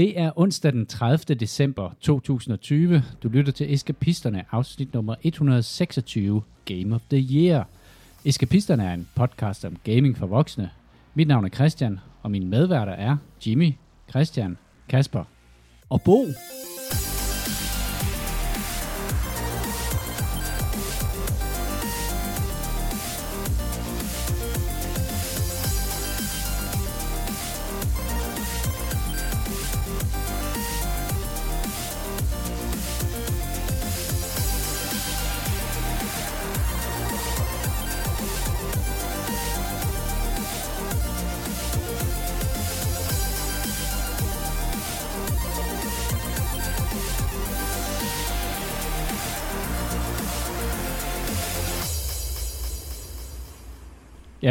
Det er onsdag den 30. december 2020. Du lytter til Eskapisterne, afsnit nummer 126, Game of the Year. Eskapisterne er en podcast om gaming for voksne. Mit navn er Christian, og mine medværter er Jimmy, Christian, Kasper og Bo.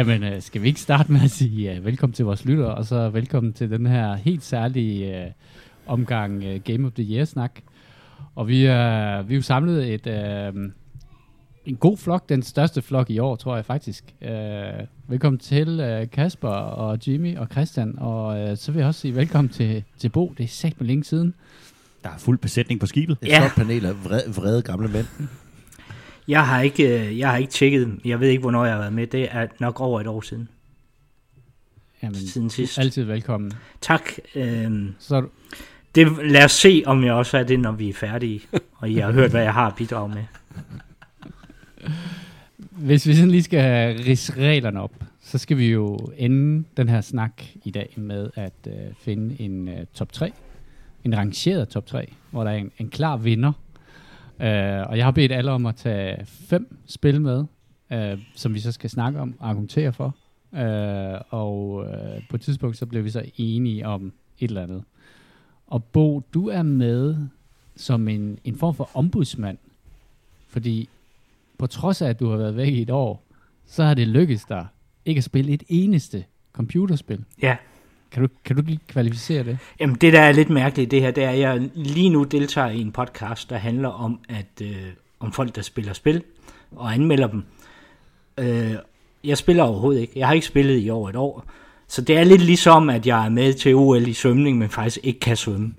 Jamen, øh, skal vi ikke starte med at sige uh, velkommen til vores lyttere, og så velkommen til den her helt særlige uh, omgang uh, Game of the Year-snak. Og vi, uh, vi er jo samlet et, uh, en god flok, den største flok i år, tror jeg faktisk. Uh, velkommen til uh, Kasper og Jimmy og Christian, og uh, så vil jeg også sige velkommen til, til Bo. Det er sagt med længe siden. Der er fuld besætning på skibet. Et ja. flot panel af vrede, vrede gamle mænd. Jeg har ikke, øh, jeg har ikke tjekket, jeg ved ikke, hvornår jeg har været med. Det er nok over et år siden. Jamen, siden sidst. altid velkommen. Tak. Øhm, Så det, lad os se, om jeg også er det, når vi er færdige, og I har hørt, hvad jeg har at bidrage med. Hvis vi sådan lige skal rise reglerne op, så skal vi jo ende den her snak i dag med at øh, finde en øh, top 3, en rangeret top 3, hvor der er en, en klar vinder Uh, og jeg har bedt alle om at tage fem spil med, uh, som vi så skal snakke om og argumentere for. Uh, og uh, på et tidspunkt så blev vi så enige om et eller andet. Og Bo, du er med som en, en form for ombudsmand. Fordi på trods af, at du har været væk i et år, så har det lykkedes dig ikke at spille et eneste computerspil. Ja. Kan du, kan du lige kvalificere det? Jamen, det der er lidt mærkeligt, det her, det er, at jeg lige nu deltager i en podcast, der handler om, at øh, om folk, der spiller spil, og anmelder dem. Øh, jeg spiller overhovedet ikke. Jeg har ikke spillet i over et år. Så det er lidt ligesom, at jeg er med til OL i svømning, men faktisk ikke kan svømme.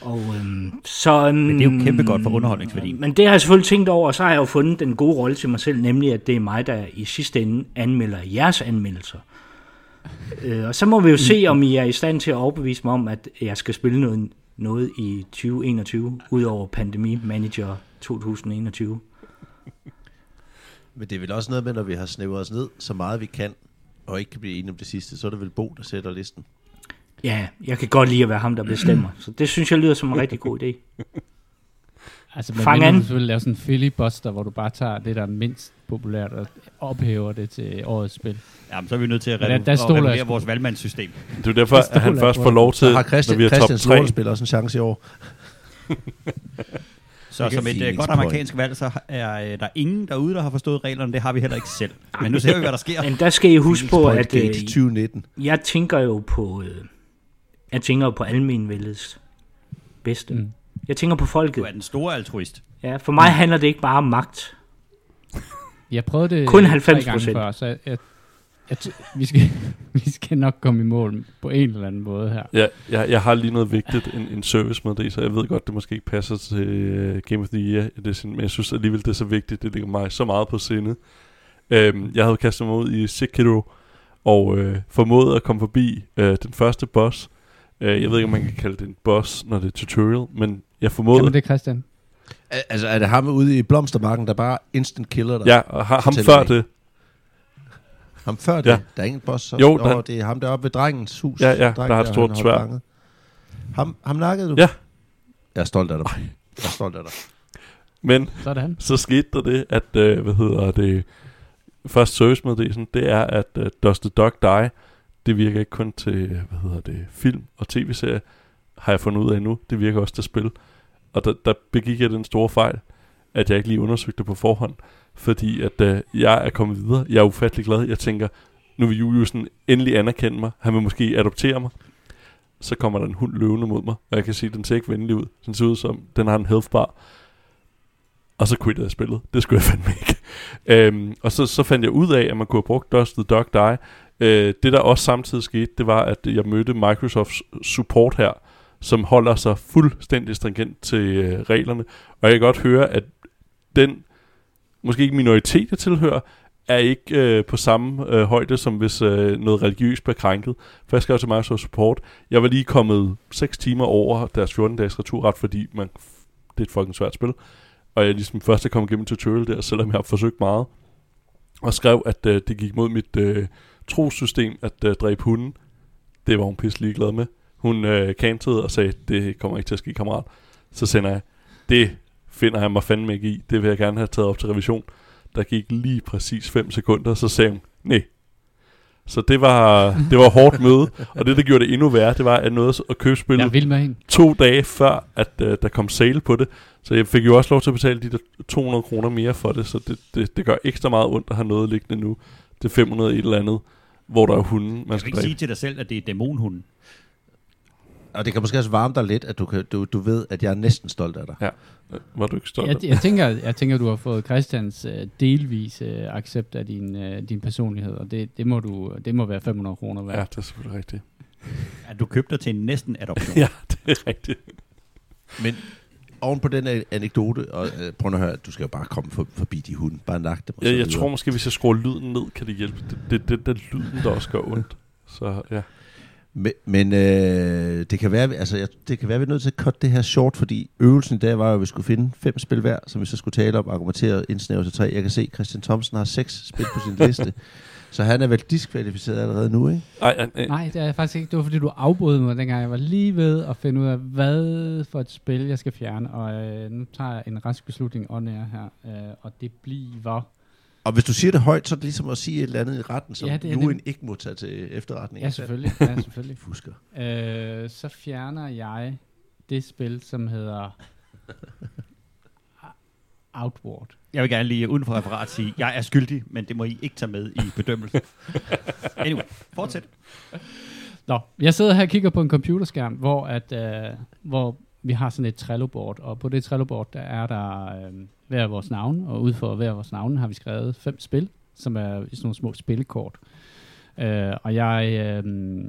Og, øhm, så, øhm, men det er jo kæmpe godt for underholdningsværdien. Men det har jeg selvfølgelig tænkt over, og så har jeg jo fundet den gode rolle til mig selv, nemlig at det er mig, der i sidste ende anmelder jeres anmeldelser. Øh, og så må vi jo se, om I er i stand til at overbevise mig om, at jeg skal spille noget, noget i 2021, udover Pandemi Manager 2021. Men det er vel også noget med, når vi har snævret os ned så meget vi kan, og ikke kan blive enige om det sidste, så er det vel Bo, der sætter listen. Ja, jeg kan godt lide at være ham, der bestemmer. Så det synes jeg lyder som en rigtig god idé. Altså, man Fang an. selvfølgelig lave sådan en filibuster, hvor du bare tager det, der er mindst populært, og ophæver det til årets spil. Jamen, så er vi nødt til at, redu- der, der regulere vores valgmandssystem. Det er derfor, at han først får lov til, har Christian, når vi er top 3. spiller også en chance i år. Så som et uh, godt amerikansk valg, så er uh, der ingen derude, der har forstået reglerne. Det har vi heller ikke selv. Men nu ser vi, hvad der sker. Men der skal I huske på, at uh, 2019. jeg tænker jo på, uh, jeg tænker jo på almenvældets bedste. Mm. Jeg tænker på folket. Du er den store altruist. Ja, for mig handler det ikke bare om magt. Jeg prøvede det Kun 90 procent. Før, så jeg, jeg, vi, skal, vi skal nok komme i mål på en eller anden måde her. Ja, jeg, jeg har lige noget vigtigt, en, en service med det, så jeg ved godt, det måske ikke passer til uh, Game of the Year, det, men jeg synes alligevel, det er så vigtigt, det ligger mig så meget på sinde. Um, jeg havde kastet mig ud i Sekiro, og uh, formået at komme forbi uh, den første boss. Uh, jeg ved ikke, om man kan kalde det en boss, når det er tutorial, men jeg formåede... Jamen det, Christian. Altså, er det ham ude i blomstermarken, der bare instant killer dig? Ja, og ha- ham før det. Ham før det? Ja. Der er ingen boss? Så, jo, der... det er ham deroppe ved drengens hus. Ja, ja, Dreng, der har et stort svær. Ham, ham nakkede du? Ja. Jeg er stolt af dig. Jeg er stolt af dig. Men Sådan. så skete der det, at, øh, hvad hedder det, først servicemeddelelsen, det er, at uh, Does the Dog Die, det virker ikke kun til, hvad hedder det, film og tv-serie, har jeg fundet ud af nu. Det virker også til spil. Og der, der begik jeg den store fejl, at jeg ikke lige undersøgte på forhånd. Fordi at øh, jeg er kommet videre. Jeg er ufattelig glad. Jeg tænker, nu vil Juliusen endelig anerkende mig. Han vil måske adoptere mig. Så kommer der en hund løvende mod mig. Og jeg kan se, at den ser ikke venlig ud. Den ser ud som, den har en health bar. Og så quittede jeg spillet. Det skulle jeg fandme ikke. øhm, og så, så fandt jeg ud af, at man kunne have brugt Dust the Dog Die. Øh, det der også samtidig skete, det var, at jeg mødte Microsofts support her, som holder sig fuldstændig stringent til øh, reglerne. Og jeg kan godt høre, at den, måske ikke minoritet, jeg tilhører, er ikke øh, på samme øh, højde, som hvis øh, noget religiøst bliver krænket. For jeg skrev til Microsoft Support. Jeg var lige kommet 6 timer over deres 14-dages returret, fordi man, det er et fucking svært spil. Og jeg ligesom først er kommet igennem tutorial der, selvom jeg har forsøgt meget. Og skrev, at øh, det gik mod mit øh, trosystem at øh, dræbe hunden. Det var hun pisse ligeglad med. Hun øh, kantede og sagde, det kommer ikke til at ske, kammerat. Så sender jeg, det finder jeg mig fandme ikke i. Det vil jeg gerne have taget op til revision. Der gik lige præcis 5 sekunder, så sagde hun, nej. Så det var, det var hårdt møde, og det, der gjorde det endnu værre, det var, at nåede at købe spillet Jeg vil med hende. to dage før, at uh, der kom sale på det. Så jeg fik jo også lov til at betale de der 200 kroner mere for det, så det, det, det gør ekstra meget ondt at have noget liggende nu. Det er 500 et eller andet, hvor der er hunden, man skal ikke sige til dig selv, at det er dæmonhunden. Og det kan måske også varme dig lidt, at du, kan, du, du ved, at jeg er næsten stolt af dig. Ja. Var du ikke stolt af Jeg, jeg, tænker, jeg tænker, du har fået Christians øh, delvis øh, accept af din, øh, din personlighed, og det, det, må du, det må være 500 kroner værd. Ja, det er selvfølgelig rigtigt. At du købte dig til en næsten adoption. Ja, det er rigtigt. Men oven på den anekdote, og øh, prøv at høre, du skal jo bare komme for, forbi de hunde. Bare nak dem. så Jeg, videre. tror måske, hvis jeg skruer lyden ned, kan det hjælpe. Det er det, det, det, lyden, der også gør ondt. Så ja. Men, men øh, det, kan være, altså, jeg, det kan være, vi er nødt til at cutte det her short, fordi øvelsen i dag var jo, at vi skulle finde fem spil hver, som vi så skulle tale om, argumentere og indsnævre til tre. Jeg kan se, at Christian Thomsen har seks spil på sin liste, så han er vel diskvalificeret allerede nu, ikke? Ej, ej, ej. Nej, det er jeg faktisk ikke. Det var fordi, du afbrød mig, dengang jeg var lige ved at finde ud af, hvad for et spil, jeg skal fjerne. Og øh, nu tager jeg en rask beslutning on air her, øh, og det bliver... Og hvis du siger det højt, så er det ligesom at sige et eller andet i retten, som Ja, det er Juryen nemt. ikke må tage til efterretning. Ja, selvfølgelig. Ja, selvfølgelig. Fusker. øh, så fjerner jeg det spil, som hedder Outward. Jeg vil gerne lige uden for referat sige, jeg er skyldig, men det må I ikke tage med i bedømmelsen. anyway, fortsæt. Nå, jeg sidder her og kigger på en computerskærm, hvor, at, øh, hvor vi har sådan et Trello-board, og på det Trello-board, der er der øh, hver vores navn, og ud for hver vores navn har vi skrevet fem spil, som er sådan nogle små spillekort. Øh, og jeg... Øh,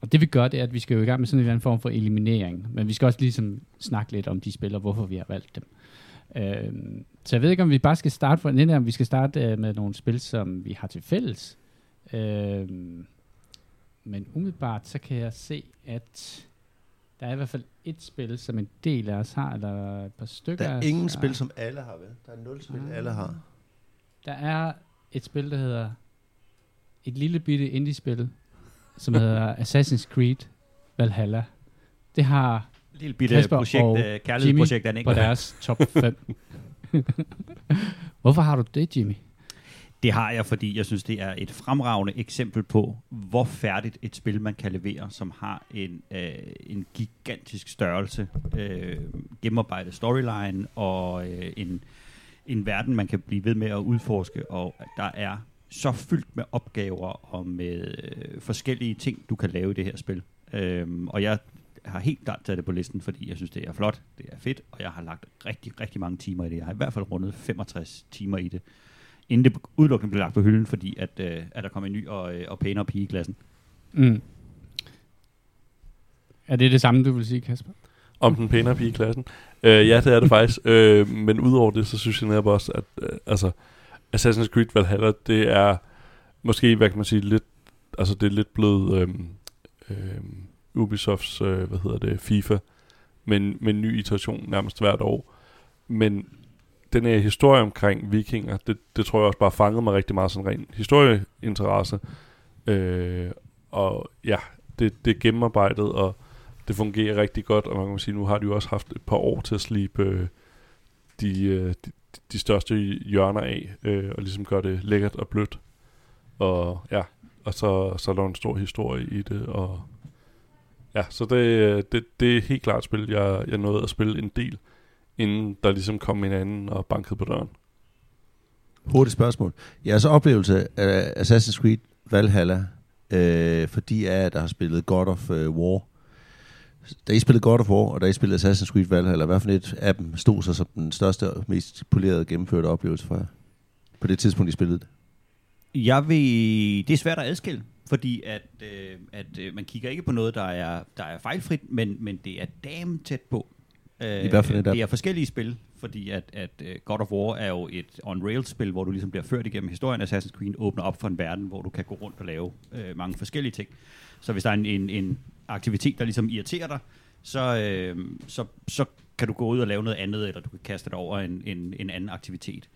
og det vi gør, det er, at vi skal jo i gang med sådan en eller anden form for eliminering, men vi skal også ligesom snakke lidt om de spil, og hvorfor vi har valgt dem. Øh, så jeg ved ikke, om vi bare skal starte for den om vi skal starte øh, med nogle spil, som vi har til fælles. Øh, men umiddelbart, så kan jeg se, at der er i hvert fald et spil, som en del af os har, eller et par stykker Der er ingen har. spil, som alle har, vel? Der er nul spil, Ah. alle har. Der er et spil, der hedder et lille bitte indie-spil, som hedder Assassin's Creed Valhalla. Det har Lille bitte Kasper projekt, og uh, kærlighedsprojekt en på deres top 5. Hvorfor har du det, Jimmy? Det har jeg, fordi jeg synes, det er et fremragende eksempel på, hvor færdigt et spil man kan levere, som har en, øh, en gigantisk størrelse, øh, gennemarbejdet storyline og øh, en, en verden, man kan blive ved med at udforske, og der er så fyldt med opgaver og med øh, forskellige ting, du kan lave i det her spil. Øhm, og jeg har helt klart taget det på listen, fordi jeg synes, det er flot, det er fedt, og jeg har lagt rigtig, rigtig mange timer i det. Jeg har i hvert fald rundet 65 timer i det inden det udelukkende blev lagt på hylden, fordi at, øh, at der kom en ny og, øh, og pænere pige i klassen. Mm. Er det det samme, du vil sige, Kasper? Om den pænere pige i klassen. Øh, ja, det er det faktisk. Øh, men udover det, så synes jeg netop også, at øh, altså, Assassin's Creed Valhalla, det er måske, hvad kan man sige, lidt, altså det er lidt blevet øh, øh, Ubisofts, øh, hvad hedder det, FIFA, men med en ny iteration nærmest hvert år. Men den her historie omkring vikinger, det, det tror jeg også bare fangede mig rigtig meget sådan ren historieinteresse. Øh, og ja, det, det er gennemarbejdet, og det fungerer rigtig godt, og man kan sige, nu har de jo også haft et par år til at slibe øh, de, øh, de, de største hjørner af, øh, og ligesom gøre det lækkert og blødt. Og ja, og så, så er der en stor historie i det, og ja, så det, øh, det, det er helt klart et spil, jeg, jeg nåede at spille en del, inden der ligesom kom en anden og bankede på døren. Hurtigt spørgsmål. Jeres oplevelse af Assassin's Creed Valhalla, øh, fordi jeg der har spillet God of øh, War, Da I spillede God of War, og da I spillede Assassin's Creed Valhalla, hvad for et af dem stod sig som den største og mest polerede gennemførte oplevelse for jer? På det tidspunkt, I spillede det? Jeg vil, det er svært at adskille, fordi at, øh, at øh, man kigger ikke på noget, der er, der er fejlfrit, men, men det er damn tæt på. Øh, I hvert fald et af det er forskellige spil, fordi at, at øh, God of War er jo et on-rails-spil, hvor du ligesom bliver ført igennem historien. Assassin's Creed åbner op for en verden, hvor du kan gå rundt og lave øh, mange forskellige ting. Så hvis der er en, en, en aktivitet, der ligesom irriterer dig, så, øh, så, så kan du gå ud og lave noget andet, eller du kan kaste det over en, en, en anden aktivitet.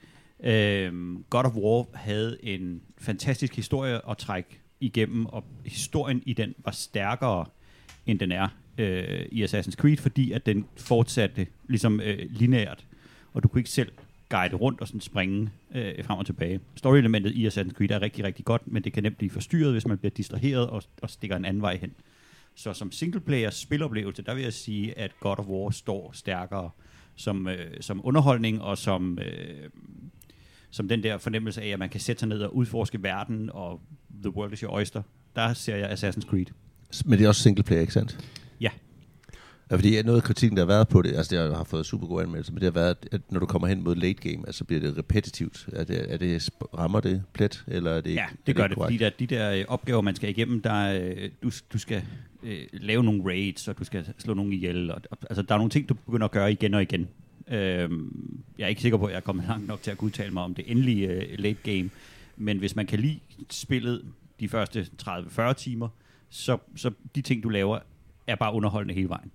Øh, God of War havde en fantastisk historie at trække igennem, og historien i den var stærkere, end den er øh, i Assassin's Creed, fordi at den fortsatte ligesom øh, lineært, og du kunne ikke selv guide rundt og sådan springe øh, frem og tilbage. Story-elementet i Assassin's Creed er rigtig, rigtig godt, men det kan nemt blive forstyrret, hvis man bliver distraheret og, og stikker en anden vej hen. Så som singleplayer spiloplevelse, der vil jeg sige, at God of War står stærkere som, øh, som underholdning og som, øh, som den der fornemmelse af, at man kan sætte sig ned og udforske verden, og the world is your oyster. Der ser jeg Assassin's Creed. Men det er også single player, ikke sandt? Ja. Ja, fordi noget af kritikken, der har været på det, altså det har fået super gode anmeldelser, men det har været, at når du kommer hen mod late game, altså bliver det repetitivt. Er det, er det, rammer det plet, eller er det ikke Ja, det gør ikke det, fordi der, de der øh, opgaver, man skal igennem, der, øh, du, du skal øh, lave nogle raids, og du skal slå nogen ihjel. Og, og, altså, der er nogle ting, du begynder at gøre igen og igen. Øhm, jeg er ikke sikker på, at jeg er kommet langt nok til at kunne udtale mig om det endelige øh, late game, men hvis man kan lide spillet de første 30-40 timer, så, så de ting, du laver, er bare underholdende hele vejen.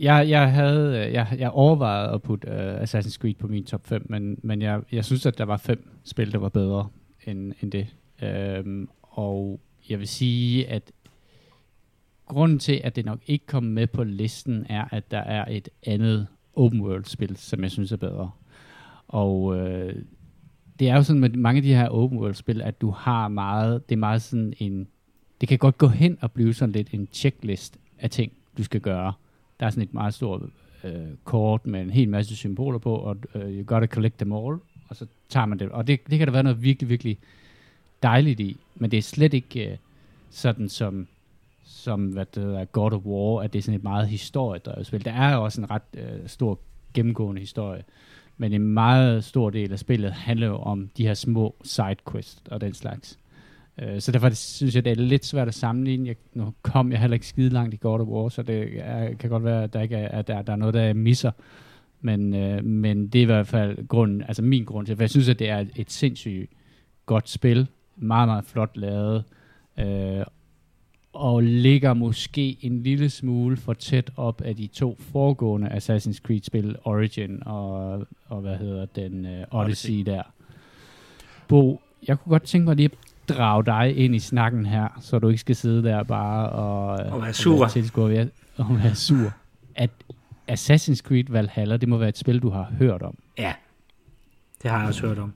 Jeg, jeg havde, øh, jeg, jeg overvejede at putte uh, Assassin's Creed på min top 5, men, men jeg, jeg synes, at der var fem spil, der var bedre end, end det. Um, og jeg vil sige, at grunden til, at det nok ikke kom med på listen, er, at der er et andet open world spil, som jeg synes er bedre. Og uh, det er jo sådan med mange af de her open world spil, at du har meget, det er meget sådan en, det kan godt gå hen og blive sådan lidt en checklist af ting, du skal gøre. Der er sådan et meget stort øh, kort med en hel masse symboler på, og øh, you gotta collect them all, og så tager man det. Og det, det kan der være noget virkelig, virkelig dejligt i, men det er slet ikke øh, sådan som, som hvad det hedder, God of War, at det er sådan et meget historiedrevet spil. Der er jo også en ret øh, stor gennemgående historie, men en meget stor del af spillet handler jo om de her små sidequests og den slags. Uh, så derfor synes jeg, det er lidt svært at sammenligne. Jeg, nu kom jeg heller ikke skide langt i God of War, så det er, kan godt være, at der, ikke er, at der, der er noget, der jeg misser. Men, uh, men det er i hvert fald grunden, altså min grund til, for jeg synes, at det er et, et sindssygt godt spil. Meget, meget flot lavet. Uh, og ligger måske en lille smule for tæt op af de to foregående Assassin's Creed-spil, Origin og, og hvad hedder den, uh, Odyssey, Odyssey der. Bo, jeg kunne godt tænke mig lige at drage dig ind i snakken her, så du ikke skal sidde der bare og, og være sur. Og være, og være sur. At Assassin's Creed Valhalla, det må være et spil, du har hørt om. Ja, det har jeg også hørt om.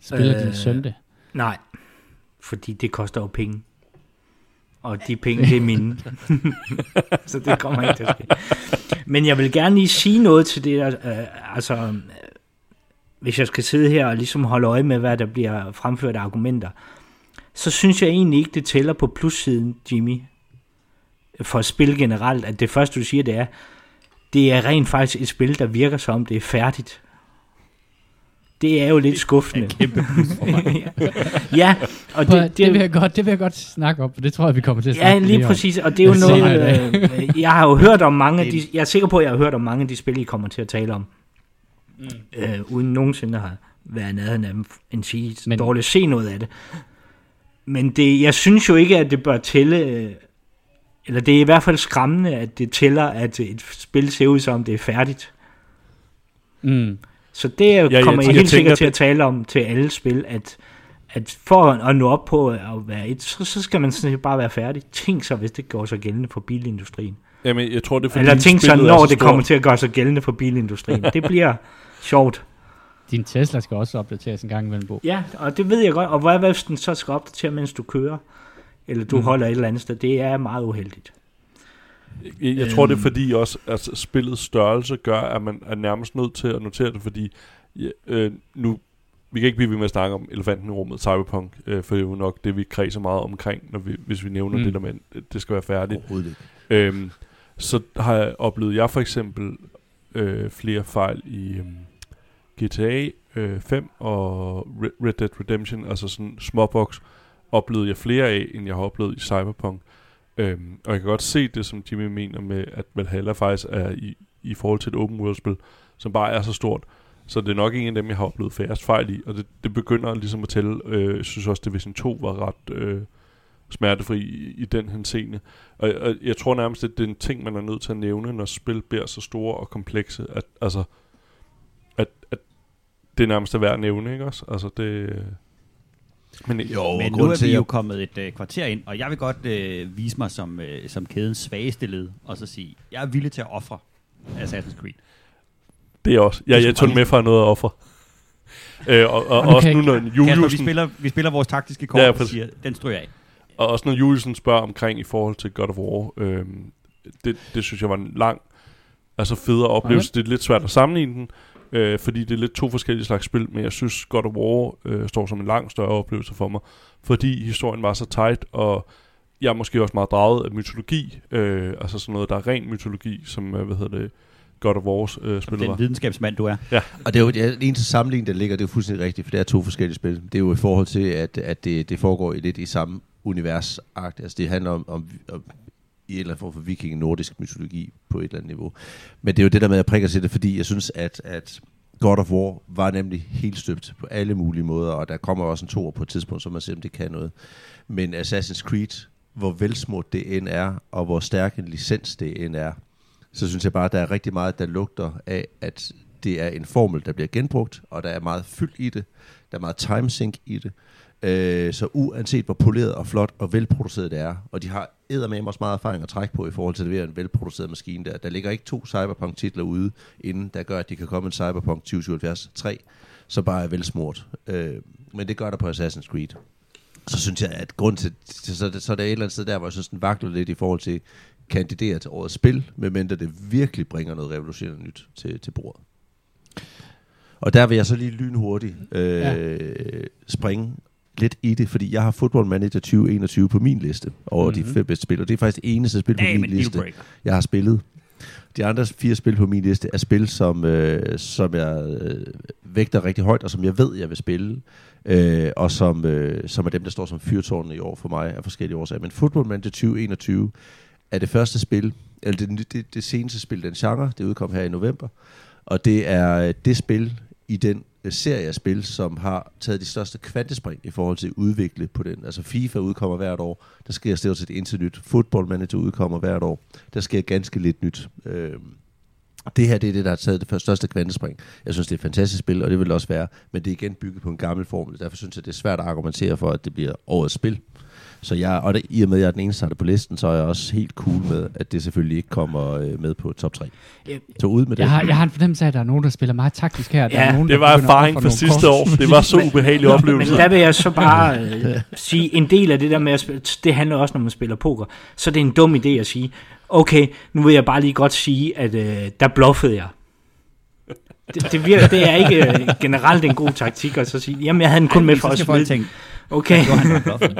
Spiller øh, din søn det? Nej, fordi det koster jo penge. Og de penge, det er mine. så det kommer ikke til at ske. Men jeg vil gerne lige sige noget til det, øh, altså, hvis jeg skal sidde her og ligesom holde øje med, hvad der bliver fremført af argumenter, så synes jeg egentlig ikke, det tæller på plussiden, Jimmy, for spil generelt, at det første, du siger, det er, det er rent faktisk et spil, der virker som, det er færdigt. Det er jo lidt skuffende. Det er kæmpe plus for mig. ja, og det, det, det, vil jeg godt, det vil jeg godt snakke om, for det tror jeg, vi kommer til at snakke Ja, lige præcis, og det er jo noget, øh, jeg har jo hørt om mange af de, jeg er sikker på, at jeg har hørt om mange af de spil, I kommer til at tale om mm. øh, uden nogensinde at have været nærheden af dem, end sige Men, dårligt se noget af det. Men det, jeg synes jo ikke, at det bør tælle, øh, eller det er i hvert fald skræmmende, at det tæller, at et spil ser ud som, det er færdigt. Mm. Så det ja, kommer jeg, jeg, jeg helt sikkert til at tale om til alle spil, at, at for at nå op på at være et, så, så skal man sådan bare være færdig. Tænk så, hvis det går så gældende for bilindustrien. Jamen, jeg tror, det er fordi Eller tænk så, når det kommer til at gøre sig gældende for bilindustrien. det bliver sjovt. Din Tesla skal også opdateres en gang imellem, Bo. Ja, og det ved jeg godt. Og hvad hvis den så skal opdatere, mens du kører? Eller du mm. holder et eller andet sted? Det er meget uheldigt. Jeg, jeg tror, det er øhm. fordi også, at altså, spillets størrelse gør, at man er nærmest nødt til at notere det, fordi ja, øh, nu vi kan ikke blive ved med at snakke om elefanten i rummet, Cyberpunk, øh, for det er jo nok det, vi kredser meget omkring, når vi, hvis vi nævner mm. det der med, at det skal være færdigt. Øhm, så har jeg oplevet, jeg for eksempel øh, flere fejl i øh, GTA øh, 5 og Red Dead Redemption, altså sådan småboks, oplevede jeg flere af, end jeg har oplevet i Cyberpunk. Øhm, og jeg kan godt se det, som Jimmy mener med, at Valhalla faktisk er i, i forhold til et open world-spil, som bare er så stort. Så det er nok en af dem, jeg har oplevet færrest fejl i, og det, det begynder ligesom at tælle. Øh, jeg synes også, Division 2 var ret øh, smertefri i, i den henseende. Og, og jeg tror nærmest, at det er en ting, man er nødt til at nævne, når spil bliver så store og komplekse, at, altså, øh, det er nærmest at være at nævne, ikke også? Altså, det... Men, jo, men nu er vi jo kommet et øh, kvarter ind, og jeg vil godt øh, vise mig som, øh, som kædens svageste led, og så sige, jeg er villig til at ofre Assassin's Creed. Det er også. Jeg, jeg tog med fra noget at ofre. øh, og, og okay. også nu, når Juliusen... Kasper, vi spiller, vi spiller vores taktiske kort, ja, og siger, den stryger af. Og også når Juliusen spørger omkring i forhold til God of War, øh, det, det synes jeg var en lang, altså federe oplevelse. Okay. Det er lidt svært at sammenligne den, øh, fordi det er lidt to forskellige slags spil, men jeg synes God of War øh, står som en lang større oplevelse for mig, fordi historien var så tight, og jeg er måske også meget draget af mytologi, øh, altså sådan noget, der er ren mytologi, som, øh, hvad hedder det, God of War's øh, spil Den videnskabsmand, du er. Ja. Og det er jo det eneste sammenligning, der ligger, det er jo fuldstændig rigtigt, for det er to forskellige spil. Det er jo i forhold til, at, at det, det foregår i lidt i samme univers -agt. Altså det handler om, om, om i en eller anden form for viking nordisk mytologi på et eller andet niveau. Men det er jo det der med, at prikker til det, fordi jeg synes, at, at God of War var nemlig helt støbt på alle mulige måder, og der kommer også en toer på et tidspunkt, så man ser, om det kan noget. Men Assassin's Creed, hvor velsmurt det end er, og hvor stærk en licens det end er, så synes jeg bare, at der er rigtig meget, der lugter af, at det er en formel, der bliver genbrugt, og der er meget fyldt i det. Der er meget timesink i det. Øh, så uanset hvor poleret og flot og velproduceret det er, og de har med også meget erfaring at trække på i forhold til at levere en velproduceret maskine der. Der ligger ikke to Cyberpunk-titler ude, inden der gør, at de kan komme en Cyberpunk 2077 3, så bare er velsmurt. Øh, men det gør der på Assassin's Creed. Så synes jeg, at grund til, så, så er der et eller andet sted der, hvor jeg synes, den vakler lidt i forhold til kandidere til årets spil, medmindre det virkelig bringer noget revolutionerende nyt til, til bordet. Og der vil jeg så lige lynhurtigt øh, ja. springe lidt i det, fordi jeg har Football Manager 2021 på min liste over mm-hmm. de mhm. fem bedste spil, og det er faktisk det eneste spil på hey, min liste, jeg har spillet. De andre fire spil på min liste er spil, som, øh, som jeg øh, vægter rigtig højt, og som jeg ved, jeg vil spille, øh, og som, øh, som er dem, der står som fyrtårne i år for mig af forskellige årsager. Men Football Manager 2021 er det første spil, eller det, det, det seneste spil, den genre, det udkom her i november, og det er øh, det spil i den øh, af spil, som har taget de største kvantespring i forhold til at udvikle på den. Altså FIFA udkommer hvert år, der sker stort set indtil nyt. Football Manager udkommer hvert år, der sker ganske lidt nyt. Øh, det her det er det, der har taget det største kvantespring. Jeg synes, det er et fantastisk spil, og det vil det også være, men det er igen bygget på en gammel formel. Derfor synes jeg, det er svært at argumentere for, at det bliver årets spil. Så jeg, og det, i og med, at jeg er den eneste, der er på listen, så er jeg også helt cool med, at det selvfølgelig ikke kommer øh, med på top 3. Så ud med jeg det. Har, jeg har en fornemmelse af, at der er nogen, der spiller meget taktisk her. Ja, der er nogen, det var erfaring for sidste år. Det var så ubehagelig oplevelse. Men der vil jeg så bare øh, sige, en del af det der med at spille, det handler også, når man spiller poker. Så det er en dum idé at sige, okay, nu vil jeg bare lige godt sige, at øh, der bluffede jeg. Det, det, virker, det er ikke øh, generelt en god taktik at så sige, jamen jeg havde den kun Ej, med for at spille. Okay.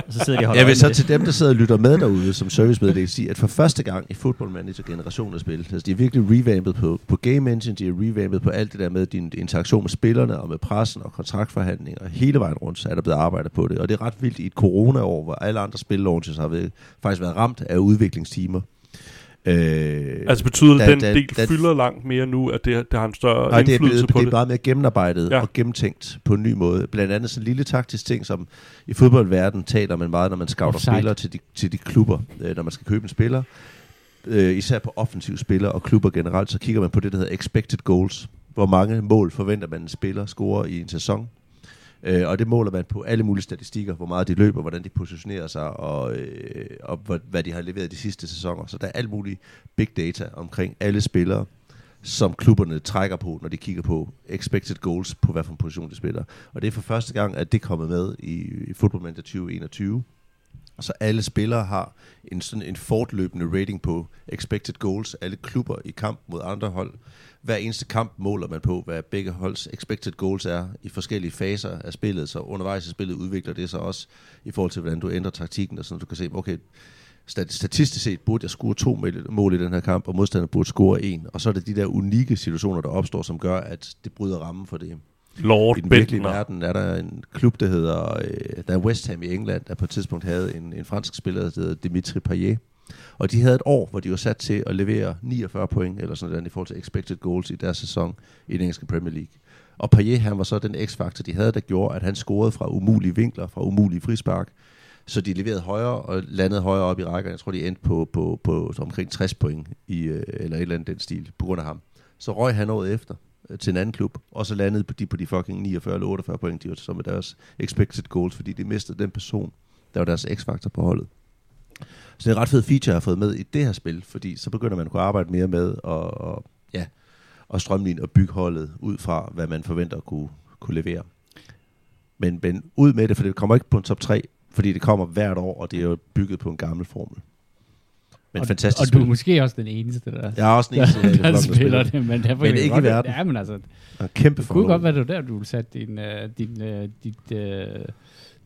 så sidder de jeg vil så til dem, der sidder og lytter med derude som servicemeddelelse sige, at for første gang i Football Manager generation af spil, altså de er virkelig revampet på, på Game Engine, de er revampet på alt det der med din interaktion med spillerne og med pressen og kontraktforhandlinger. Hele vejen rundt så er der blevet arbejdet på det, og det er ret vildt i et corona-år, hvor alle andre spil launches har været, faktisk været ramt af udviklingstimer. Øh, altså betyder det, at den da, del da, fylder langt mere nu, at det, det har en større nej, indflydelse det er blevet, på det? det er meget mere gennemarbejdet ja. og gennemtænkt på en ny måde. Blandt andet sådan en lille taktisk ting, som i fodboldverdenen taler man meget, når man scouter Offside. spillere til de, til de klubber, øh, når man skal købe en spiller. Øh, især på offensive spillere og klubber generelt, så kigger man på det, der hedder expected goals. Hvor mange mål forventer man en spiller scorer i en sæson Øh, og det måler man på alle mulige statistikker, hvor meget de løber, hvordan de positionerer sig, og, øh, og hvad de har leveret de sidste sæsoner. Så der er alt muligt big data omkring alle spillere, som klubberne trækker på, når de kigger på expected goals på, hvad for en position de spiller. Og det er for første gang, at det er kommet med i, i Football Manager 2021. Så alle spillere har en sådan en fortløbende rating på expected goals. Alle klubber i kamp mod andre hold. Hver eneste kamp måler man på, hvad begge holds expected goals er i forskellige faser af spillet. Så undervejs i spillet udvikler det sig også i forhold til, hvordan du ændrer taktikken. Og sådan, du kan se, okay, statistisk set burde jeg score to mål i den her kamp, og modstanderen burde score en. Og så er det de der unikke situationer, der opstår, som gør, at det bryder rammen for det. Lord I den virkelige Bentner. verden er der en klub, der hedder øh, der er West Ham i England, der på et tidspunkt havde en, en fransk spiller, der hedder Dimitri Payet. Og de havde et år, hvor de var sat til at levere 49 point, eller sådan noget, i forhold til expected goals i deres sæson i den engelske Premier League. Og Payet, han var så den x-faktor, de havde, der gjorde, at han scorede fra umulige vinkler, fra umulige frispark. Så de leverede højere og landede højere op i rækker. Jeg tror, de endte på, på, på, omkring 60 point, i, øh, eller et eller andet den stil, på grund af ham. Så røg han året efter øh, til en anden klub, og så landede de på de fucking 49 eller 48 point, de var som deres expected goals, fordi de mistede den person, der var deres x-faktor på holdet. Så det er en ret fed feature, jeg har fået med i det her spil, fordi så begynder man at kunne arbejde mere med og, og, ja, og strømline og bygge holdet ud fra, hvad man forventer at kunne, kunne levere. Men, men ud med det, for det kommer ikke på en top 3, fordi det kommer hvert år, og det er jo bygget på en gammel formel. Men og, fantastisk Og spil. du er måske også den eneste, der, jeg er også den eneste, der, der, der spiller det. Men, derfor men ikke i verden. Ja, men altså, en kæmpe det kunne godt være, det der, du sætte din, uh, din, uh, dit, uh,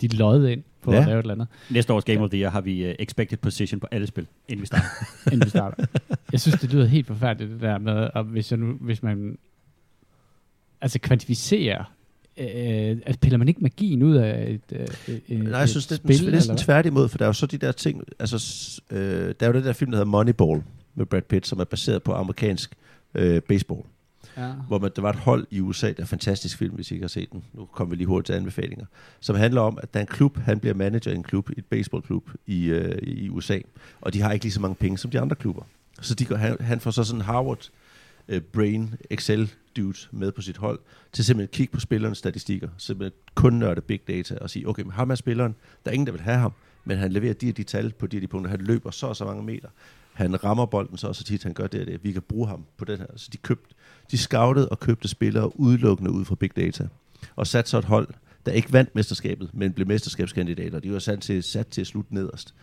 dit lod ind på ja. at lave et eller andet. Næste års Game of the Year har vi uh, expected position på alle spil, inden vi starter. inden vi starter. Jeg synes, det lyder helt forfærdeligt, det der med, at hvis, jeg nu, hvis man altså kvantificerer øh, altså piller man ikke magien ud af et, øh, et Nej, jeg synes, det er næsten tværtimod, for der er jo så de der ting, altså, øh, der er jo det der film, der hedder Moneyball med Brad Pitt, som er baseret på amerikansk øh, baseball. Ja. Hvor man, der var et hold i USA, der er en fantastisk film, hvis I ikke har set den. Nu kommer vi lige hurtigt til anbefalinger. Som handler om, at der er en klub, han bliver manager i en klub, et baseballklub i, øh, i USA. Og de har ikke lige så mange penge som de andre klubber. Så de går, han, han får så sådan en Harvard øh, Brain Excel dude med på sit hold, til simpelthen at kigge på spillernes statistikker, simpelthen kun nørde big data og sige, okay, men ham er spilleren, der er ingen, der vil have ham, men han leverer de og de tal på de og de punkter, han løber så og så mange meter, han rammer bolden så og så tit, han gør det og det, vi kan bruge ham på den her. Så de købte, de scoutede og købte spillere udelukkende ud fra big data, og satte så et hold, der ikke vandt mesterskabet, men blev mesterskabskandidater. De var sat til, sat til at slutte nederst.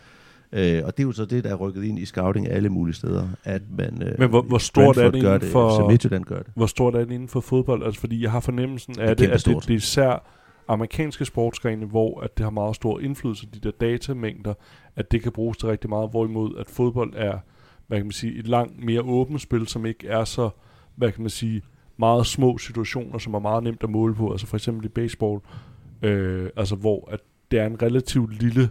Øh, og det er jo så det, der er rykket ind i scouting alle mulige steder, at man øh, Men hvor, hvor stort er det inden det, for, Midtjylland gør det. Hvor stort er det inden for fodbold? Altså fordi jeg har fornemmelsen af det, at det, det er især amerikanske sportsgrene, hvor at det har meget stor indflydelse, de der datamængder, at det kan bruges til rigtig meget, hvorimod at fodbold er, hvad kan man sige, et langt mere åbent spil, som ikke er så, hvad kan man sige, meget små situationer, som er meget nemt at måle på, altså for eksempel i baseball, øh, altså hvor at det er en relativt lille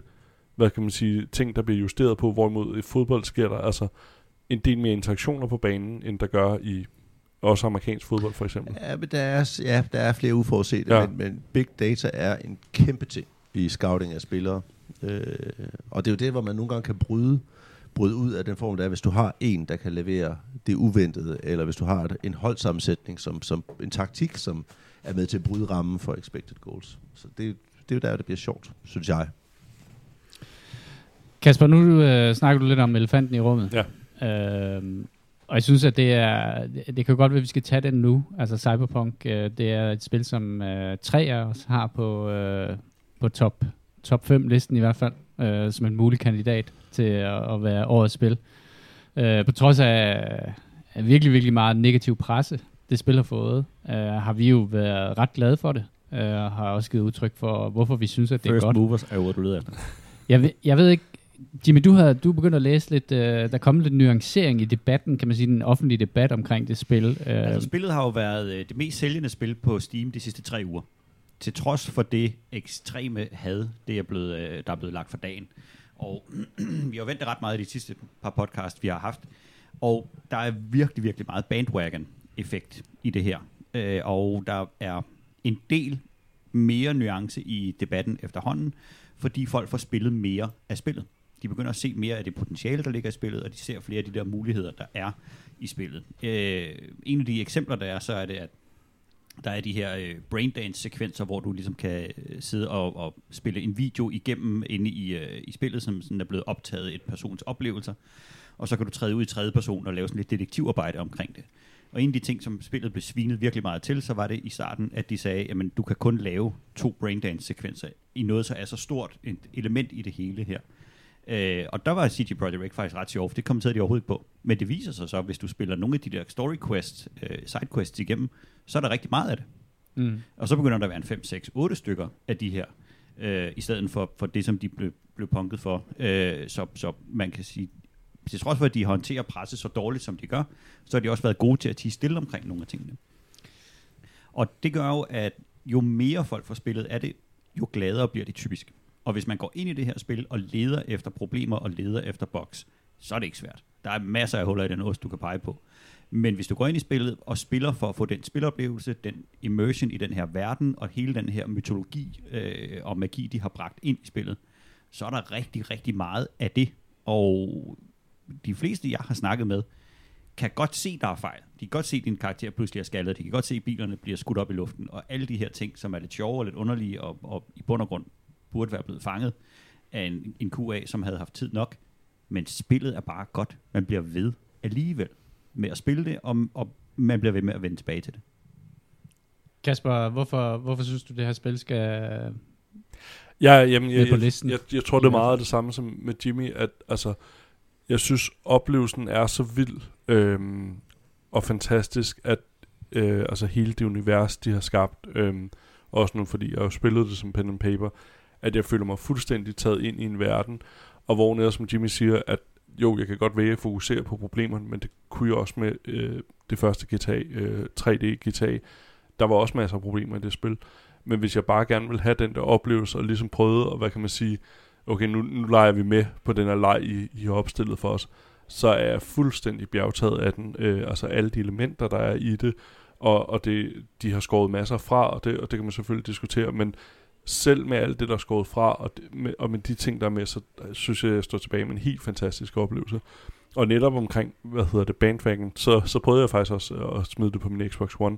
hvad kan man sige, ting, der bliver justeret på, hvorimod i fodbold sker der altså en del mere interaktioner på banen, end der gør i også amerikansk fodbold for eksempel. Ja, men der er, ja, der er flere uforudsete, ja. men, men big data er en kæmpe ting i scouting af spillere. Øh, og det er jo det, hvor man nogle gange kan bryde, bryde ud af den form, der er, hvis du har en, der kan levere det uventede, eller hvis du har en holdsammensætning, som, som en taktik, som er med til at bryde rammen for expected goals. Så det, det er jo der, det bliver sjovt, synes jeg. Kasper, nu øh, snakker du lidt om elefanten i rummet. Ja. Øh, og jeg synes, at det er, det kan godt være, at vi skal tage den nu. Altså Cyberpunk, øh, det er et spil, som øh, tre af os har på, øh, på top, top 5 listen i hvert fald, øh, som en mulig kandidat til at, at være årets spil. Øh, på trods af, af virkelig, virkelig meget negativ presse, det spil har fået, øh, har vi jo været ret glade for det. Øh, har også givet udtryk for, hvorfor vi synes, at det First er godt. First movers er jo, du leder efter. Jeg ved, jeg ved ikke, Jimmy, du har du begyndt at læse lidt, uh, der er kommet lidt nuancering i debatten, kan man sige, den offentlige debat omkring det spil. Uh, altså, spillet har jo været uh, det mest sælgende spil på Steam de sidste tre uger. Til trods for det ekstreme had, det er blevet, uh, der er blevet lagt for dagen. Og vi har ventet ret meget i de sidste par podcast, vi har haft. Og der er virkelig, virkelig meget bandwagon-effekt i det her. Øh, og der er en del mere nuance i debatten efterhånden, fordi folk får spillet mere af spillet. De begynder at se mere af det potentiale, der ligger i spillet, og de ser flere af de der muligheder, der er i spillet. Øh, en af de eksempler, der er, så er det, at der er de her øh, braindance-sekvenser, hvor du ligesom kan øh, sidde og, og spille en video igennem inde i, øh, i spillet, som sådan er blevet optaget et persons oplevelser. Og så kan du træde ud i tredje person og lave sådan lidt detektivarbejde omkring det. Og en af de ting, som spillet blev svinet virkelig meget til, så var det i starten, at de sagde, at du kan kun lave to braindance-sekvenser i noget, så er så stort et element i det hele her. Øh, og der var CG Projekt Red faktisk ret sjovt, det kommenterede de overhovedet ikke på. Men det viser sig så, hvis du spiller nogle af de der story quests, øh, side quests igennem, så er der rigtig meget af det. Mm. Og så begynder der at være en 5, 6, 8 stykker af de her, øh, i stedet for, for det, som de blev, blev punket for. Øh, så, så man kan sige, til trods for, at de håndterer presset så dårligt, som de gør, så har de også været gode til at tige stille omkring nogle af tingene. Og det gør jo, at jo mere folk får spillet af det, jo gladere bliver de typisk. Og hvis man går ind i det her spil og leder efter problemer og leder efter bugs, så er det ikke svært. Der er masser af huller i den ost, du kan pege på. Men hvis du går ind i spillet og spiller for at få den spiloplevelse, den immersion i den her verden, og hele den her mytologi øh, og magi, de har bragt ind i spillet, så er der rigtig, rigtig meget af det. Og de fleste, jeg har snakket med, kan godt se, der er fejl. De kan godt se, at din karakter pludselig er skaldet. De kan godt se, at bilerne bliver skudt op i luften. Og alle de her ting, som er lidt sjove og lidt underlige, og, og i bund og grund burde være blevet fanget af en, en QA, som havde haft tid nok. Men spillet er bare godt. Man bliver ved alligevel med at spille det, og, og man bliver ved med at vende tilbage til det. Kasper, hvorfor, hvorfor synes du, det her spil skal Ja, jamen, jeg, på jeg, listen? jeg, jeg tror, det er meget det samme som med Jimmy, at altså, jeg synes, oplevelsen er så vild øhm, og fantastisk, at øh, altså hele det univers, de har skabt, øhm, også nu fordi jeg har spillet det som pen and paper, at jeg føler mig fuldstændig taget ind i en verden, og hvor netop som Jimmy siger, at jo, jeg kan godt vælge at fokusere på problemerne, men det kunne jeg også med øh, det første GTA, øh, 3D GTA. Der var også masser af problemer i det spil. Men hvis jeg bare gerne vil have den der oplevelse, og ligesom prøve, og hvad kan man sige, okay, nu, nu leger vi med på den her leg, I, I har opstillet for os, så er jeg fuldstændig bjergtaget af den. Øh, altså alle de elementer, der er i det, og, og det, de har skåret masser fra, og det, og det kan man selvfølgelig diskutere, men selv med alt det, der er skåret fra, og, det, med, og med de ting, der er med, så synes jeg, jeg står tilbage med en helt fantastisk oplevelse. Og netop omkring, hvad hedder det, Bandwagon, så, så prøvede jeg faktisk også at smide det på min Xbox One.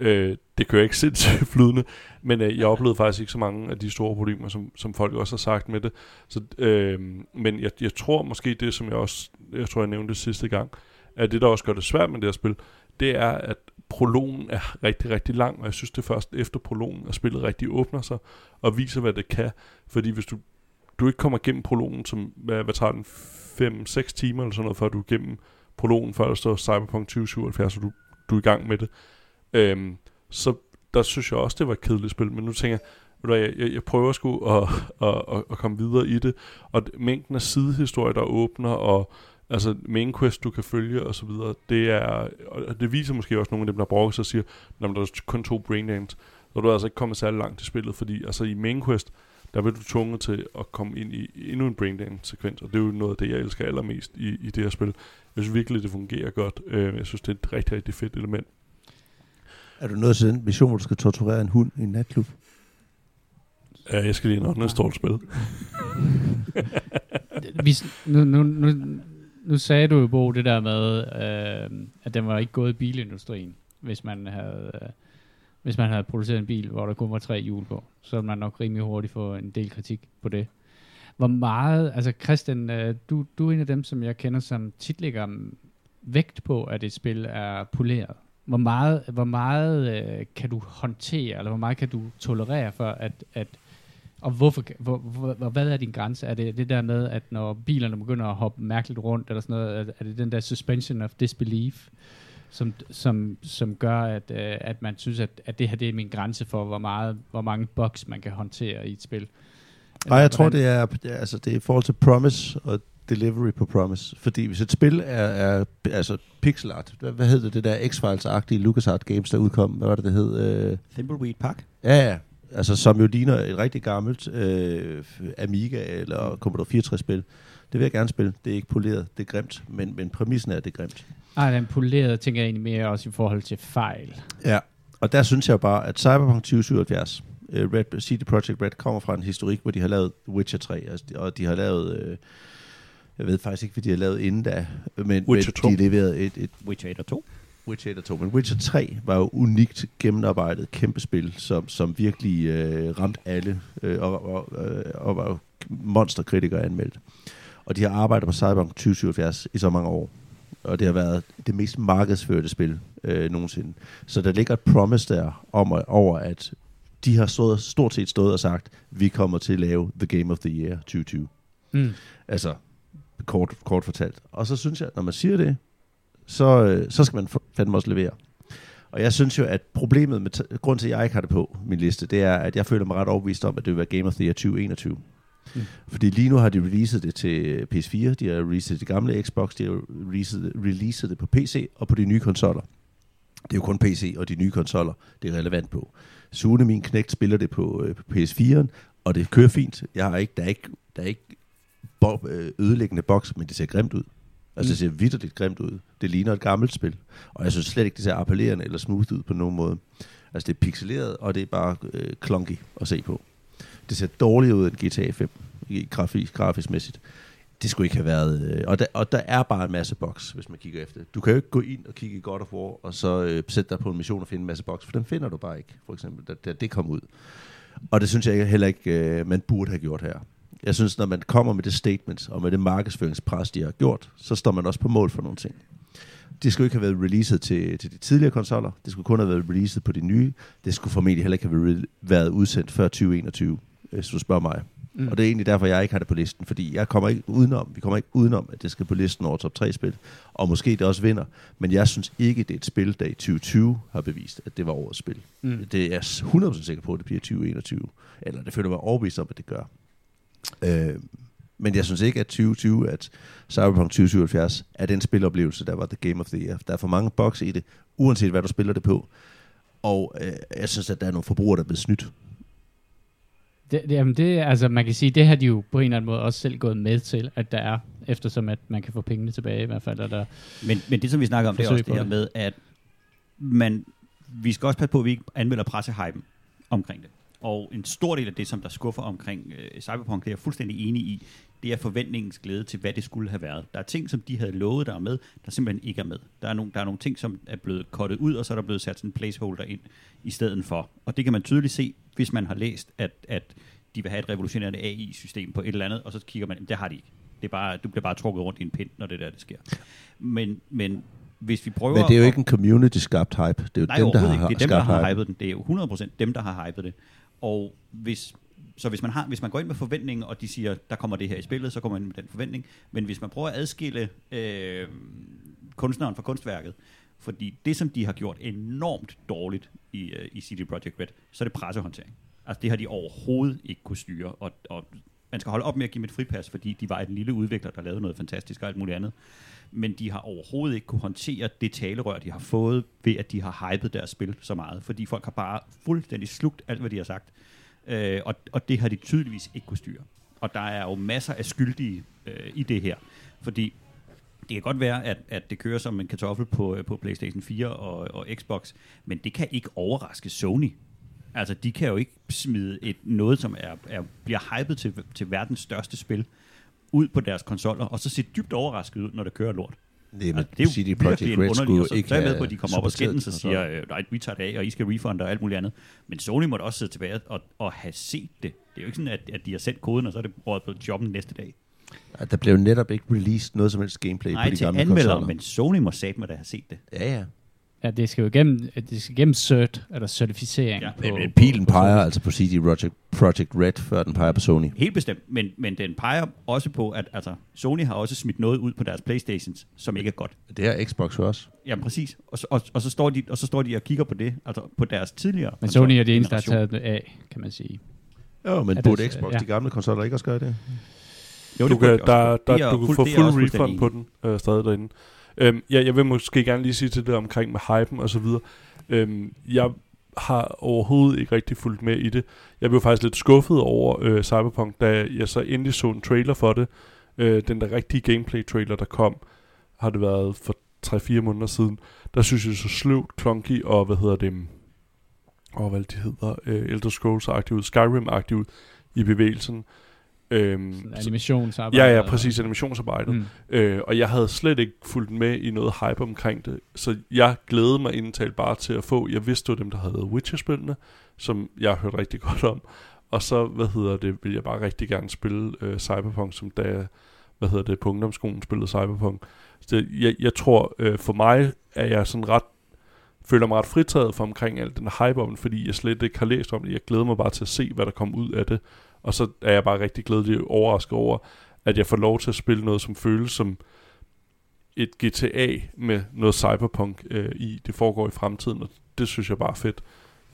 Øh, det kører ikke sindssygt flydende, men øh, jeg oplevede faktisk ikke så mange af de store problemer, som, som folk også har sagt med det. Så, øh, men jeg, jeg tror måske det, som jeg også, jeg tror jeg nævnte det sidste gang, at det, der også gør det svært med det her spil, det er, at prologen er rigtig, rigtig lang, og jeg synes det er først efter prologen, at spillet rigtig åbner sig og viser, hvad det kan. Fordi hvis du, du ikke kommer igennem prologen, som, hvad, hvad tager den, 5-6 timer eller sådan noget, før du er igennem prologen, før der står Cyberpunk 2077, og du, du er i gang med det, øhm, så der synes jeg også, det var et kedeligt spil, men nu tænker jeg, jeg, jeg, jeg prøver sgu at, at, at, at komme videre i det, og mængden af sidehistorier, der åbner, og altså main quest, du kan følge og så videre, det er, og det viser måske også nogle af dem, der brokker sig og siger, når der er kun to brain names, så er du altså ikke kommet særlig langt i spillet, fordi altså i main quest, der vil du tvunget til at komme ind i endnu en brain dance sekvens, og det er jo noget af det, jeg elsker allermest i, i det her spil. Jeg synes virkelig, det fungerer godt. Uh, jeg synes, det er et rigtig, rigtig fedt element. Er du nået til den mission, hvor du skal torturere en hund i en natklub? Ja, jeg skal lige en anden stort spil. Vi, nu, nu, nu, nu sagde du jo, Bo, det der med, øh, at den var ikke gået i bilindustrien, hvis man havde... Øh, hvis man havde produceret en bil, hvor der kun var tre hjul på, så ville man nok rimelig hurtigt få en del kritik på det. Hvor meget, altså Christian, øh, du, du er en af dem, som jeg kender, som tit lægger vægt på, at et spil er poleret. Hvor meget, hvor meget øh, kan du håndtere, eller hvor meget kan du tolerere for, at, at og hvorfor, hvor, hvor, hvad er din grænse? Er det det der med, at når bilerne begynder at hoppe mærkeligt rundt, eller sådan noget, er det den der suspension of disbelief, som, som, som gør, at, øh, at man synes, at, at det her det er min grænse for, hvor, meget, hvor mange bugs man kan håndtere i et spil? Nej, jeg tror, det er, altså, det er i forhold til promise og delivery på promise. Fordi hvis et spil er, er altså pixel art, hvad, hvad hed det, det der X-Files-agtige LucasArts Games, der udkom, hvad var det, det hed? Uh... Thimbleweed Park? Ja, ja. Altså, som jo ligner et rigtig gammelt øh, Amiga eller Commodore 64-spil. Det vil jeg gerne spille. Det er ikke poleret, det er grimt, men, men præmissen er, at det er grimt. Ej, den polerede tænker jeg egentlig mere også i forhold til fejl. Ja, og der synes jeg bare, at Cyberpunk 2077, uh, Red, CD Projekt Red, kommer fra en historik, hvor de har lavet Witcher 3, altså, og de har lavet... Øh, jeg ved faktisk ikke, hvad de har lavet inden da, men, men de leverede et, et... Witcher 1 og 2. Witcher 1 og 2. Men Witcher 3 var jo unikt gennemarbejdet kæmpe spil, som, som virkelig øh, ramte alle, øh, og, og, øh, og var jo monsterkritikere anmeldt. Og de har arbejdet på Cyberpunk 2077 i så mange år. Og det har været det mest markedsførte spil øh, nogensinde. Så der ligger et promise der om, over, at de har stået, stort set stået og sagt, vi kommer til at lave The Game of the Year 2020. Mm. Altså, kort, kort fortalt. Og så synes jeg, når man siger det, så, øh, så skal man fandme også levere. Og jeg synes jo, at problemet med, grund til, at jeg ikke har det på min liste, det er, at jeg føler mig ret overbevist om, at det vil være Game of the Year 2021. Mm. Fordi lige nu har de releaset det til PS4, de har releaset det gamle Xbox, de har releaset, releaset det på PC og på de nye konsoller. Det er jo kun PC og de nye konsoller, det er relevant på. Sune, min knægt, spiller det på, øh, på PS4'en, og det kører fint. Jeg har ikke, der er ikke, der er ikke bo, øh, ødelæggende boks, men det ser grimt ud. Altså, det ser vidderligt grimt ud. Det ligner et gammelt spil. Og jeg synes slet ikke, det ser appellerende eller smooth ud på nogen måde. Altså, det er pixeleret, og det er bare øh, clunky at se på. Det ser dårligt ud end GTA 5, grafisk, grafisk mæssigt. Det skulle ikke have været... Øh, og, der, og der er bare en masse boks, hvis man kigger efter Du kan jo ikke gå ind og kigge i God of War, og så øh, sætte dig på en mission og finde en masse boks, for den finder du bare ikke, for eksempel, da, da det kom ud. Og det synes jeg heller ikke, øh, man burde have gjort her. Jeg synes, når man kommer med det statement, og med det markedsføringspres, de har gjort, så står man også på mål for nogle ting. Det skulle ikke have været releaset til, til de tidligere konsoller. Det skulle kun have været releaset på de nye. Det skulle formentlig heller ikke have været udsendt før 2021, hvis du spørger mig. Mm. Og det er egentlig derfor, jeg ikke har det på listen, fordi jeg kommer ikke udenom, vi kommer ikke udenom, at det skal på listen over top 3 spil, og måske det også vinder, men jeg synes ikke, det er et spil, der i 2020 har bevist, at det var årets spil. Mm. Det er jeg 100% sikker på, at det bliver 2021, eller det føler mig overbevist om, at det gør. Øh, men jeg synes ikke, at 2020, at Cyberpunk 2077 er den spiloplevelse, der var The Game of the Year. Der er for mange boks i det, uanset hvad du spiller det på. Og øh, jeg synes, at der er nogle forbrugere, der er blevet snydt. Det, det, jamen det, altså man kan sige, det har de jo på en eller anden måde også selv gået med til, at der er, eftersom at man kan få pengene tilbage i hvert fald. Er der men, men det, som vi snakker om, det er også det her med, at man, vi skal også passe på, at vi ikke anmelder pressehypen omkring det. Og en stor del af det, som der skuffer omkring øh, Cyberpunk, det er jeg fuldstændig enig i, det er forventningens glæde til, hvad det skulle have været. Der er ting, som de havde lovet, der er med, der simpelthen ikke er med. Der er, nogle, der er nogle ting, som er blevet kottet ud, og så er der blevet sat sådan en placeholder ind i stedet for. Og det kan man tydeligt se, hvis man har læst, at, at de vil have et revolutionerende AI-system på et eller andet, og så kigger man, det har de ikke. Det er bare, du bliver bare trukket rundt i en pind, når det der det sker. Men, men hvis vi prøver... Men det er jo ikke en community-skabt hype. Det er jo nej, dem, der har, ikke. Det er dem, der har hypet den. Det er jo 100% dem, der har hypet det. Og hvis, så hvis man, har, hvis man går ind med forventningen, og de siger, der kommer det her i spillet, så kommer man ind med den forventning. Men hvis man prøver at adskille øh, kunstneren fra kunstværket, fordi det, som de har gjort enormt dårligt i, øh, i CD Projekt Red, så er det pressehåndtering. Altså det har de overhovedet ikke kunne styre, og, og man skal holde op med at give mit fripas, fordi de var en lille udvikler, der lavede noget fantastisk og alt muligt andet. Men de har overhovedet ikke kunne håndtere det talerør, de har fået, ved at de har hypet deres spil så meget. Fordi folk har bare fuldstændig slugt alt, hvad de har sagt. Øh, og, og det har de tydeligvis ikke kunne styre. Og der er jo masser af skyldige øh, i det her. Fordi det kan godt være, at, at det kører som en kartoffel på, øh, på PlayStation 4 og, og Xbox, men det kan ikke overraske Sony. Altså, de kan jo ikke smide et, noget, som er, er, bliver hypet til, til verdens største spil, ud på deres konsoller, og så se dybt overrasket ud, når det kører lort. Nej, men altså, det er jo CD Projekt Red skulle ikke så er med på, at de kommer op og skændes og siger, øh, nej, vi tager det af, og I skal refund og alt muligt andet. Men Sony måtte også sidde tilbage og, og have set det. Det er jo ikke sådan, at, at de har sendt koden, og så er det rådet på jobben næste dag. Ja, der blev netop ikke released noget som helst gameplay nej, på de gamle konsoller. men Sony må satme da have set det. Ja, ja. Ja, det skal jo igennem, det skal igennem cert, eller certificering. Ja, på, men pilen på, peger på altså på CD Projekt, Project Red, før den peger på Sony. Helt bestemt, men, men den peger også på, at altså, Sony har også smidt noget ud på deres Playstations, som ikke er godt. Det er Xbox også. Ja, præcis. Og, og, og, så står de, og så står de og kigger på det, altså på deres tidligere Men Sony er det eneste, der har taget det af, kan man sige. Jo, men burde det, Xbox, ja. de gamle konsoller, ikke også gøre det? Jo, det du kan, der, der, du kan få fuld refund på den øh, stadig derinde. Øhm, ja, jeg vil måske gerne lige sige til det omkring med hypen og så videre. Øhm, jeg har overhovedet ikke rigtig fulgt med i det. Jeg blev faktisk lidt skuffet over øh, Cyberpunk, da jeg så endelig så en trailer for det. Øh, den der rigtige gameplay-trailer, der kom, har det været for 3-4 måneder siden. Der synes jeg så sløvt, clunky og hvad hedder det, og hvad det hedder, øh, Elder Scrolls-agtigt ud, Skyrim-agtigt ud i bevægelsen. Øhm, animationsarbejde. Ja, ja, præcis, animationsarbejdet. Mm. Øh, og jeg havde slet ikke fulgt med i noget hype omkring det, så jeg glædede mig indtalt bare til at få, jeg vidste jo dem, der havde Witcher-spillene, som jeg har hørt rigtig godt om, og så, hvad hedder det, vil jeg bare rigtig gerne spille øh, Cyberpunk, som da hvad hedder det, på ungdomsskolen spillede Cyberpunk. Så jeg, jeg tror, øh, for mig er jeg sådan ret føler mig ret fritaget for omkring alt den hype om det, fordi jeg slet ikke har læst om det. Jeg glæder mig bare til at se, hvad der kommer ud af det. Og så er jeg bare rigtig glædelig overrasket over, at jeg får lov til at spille noget, som føles som et GTA med noget cyberpunk øh, i. Det foregår i fremtiden, og det synes jeg bare er fedt.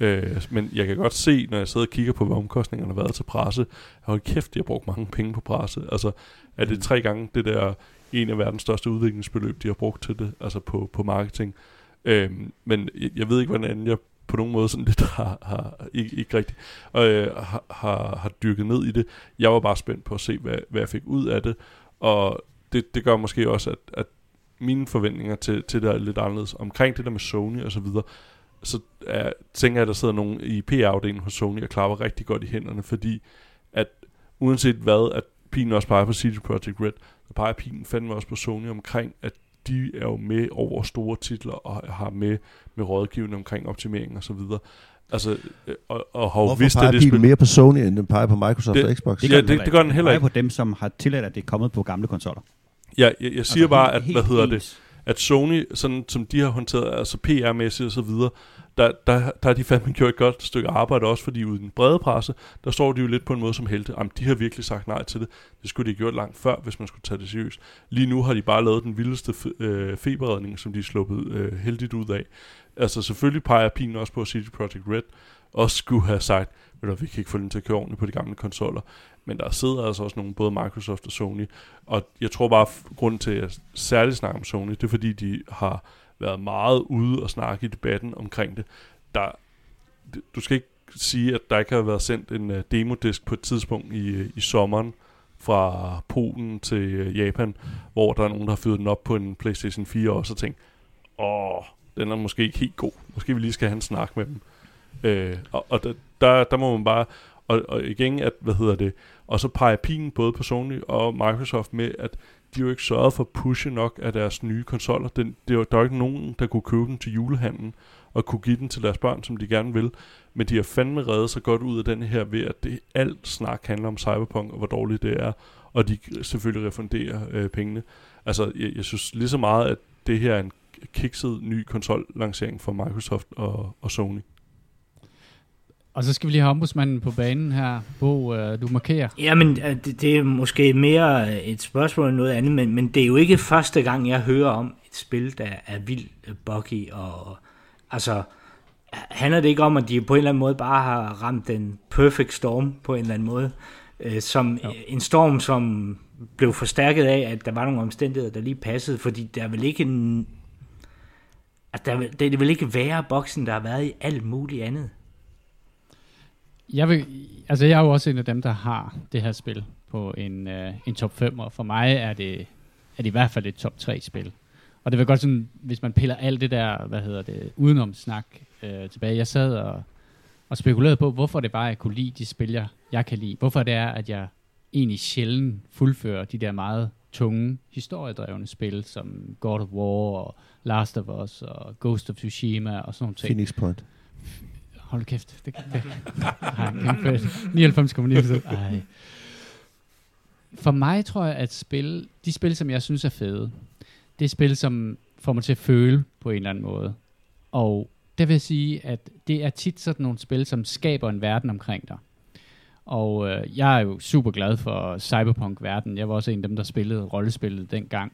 Øh, men jeg kan godt se, når jeg sidder og kigger på, hvad omkostningerne har været til presse, hold kæft, jeg har brugt mange penge på presse. Altså, er det mm. tre gange det der en af verdens største udviklingsbeløb, de har brugt til det, altså på, på marketing. Øh, men jeg, jeg ved ikke, hvordan jeg på nogen måde sådan lidt har, har ikke, ikke rigtigt øh, har, har, har dyrket ned i det. Jeg var bare spændt på at se, hvad, hvad jeg fik ud af det, og det, det gør måske også, at, at mine forventninger til, til det er lidt anderledes. Omkring det der med Sony og så videre, så er, tænker jeg, at der sidder nogen i PR-afdelingen hos Sony og klapper rigtig godt i hænderne, fordi at uanset hvad, at pilen også peger på CD Projekt Red, så peger pilen fandme også på Sony omkring, at de er jo med over store titler og har med med rådgivning omkring optimering og så videre. Altså, øh, og, og har Hvorfor vidst, peger det, det mere på Sony, end den peger på Microsoft det, og Xbox? Det, ja, det, det gør den heller ikke. på dem, som har tilladt, at det er kommet på gamle konsoller. Ja, jeg, jeg siger altså, bare, at, helt, hvad hedder helt. det, at Sony, sådan som de har håndteret, altså PR-mæssigt og så videre, der, der, der har de fandme gjort et godt stykke arbejde også, fordi uden i den brede presse, der står de jo lidt på en måde som helte. Jamen, de har virkelig sagt nej til det. Det skulle de have gjort langt før, hvis man skulle tage det seriøst. Lige nu har de bare lavet den vildeste øh, feberredning, som de er sluppet øh, heldigt ud af. Altså selvfølgelig peger pinen også på, at City Project Red også skulle have sagt, at vi kan ikke få den til at køre ordentligt på de gamle konsoller. Men der sidder altså også nogle, både Microsoft og Sony. Og jeg tror bare, at grunden til, at jeg særligt snakker om Sony, det er fordi, de har været meget ude og snakke i debatten omkring det. Der, du skal ikke sige, at der ikke har været sendt en uh, demodisk på et tidspunkt i, uh, i sommeren fra Polen til uh, Japan, hvor der er nogen, der har fyret den op på en PlayStation 4 også og tænkt, åh, den er måske ikke helt god. Måske vi lige skal have en snak med dem. Uh, og og der, der, der må man bare, og, og igen, at, hvad hedder det, og så peger pigen både på Sony og Microsoft med, at de jo ikke sørget for at pushe nok af deres nye konsoller. Den, det var, der var ikke nogen, der kunne købe den til julehandlen og kunne give den til deres børn, som de gerne vil. Men de har fandme reddet sig godt ud af den her ved, at det alt snak handler om Cyberpunk og hvor dårligt det er, og de selvfølgelig refunderer øh, pengene. Altså, jeg, jeg synes lige så meget, at det her er en kikset ny konsollancering for Microsoft og, og Sony. Og så skal vi lige have ombudsmanden på banen her. Bo, øh, du markerer. Jamen, øh, det, det er måske mere et spørgsmål end noget andet, men, men det er jo ikke første gang, jeg hører om et spil, der er vildt øh, buggy. Og, altså, handler det ikke om, at de på en eller anden måde bare har ramt den perfect storm på en eller anden måde? Øh, som jo. en storm, som blev forstærket af, at der var nogle omstændigheder, der lige passede, fordi der er vel ikke en... At der, det vil ikke være boksen, der har været i alt muligt andet jeg, vil, altså jeg er jo også en af dem, der har det her spil på en, øh, en top 5, og for mig er det, er det i hvert fald et top 3 spil. Og det vil godt sådan, hvis man piller alt det der, hvad hedder det, udenom snak øh, tilbage. Jeg sad og, og spekulerede på, hvorfor det bare, jeg kunne lide de spil, jeg, jeg kan lide. Hvorfor det er, at jeg egentlig sjældent fuldfører de der meget tunge, historiedrevne spil, som God of War og Last of Us og Ghost of Tsushima og sådan noget. Phoenix Point. Hold kæft. Det, kan det, det, 99,9 Ej. For mig tror jeg, at spil, de spil, som jeg synes er fede, det er spil, som får mig til at føle på en eller anden måde. Og det vil sige, at det er tit sådan nogle spil, som skaber en verden omkring dig. Og øh, jeg er jo super glad for Cyberpunk-verden. Jeg var også en af dem, der spillede rollespillet dengang.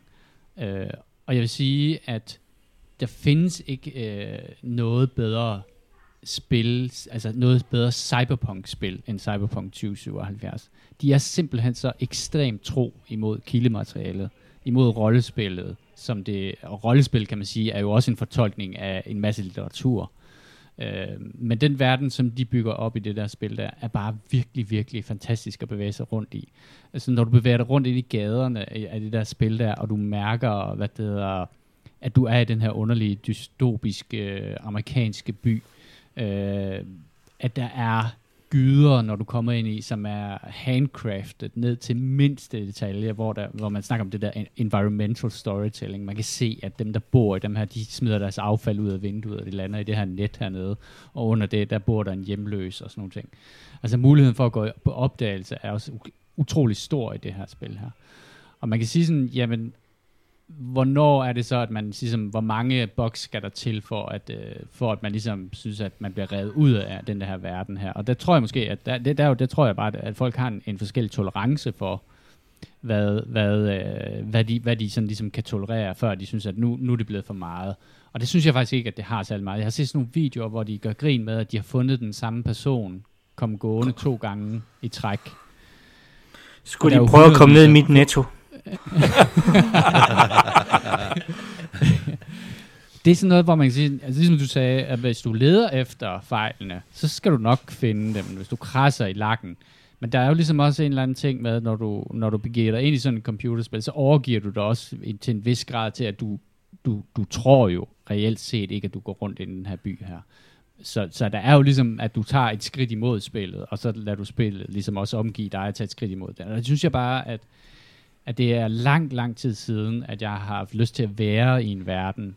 Øh, og jeg vil sige, at der findes ikke øh, noget bedre spil, altså noget bedre cyberpunk-spil end Cyberpunk 2077. De er simpelthen så ekstremt tro imod kildematerialet, imod rollespillet, som det, og rollespil kan man sige, er jo også en fortolkning af en masse litteratur. Øh, men den verden, som de bygger op i det der spil der, er bare virkelig, virkelig fantastisk at bevæge sig rundt i. Altså når du bevæger dig rundt ind i gaderne af det der spil der, og du mærker, hvad det hedder, at du er i den her underlige, dystopiske øh, amerikanske by, øh, at der er gyder, når du kommer ind i, som er handcrafted ned til mindste detalje, hvor, der, hvor man snakker om det der environmental storytelling. Man kan se, at dem, der bor i dem her, de smider deres affald ud af vinduet, og de lander i det her net hernede, og under det, der bor der en hjemløs og sådan nogle ting. Altså muligheden for at gå på opdagelse er også utrolig stor i det her spil her. Og man kan sige sådan, jamen, hvornår er det så, at man ligesom, hvor mange boks skal der til, for at, øh, for at man ligesom synes, at man bliver revet ud af den her verden her. Og der tror jeg måske, at der, det, der, der tror jeg bare, at folk har en, en forskellig tolerance for, hvad, hvad, øh, hvad, de, hvad de sådan ligesom kan tolerere, før de synes, at nu, nu er det blevet for meget. Og det synes jeg faktisk ikke, at det har særlig meget. Jeg har set sådan nogle videoer, hvor de gør grin med, at de har fundet den samme person, kom gående to gange i træk. Skulle de prøve at komme ned i mit netto? det er sådan noget, hvor man kan sige, altså ligesom du sagde, at hvis du leder efter fejlene, så skal du nok finde dem, hvis du krasser i lakken. Men der er jo ligesom også en eller anden ting med, når du, når du begiver dig ind i sådan et computerspil, så overgiver du dig også til en vis grad til, at du, du, du tror jo reelt set ikke, at du går rundt i den her by her. Så, så der er jo ligesom, at du tager et skridt imod spillet, og så lader du spillet ligesom også omgive dig at tage et skridt imod det. Og det synes jeg bare, at, at det er lang, lang tid siden, at jeg har haft lyst til at være i en verden.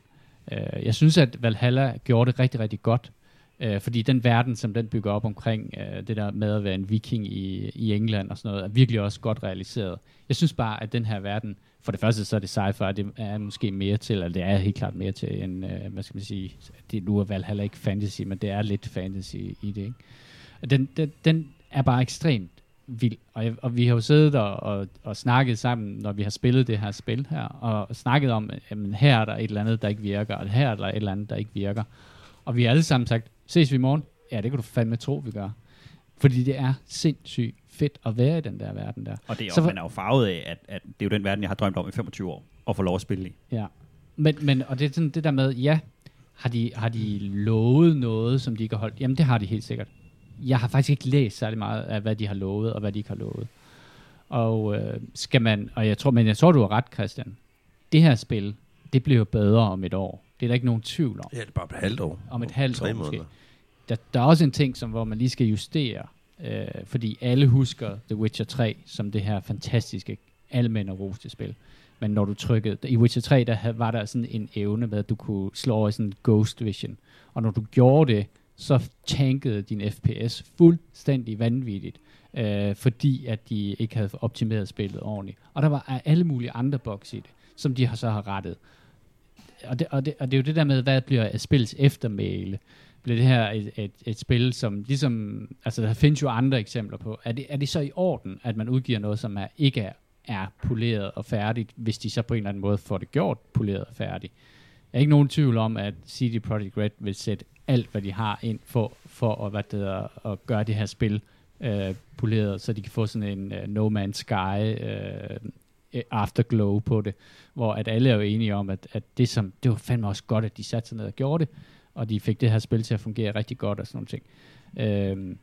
Øh, jeg synes, at Valhalla gjorde det rigtig, rigtig godt. øh, fordi den verden, som den bygger op omkring øh, det der med at være en viking i, i England og sådan noget, er virkelig også godt realiseret. Jeg synes bare, at den her verden, for det første så er det sci-fi, det er måske mere til, eller det er helt klart mere til en, øh, hvad skal man sige, det nu er Valhalla ikke fantasy, men det er lidt fantasy i det, ikke? Den, den, den er bare ekstremt vild. Og, jeg, og vi har jo siddet og, og, og snakket sammen, når vi har spillet det her spil her, og snakket om, at her er der et eller andet, der ikke virker, og her er der et eller andet, der ikke virker. Og vi har alle sammen sagt, ses vi i morgen? Ja, det kan du fandme tro, vi gør. Fordi det er sindssygt fedt at være i den der verden der. Og det er jo, så man er jo farvet af, at, at det er jo den verden, jeg har drømt om i 25 år, at få lov at spille i. Ja, men, men og det er sådan det der med, ja, har de, har de lovet noget, som de ikke har holdt? Jamen, det har de helt sikkert jeg har faktisk ikke læst særlig meget af, hvad de har lovet, og hvad de ikke har lovet. Og øh, skal man, og jeg tror, men jeg tror, du har ret, Christian. Det her spil, det bliver bedre om et år. Det er der ikke nogen tvivl om. Ja, det er bare et halvt år. Om et halvt år måske. Der, der er også en ting, som, hvor man lige skal justere, øh, fordi alle husker The Witcher 3 som det her fantastiske, almene roste spil. Men når du trykkede, i Witcher 3, der var der sådan en evne med, at du kunne slå over i sådan en ghost vision. Og når du gjorde det, så tankede din FPS fuldstændig vanvittigt, øh, fordi at de ikke havde optimeret spillet ordentligt. Og der var alle mulige andre bugs i det, som de har så har rettet. Og det, og, det, og det er jo det der med, hvad bliver spillets eftermæle? Bliver det her et, et, et spil, som ligesom, altså der findes jo andre eksempler på, er det, er det så i orden, at man udgiver noget, som er, ikke er, er poleret og færdigt, hvis de så på en eller anden måde får det gjort poleret og færdigt? Jeg er ikke nogen tvivl om, at CD Projekt Red vil sætte alt, hvad de har ind for, for at, hvad det er, at gøre det her spil øh, poleret, så de kan få sådan en uh, No Man's Sky øh, øh, afterglow på det, hvor at alle er jo enige om, at, at det, som, det var fandme også godt, at de satte sig ned og gjorde det, og de fik det her spil til at fungere rigtig godt og sådan nogle ting. Øh,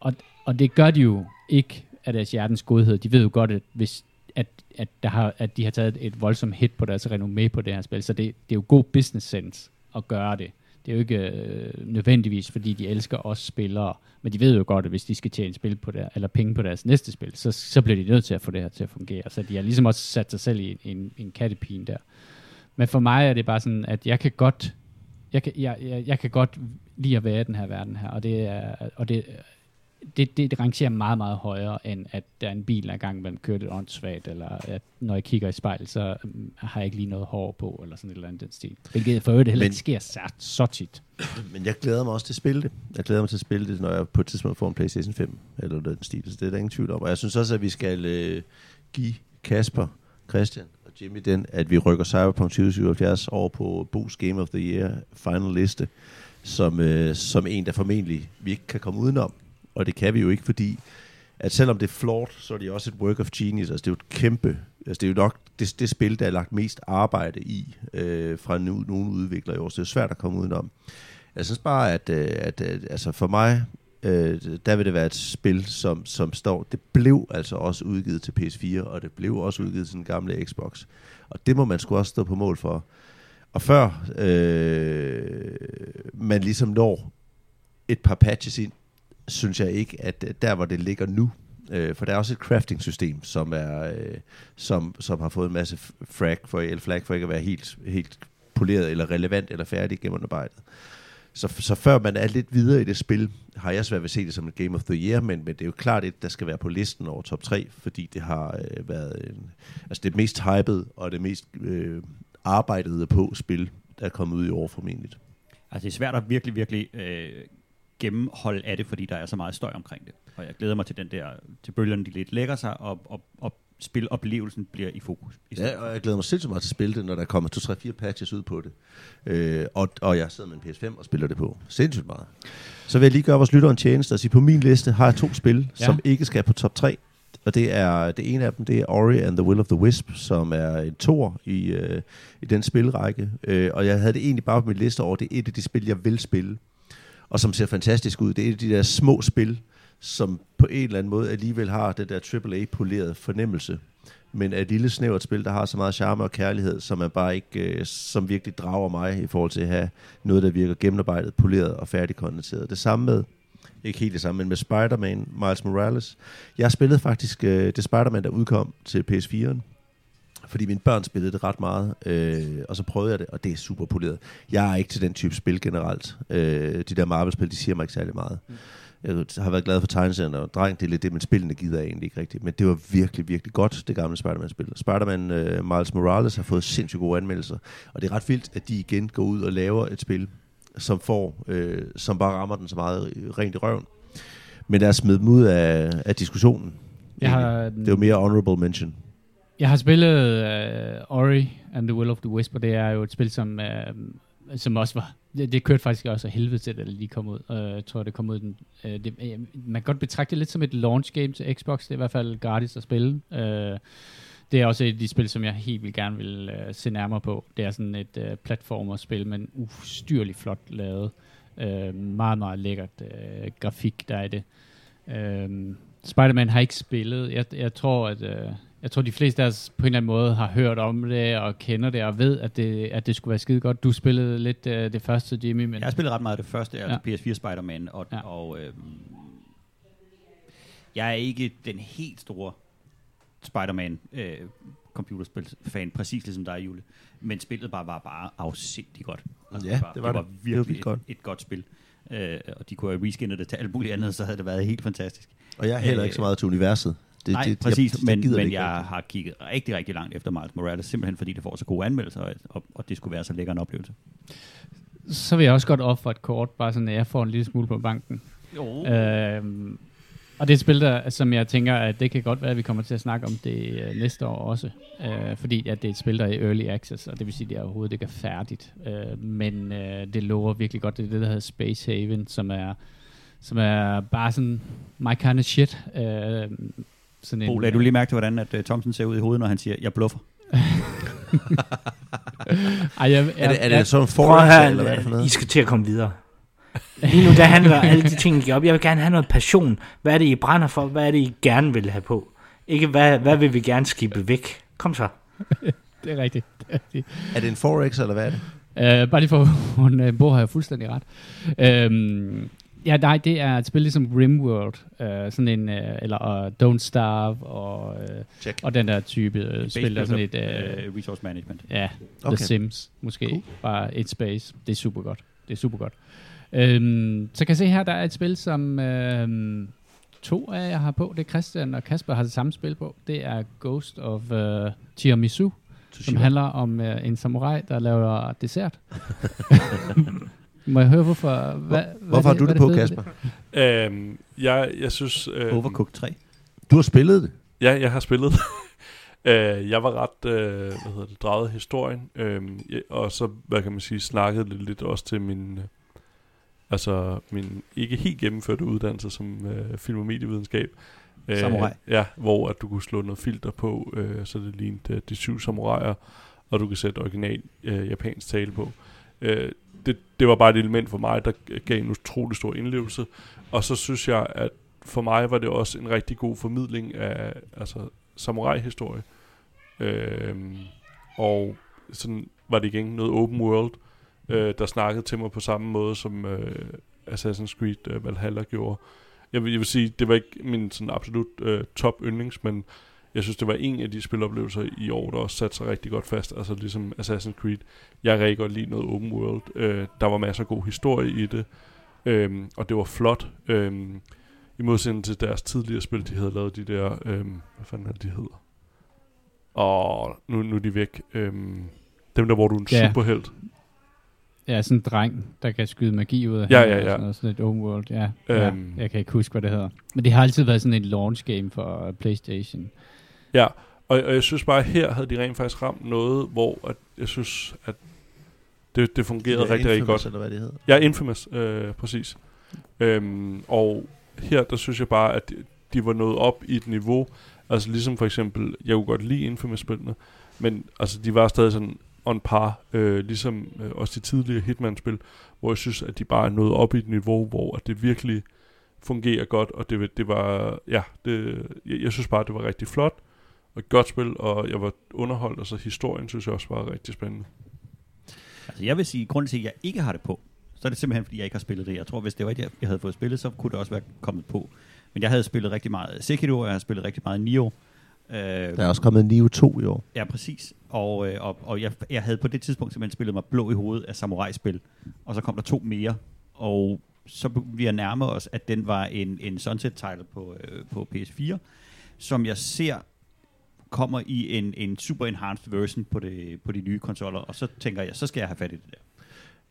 og, og det gør de jo ikke af deres hjertens godhed. De ved jo godt, at hvis at, at, der har, at de har taget et voldsomt hit på deres renommé på det her spil, så det, det er jo god business sense at gøre det det er jo ikke øh, nødvendigvis, fordi de elsker os spillere, men de ved jo godt, at hvis de skal tjene spil på der, eller penge på deres næste spil, så, så bliver de nødt til at få det her til at fungere. Så de har ligesom også sat sig selv i en, en, en kattepine der. Men for mig er det bare sådan, at jeg kan godt, jeg kan, jeg, jeg, jeg kan godt lide at være i den her verden her, og det er, og det, det, det, det rangerer meget, meget højere, end at der er en bil, der engang man kører lidt åndssvagt, eller at når jeg kigger i spejl, så um, har jeg ikke lige noget hår på, eller sådan et eller andet den stil. Hvilket for øvrigt heller ikke sker så, så tit. Men jeg glæder mig også til at spille det. Jeg glæder mig til at spille det, når jeg på et tidspunkt får en PlayStation 5, eller den stil, så det er der ingen tvivl om. Og jeg synes også, at vi skal øh, give Kasper, Christian og Jimmy den, at vi rykker Cyberpunk 2077 over på Bo's Game of the Year final liste, som, øh, som en, der formentlig vi ikke kan komme udenom og det kan vi jo ikke, fordi at selvom det er flot, så er det også et work of genius. Altså det er jo et kæmpe, altså det er jo nok det, det spil, der er lagt mest arbejde i øh, fra nu, nogle udviklere i år, så det er svært at komme udenom. Jeg synes bare, at, øh, at, øh, altså for mig, øh, der vil det være et spil, som, som står, det blev altså også udgivet til PS4, og det blev også udgivet til den gamle Xbox. Og det må man sgu også stå på mål for. Og før øh, man ligesom når et par patches ind, synes jeg ikke, at der hvor det ligger nu, øh, for der er også et crafting-system, som, er, øh, som, som har fået en masse frag for, eller flag for ikke at være helt, helt poleret eller relevant eller færdig gennemarbejdet. Så, så før man er lidt videre i det spil, har jeg svært ved at se det som et Game of the Year, men, men det er jo klart et, der skal være på listen over top 3, fordi det har øh, været en, altså det mest hyped og det mest øh, arbejdede på spil, der er kommet ud i år formentlig. Altså det er svært at virkelig, virkelig øh, gennemhold af det, fordi der er så meget støj omkring det. Og jeg glæder mig til den der, til bølgerne de lidt lægger sig, og, og, og spiloplevelsen bliver i fokus. I Ja, og jeg glæder mig sindssygt meget til at spille det, når der kommer 2-3-4 patches ud på det. Øh, og, og jeg sidder med en PS5 og spiller det på. Sindssygt meget. Så vil jeg lige gøre vores lytter en tjeneste og sige, på min liste har jeg to spil, ja. som ikke skal på top 3. Og det er det ene af dem, det er Ori and the Will of the Wisp, som er en tor i, øh, i den spilrække. Øh, og jeg havde det egentlig bare på min liste over, det er et af de spil, jeg vil spille. Og som ser fantastisk ud. Det er et af de der små spil, som på en eller anden måde alligevel har det der AAA-polerede fornemmelse men er et lille snævert spil, der har så meget charme og kærlighed, som er bare ikke, øh, som virkelig drager mig i forhold til at have noget, der virker gennemarbejdet, poleret og færdigkondenseret. Det samme med, ikke helt det samme, men med Spider-Man, Miles Morales. Jeg spillede faktisk øh, det Spider-Man, der udkom til PS4'en, fordi mine børn spillede det ret meget, øh, og så prøvede jeg det, og det er super poleret. Jeg er ikke til den type spil generelt. Øh, de der Marvel-spil, de siger mig ikke særlig meget. Jeg har været glad for tegneserien, og dreng, det er lidt det, men spillene gider jeg egentlig ikke rigtigt. Men det var virkelig, virkelig godt, det gamle Spider-Man-spil. Spider-Man uh, Miles Morales har fået sindssygt gode anmeldelser, og det er ret vildt, at de igen går ud og laver et spil, som får, øh, som bare rammer den så meget rent i røven. Men os smide dem ud af, af diskussionen. Jeg har, Det er jo mere honorable mention. Jeg har spillet uh, Ori and the Will of the Wisp, og det er jo et spil, som, uh, som også var... Det, det kørte faktisk også af helvede til, da det lige kom ud. Uh, jeg tror, det kom ud... Den, uh, det, uh, man kan godt betragte det lidt som et launch game til Xbox. Det er i hvert fald gratis at spille. Uh, det er også et af de spil, som jeg helt vil gerne vil uh, se nærmere på. Det er sådan et uh, platformerspil, men ustyrligt flot lavet. Uh, meget, meget lækkert uh, grafik, der er i det. Uh, Spider-Man har ikke spillet. Jeg, jeg tror, at... Uh, jeg tror, de fleste af os på en eller anden måde har hørt om det og kender det og ved, at det, at det skulle være skide godt. Du spillede lidt uh, det første, Jimmy, men Jeg har spillet ret meget det første, altså PS4 Spider-Man, og, Ja. ja. og øhm, jeg er ikke den helt store Spider-Man øh, computerspil-fan, præcis ligesom dig, Jule. Men spillet bare var bare afsindigt godt. Ja, det var, det var det var det. Det var virkelig vildt et, godt. et godt spil. Øh, og de kunne have reskinnet det til alt muligt andet, så havde det været helt fantastisk. Og jeg er heller ikke så meget til universet. Det, Nej, det, præcis, jeg, men, gider det men ikke jeg rigtigt. har kigget rigtig, rigtig langt efter Miles Morales, simpelthen fordi det får så gode anmeldelser, og, og, det skulle være så lækker en oplevelse. så vil jeg også godt ofre et kort, bare sådan, at jeg får en lille smule på banken. Jo. Øhm, og det er et spil, der, som jeg tænker, at det kan godt være, at vi kommer til at snakke om det øh, næste år også. Øh, fordi at det er et spil, der er i early access, og det vil sige, at det overhovedet ikke er færdigt. Øh, men øh, det lover virkelig godt. Det er det, der hedder Space Haven, som er, som er bare sådan my kind of shit. Øh, sådan Bo, lad du lige mærke til, hvordan at, uh, Thomsen ser ud i hovedet, når han siger, jeg bluffer. Ej, jeg, Er det, er det jeg, sådan en høre, eller hvad er det for I noget? skal til at komme videre. Lige nu, der handler alle de ting, I op. Jeg vil gerne have noget passion. Hvad er det, I brænder for? Hvad er det, I gerne vil have på? Ikke, hvad, hvad vil vi gerne skibe væk? Kom så. det er rigtigt. Det er rigtigt. Er det en 4X, eller hvad er det? Uh, bare lige for, hun uh, Bo har jo fuldstændig ret. Øhm, ja, nej, det er et spil ligesom Rimworld, uh, sådan en, uh, eller uh, Don't Starve, og, Check. og den der type uh, spil, der er sådan et, uh, uh, resource management. ja, Okay. The Sims, måske, Cool. bare et space. Det er super godt. Det er super godt. Øhm, så kan jeg se her, der er et spil, som øhm, to af jer har på. Det er Christian og Kasper har det samme spil på. Det er Ghost of uh, Tiramisu, som handler om uh, en samurai, der laver dessert. Må jeg høre, hvorfor? Hvad, Hvorfor har du det på, Kasper? Øhm, jeg, jeg synes... Øh, Overcooked 3. Du har spillet det. Ja, jeg har spillet. øh, jeg var ret, øh, hvad hedder det, draget af historien, øh, og så, hvad kan man sige, snakkede lidt, lidt også til min, øh, altså min ikke helt gennemførte uddannelse som øh, film- og medievidenskab. Samurai. Ja, hvor at du kunne slå noget filter på, øh, så det lignede øh, de syv samuraier, og du kan sætte original øh, japansk tale på. Øh, det, det var bare et element for mig, der gav en utrolig stor indlevelse. Og så synes jeg, at for mig var det også en rigtig god formidling af altså, samurai-historie. Øhm, og sådan var det igen noget open world, øh, der snakkede til mig på samme måde, som øh, Assassin's Creed øh, Valhalla gjorde. Jeg vil, jeg vil sige, det var ikke min sådan absolut øh, top yndlings, men jeg synes, det var en af de spiloplevelser i år, der også satte sig rigtig godt fast. Altså ligesom Assassin's Creed. Jeg kan rigtig godt lide noget open world. Øh, der var masser af god historie i det. Øhm, og det var flot. Øhm, I modsætning til deres tidligere spil, de havde lavet de der... Øhm, hvad fanden er det, de hedder? Og nu, nu er de væk. Øhm, dem der, hvor du er en Ja. superhelt. Ja, sådan en dreng, der kan skyde magi ud af Ja, ja, ja. Sådan, noget, sådan et open world, ja. ja. Øhm. Jeg kan ikke huske, hvad det hedder. Men det har altid været sådan et launch game for Playstation. Ja, Og, og jeg synes bare, at her havde de rent faktisk ramt noget, hvor at jeg synes, at det, det fungerede Ja, rigtig, rigtig godt. Eller hvad det hedder. Ja, Infamous, øh, præcis. Øhm, og her, der synes jeg bare, at de, de var nået op i et niveau, altså ligesom for eksempel, jeg kunne godt lide Infamous-spillene, men altså, de var stadig sådan on par, øh, ligesom øh, også de tidligere Hitman-spil, hvor jeg synes, at de bare er nået op i et niveau, hvor at det virkelig fungerer godt, og det, det var, ja, det, jeg, jeg synes bare, det var rigtig flot, et godt spil, og jeg var underholdt, og så historien synes jeg også var rigtig spændende. Altså, jeg vil sige, grunden til, at jeg ikke har det på, så er det simpelthen, fordi jeg ikke har spillet det. Jeg tror, hvis det var et, jeg havde fået spillet, så kunne det også være kommet på. Men jeg havde spillet rigtig meget Sekiro, og jeg har spillet rigtig meget Nioh. Øh, Der er også kommet Neo 2 i år. Ja, præcis. Og, øh, og, og jeg, jeg havde på det tidspunkt simpelthen spillet mig blå i hovedet af samurai-spil. Og så kom der to mere. Og så vi at nærme os, at den var en, en sunset-title på, øh, på PS4, som jeg ser kommer i en, en super enhanced version på, det, på de nye konsoller. Og så tænker jeg, så skal jeg have fat i det der.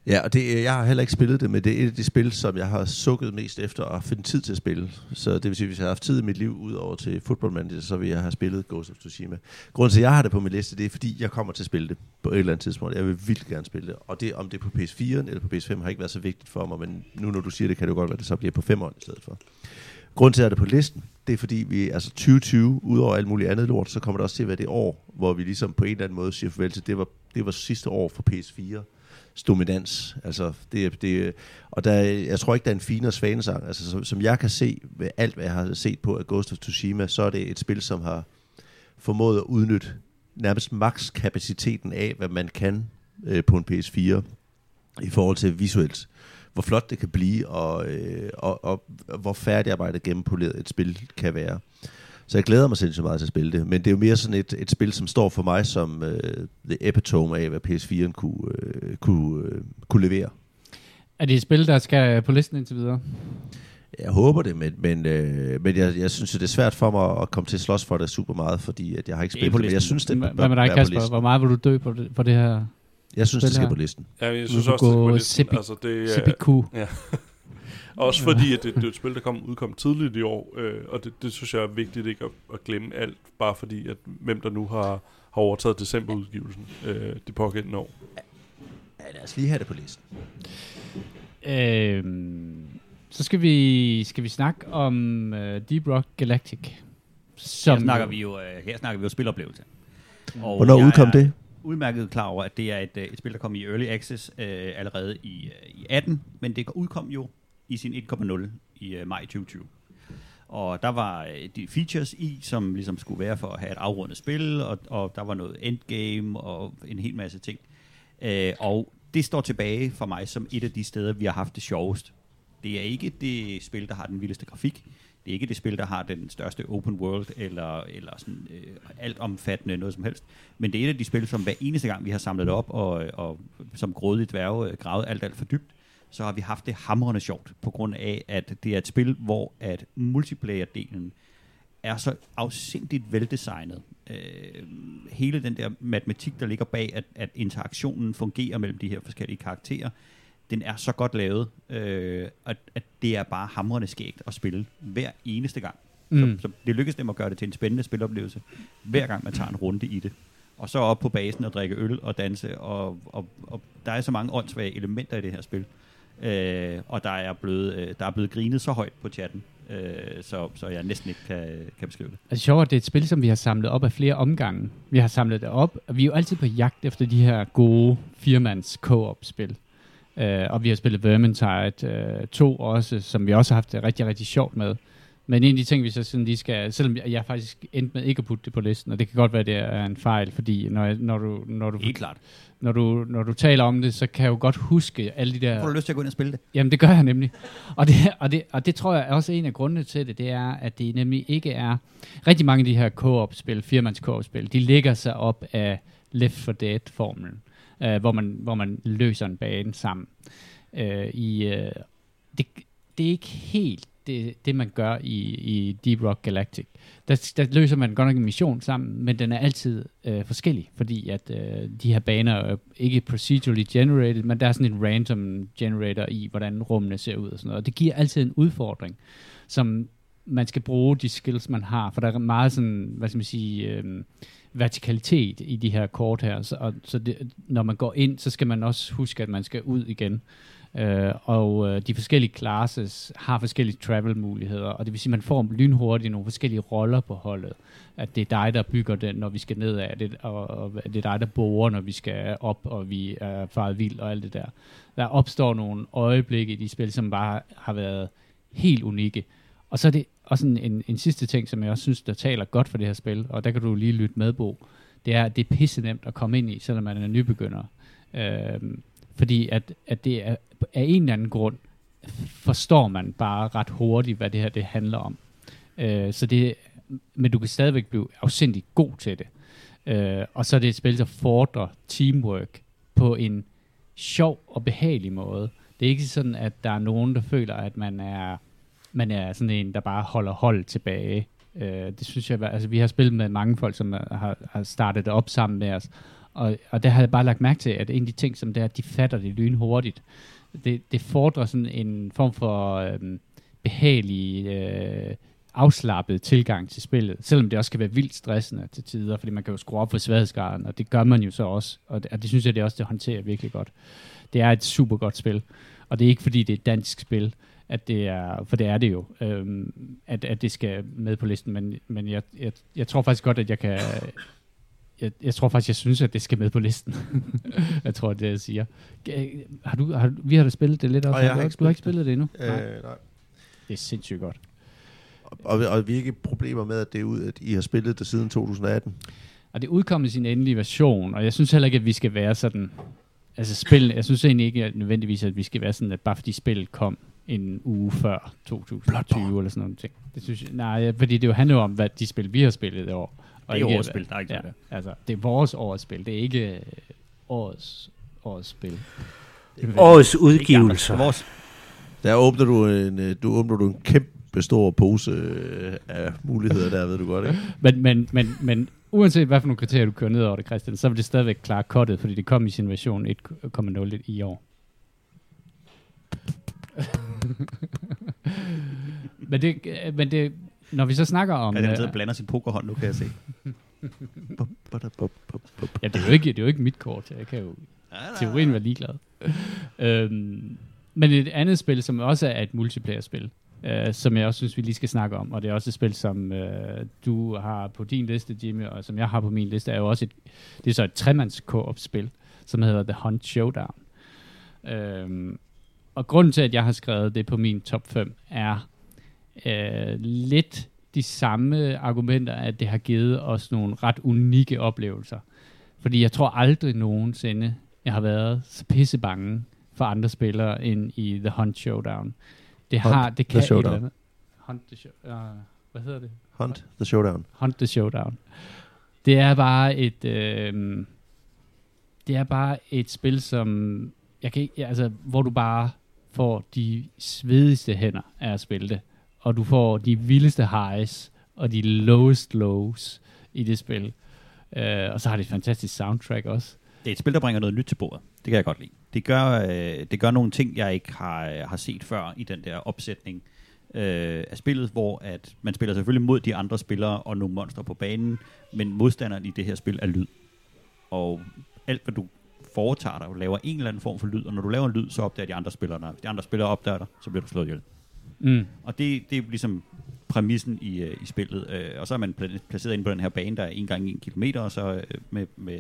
Ja, og det, jeg har heller ikke spillet det, men det er et af de spil, som jeg har sukket mest efter at finde tid til at spille. Så det vil sige, hvis jeg har haft tid i mit liv ud over til Football Manager, så vil jeg have spillet Ghost of Tsushima. Grunden til, at jeg har det på min liste, det er, fordi jeg kommer til at spille det på et eller andet tidspunkt. Jeg vil vildt gerne spille det. Og det, om det er på PS4 eller på PS5, har ikke været så vigtigt for mig, men nu når du siger det, kan det jo godt være, at det så bliver på 5 år i stedet for. Grunden til, at det er på listen, det er fordi, vi, altså 2020, udover alt muligt andet lort, så kommer det også til at være det år, hvor vi ligesom på en eller anden måde siger farvel til, det var, det var sidste år for PS4 dominans. Altså, det, det, og der, jeg tror ikke, der er en finere svanesang. Altså, som, som jeg kan se ved alt, hvad jeg har set på af Ghost of Tsushima, så er det et spil, som har formået at udnytte nærmest maks kapaciteten af, hvad man kan øh, på en PS4 i forhold til visuelt. Hvor flot det kan blive, og, øh, og, og hvor færdigarbejdet gennem et spil kan være. Så jeg glæder mig sindssygt meget til at spille det. Men det er jo mere sådan et, et spil, som står for mig som øh, the epitome af, hvad PS4'en kunne, øh, kunne, øh, kunne levere. Er det et spil, der skal på listen indtil videre? Jeg håber det, men, men, øh, men jeg, jeg synes, det er svært for mig at komme til at slås for det super meget, fordi at jeg har ikke spillet det. Men jeg synes, det Hvad med dig, Kasper? Hvor meget vil du dø på det, for det her? Jeg synes, det skal her? på listen. Ja, jeg Du synes også, det gå er på listen. Sipi- Altså, det, er- CPQ. Også fordi, at det, det er et spil, der kom, udkom tidligt i år, øh, og det, det synes jeg er vigtigt ikke at, at glemme alt, bare fordi, at hvem der nu har, har overtaget decemberudgivelsen øh, det pågældende år. Ja, lad os lige have det på listen. Øhm, så skal vi, skal vi snakke om uh, Deep Rock Galactic. Som Her snakker vi jo, øh, her snakker vi jo spiloplevelse. Og Hvornår udkom er det? Udmærket klar over, at det er et, øh, et spil, der kom i Early Access øh, allerede i, øh, i 18, men det udkom jo i sin 1.0 i øh, maj 2020. Og der var øh, de features i, som ligesom skulle være for at have et afrundet spil, og, og der var noget endgame og en hel masse ting. Øh, og det står tilbage for mig som et af de steder, vi har haft det sjovest. Det er ikke det spil, der har den vildeste grafik. Det er ikke det spil, der har den største open world eller, eller sådan, øh, alt omfattende noget som helst. Men det er et af de spil, som hver eneste gang, vi har samlet op, og, og som grådige dværge øh, gravet alt, alt for dybt, så har vi haft det hamrende sjovt, på grund af, at det er et spil, hvor at multiplayer-delen er så afsindigt veldesignet. Øh, hele den der matematik, der ligger bag, at, at interaktionen fungerer mellem de her forskellige karakterer, den er så godt lavet, øh, at, at det er bare hamrende skægt at spille hver eneste gang. Mm. Så, så det lykkes dem at gøre det til en spændende spiloplevelse, hver gang man tager en runde i det. Og så op på basen og drikke øl og danse, og, og, og der er så mange åndssvage elementer i det her spil. Øh, og der er, blevet, øh, der er blevet grinet så højt på chatten, øh, så, så jeg næsten ikke kan, kan beskrive det. Altså sjovt, at det er et spil, som vi har samlet op af flere omgange. Vi har samlet det op, og vi er jo altid på jagt efter de her gode firmands co-op-spil. Uh, og vi har spillet Vermintide uh, 2 også, som vi også har haft det rigtig, rigtig sjovt med. Men en af de ting, vi så sådan lige skal, selvom jeg, jeg faktisk endte med ikke at putte det på listen, og det kan godt være, det er en fejl, fordi når, jeg, når, du, når, du, Helt klart. når, du, når du taler om det, så kan jeg jo godt huske alle de der... Får du lyst til at gå ind og spille det? Jamen, det gør jeg nemlig. Og det, og, det, og det tror jeg er også en af grundene til det, det er, at det nemlig ikke er... Rigtig mange af de her co-op-spil, firmands co-op-spil, de ligger sig op af Left 4 Dead-formlen, øh, hvor, man, hvor man løser en bane sammen. Øh, i, øh, det, det er ikke helt det, det man gør i, i Deep Rock Galactic. Der, der løser man godt nok en mission sammen, men den er altid øh, forskellig, fordi at øh, de her baner er ikke procedurally generated, men der er sådan en random generator i, hvordan rummene ser ud og sådan noget. Og det giver altid en udfordring, som man skal bruge de skills, man har, for der er meget sådan, hvad skal man sige, øh, vertikalitet i de her kort her, så, og, så det, når man går ind, så skal man også huske, at man skal ud igen. Øh, og øh, de forskellige classes har forskellige travel-muligheder, og det vil sige, at man får lynhurtigt nogle forskellige roller på holdet. At det er dig, der bygger den, når vi skal nedad, det, og, og det er dig, der borer, når vi skal op, og vi er faret vild og alt det der. Der opstår nogle øjeblikke i de spil, som bare har været helt unikke. Og så er det også sådan en, en sidste ting, som jeg også synes, der taler godt for det her spil, og der kan du lige lytte med, Bo. Det er, at det er pisse nemt at komme ind i, selvom man er nybegynder. Øh, fordi at, at det er af en eller anden grund, forstår man bare ret hurtigt, hvad det her det handler om. Øh, så det, men du kan stadigvæk blive afsindig god til det. Øh, og så er det et spil, der fordrer teamwork på en sjov og behagelig måde. Det er ikke sådan, at der er nogen, der føler, at man er, man er sådan en, der bare holder hold tilbage. Øh, det synes jeg, altså vi har spillet med mange folk, som har, har startet det op sammen med os, og, og der har jeg bare lagt mærke til, at en af de ting, som det er, at de fatter det lynhurtigt. Det, det fordrer sådan en form for øh, behagelig, øh, afslappet tilgang til spillet, selvom det også kan være vildt stressende til tider, fordi man kan jo skrue op for sværhedsgraden, og det gør man jo så også, og det, og det synes jeg, det også det håndterer virkelig godt. Det er et super godt spil, og det er ikke fordi, det er et dansk spil, at det er, for det er det jo, øhm, at, at det skal med på listen, men, men jeg, jeg, jeg tror faktisk godt, at jeg kan, jeg, jeg tror faktisk, jeg synes, at det skal med på listen. jeg tror, det jeg siger. Har du, har, vi har da spillet det lidt også. jeg har ikke, du har ikke spillet det endnu? Øh, nej. nej. Det er sindssygt godt. Og, og ikke problemer med, at det er ud, at I har spillet det siden 2018? Og det udkom i sin endelige version, og jeg synes heller ikke, at vi skal være sådan... Altså spil, jeg synes egentlig ikke at nødvendigvis, at vi skal være sådan, at bare fordi spillet kom en uge før 2020 eller sådan noget ting. Det synes jeg, nej, fordi det jo handler jo om, hvad de spil, vi har spillet i år. Og det er årets spil, der er ikke ja, det. Altså, det er vores årets spil, det er ikke årets, årets spil. Årets udgivelser. Vores. Der åbner du en, øh, du åbner du en kæmpe stor pose øh, af muligheder der, ved du godt, ikke? men, men, men, men uanset hvad for nogle kriterier du kører ned over det, Christian, så vil det stadigvæk klare kottet, fordi det kom i sin version 1.0 i år. men, det, men det, når vi så snakker om... Ja, det er blander sin pokerhånd nu, kan jeg se. ja, det er, jo ikke, det er jo ikke mit kort. Jeg kan jo teorien være ligeglad. øhm, men et andet spil, som også er et multiplayer-spil, øh, som jeg også synes, vi lige skal snakke om, og det er også et spil, som øh, du har på din liste, Jimmy, og som jeg har på min liste, er jo også et, det er så et tremands spil som hedder The Hunt Showdown. Øhm, og grunden til, at jeg har skrevet det på min top 5, er øh, lidt de samme argumenter, at det har givet os nogle ret unikke oplevelser. Fordi jeg tror aldrig nogensinde, jeg har været så pisse bange for andre spillere end i The Hunt Showdown. Det Hunt har, det kan the Showdown. Hunt the show, uh, hvad hedder det? Hunt the Showdown. Hunt the Showdown. Det er bare et, øh, det er bare et spil, som jeg kan ikke, altså, hvor du bare får de svedigste hænder af at spille det og du får de vildeste highs og de lowest lows i det spil. Uh, og så har det et fantastisk soundtrack også. Det er et spil, der bringer noget nyt til bordet. Det kan jeg godt lide. Det gør, øh, det gør nogle ting, jeg ikke har, øh, har set før i den der opsætning øh, af spillet, hvor at man spiller selvfølgelig mod de andre spillere og nogle monstre på banen, men modstanderen i det her spil er lyd. Og alt, hvad du foretager dig, du laver en eller anden form for lyd, og når du laver en lyd, så opdager de andre spillere dig. Hvis de andre spillere opdager dig, så bliver du slået ihjel. Mm. Og det, det er ligesom præmissen i, uh, i spillet. Uh, og så er man placeret inde på den her bane, der er en gang en kilometer, og så uh, med, med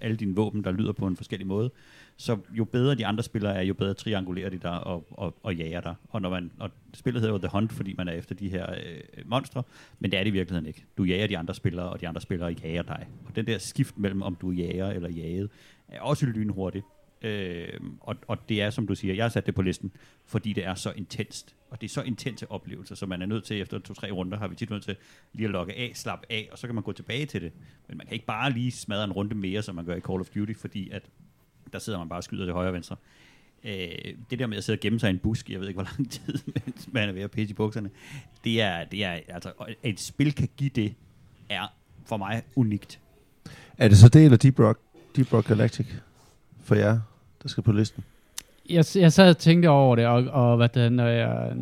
alle dine våben, der lyder på en forskellig måde. Så jo bedre de andre spillere er, jo bedre triangulerer de der og, og, og jager der. Og, når man, og spillet hedder jo The Hunt, fordi man er efter de her uh, monstre, men det er det i virkeligheden ikke. Du jager de andre spillere, og de andre spillere jager dig. Og den der skift mellem, om du er jager eller jaget, er også lynhurtigt. Øh, og, og det er, som du siger, jeg har sat det på listen, fordi det er så intenst. Og det er så intense oplevelser, så man er nødt til, efter to-tre runder, har vi tit nødt til lige at logge af, slappe af, og så kan man gå tilbage til det. Men man kan ikke bare lige smadre en runde mere, som man gør i Call of Duty, fordi at der sidder man bare og skyder til højre og venstre. Øh, det der med at sidde og gemme sig i en busk, jeg ved ikke, hvor lang tid, mens man er ved at pisse i bukserne, det er, det er, altså, at et spil kan give det, er for mig unikt. Er det så det eller Deep Rock, Deep Rock Galactic? for jer, der skal på listen? Jeg, jeg sad og tænkte over det, og, og hvad det, når jeg,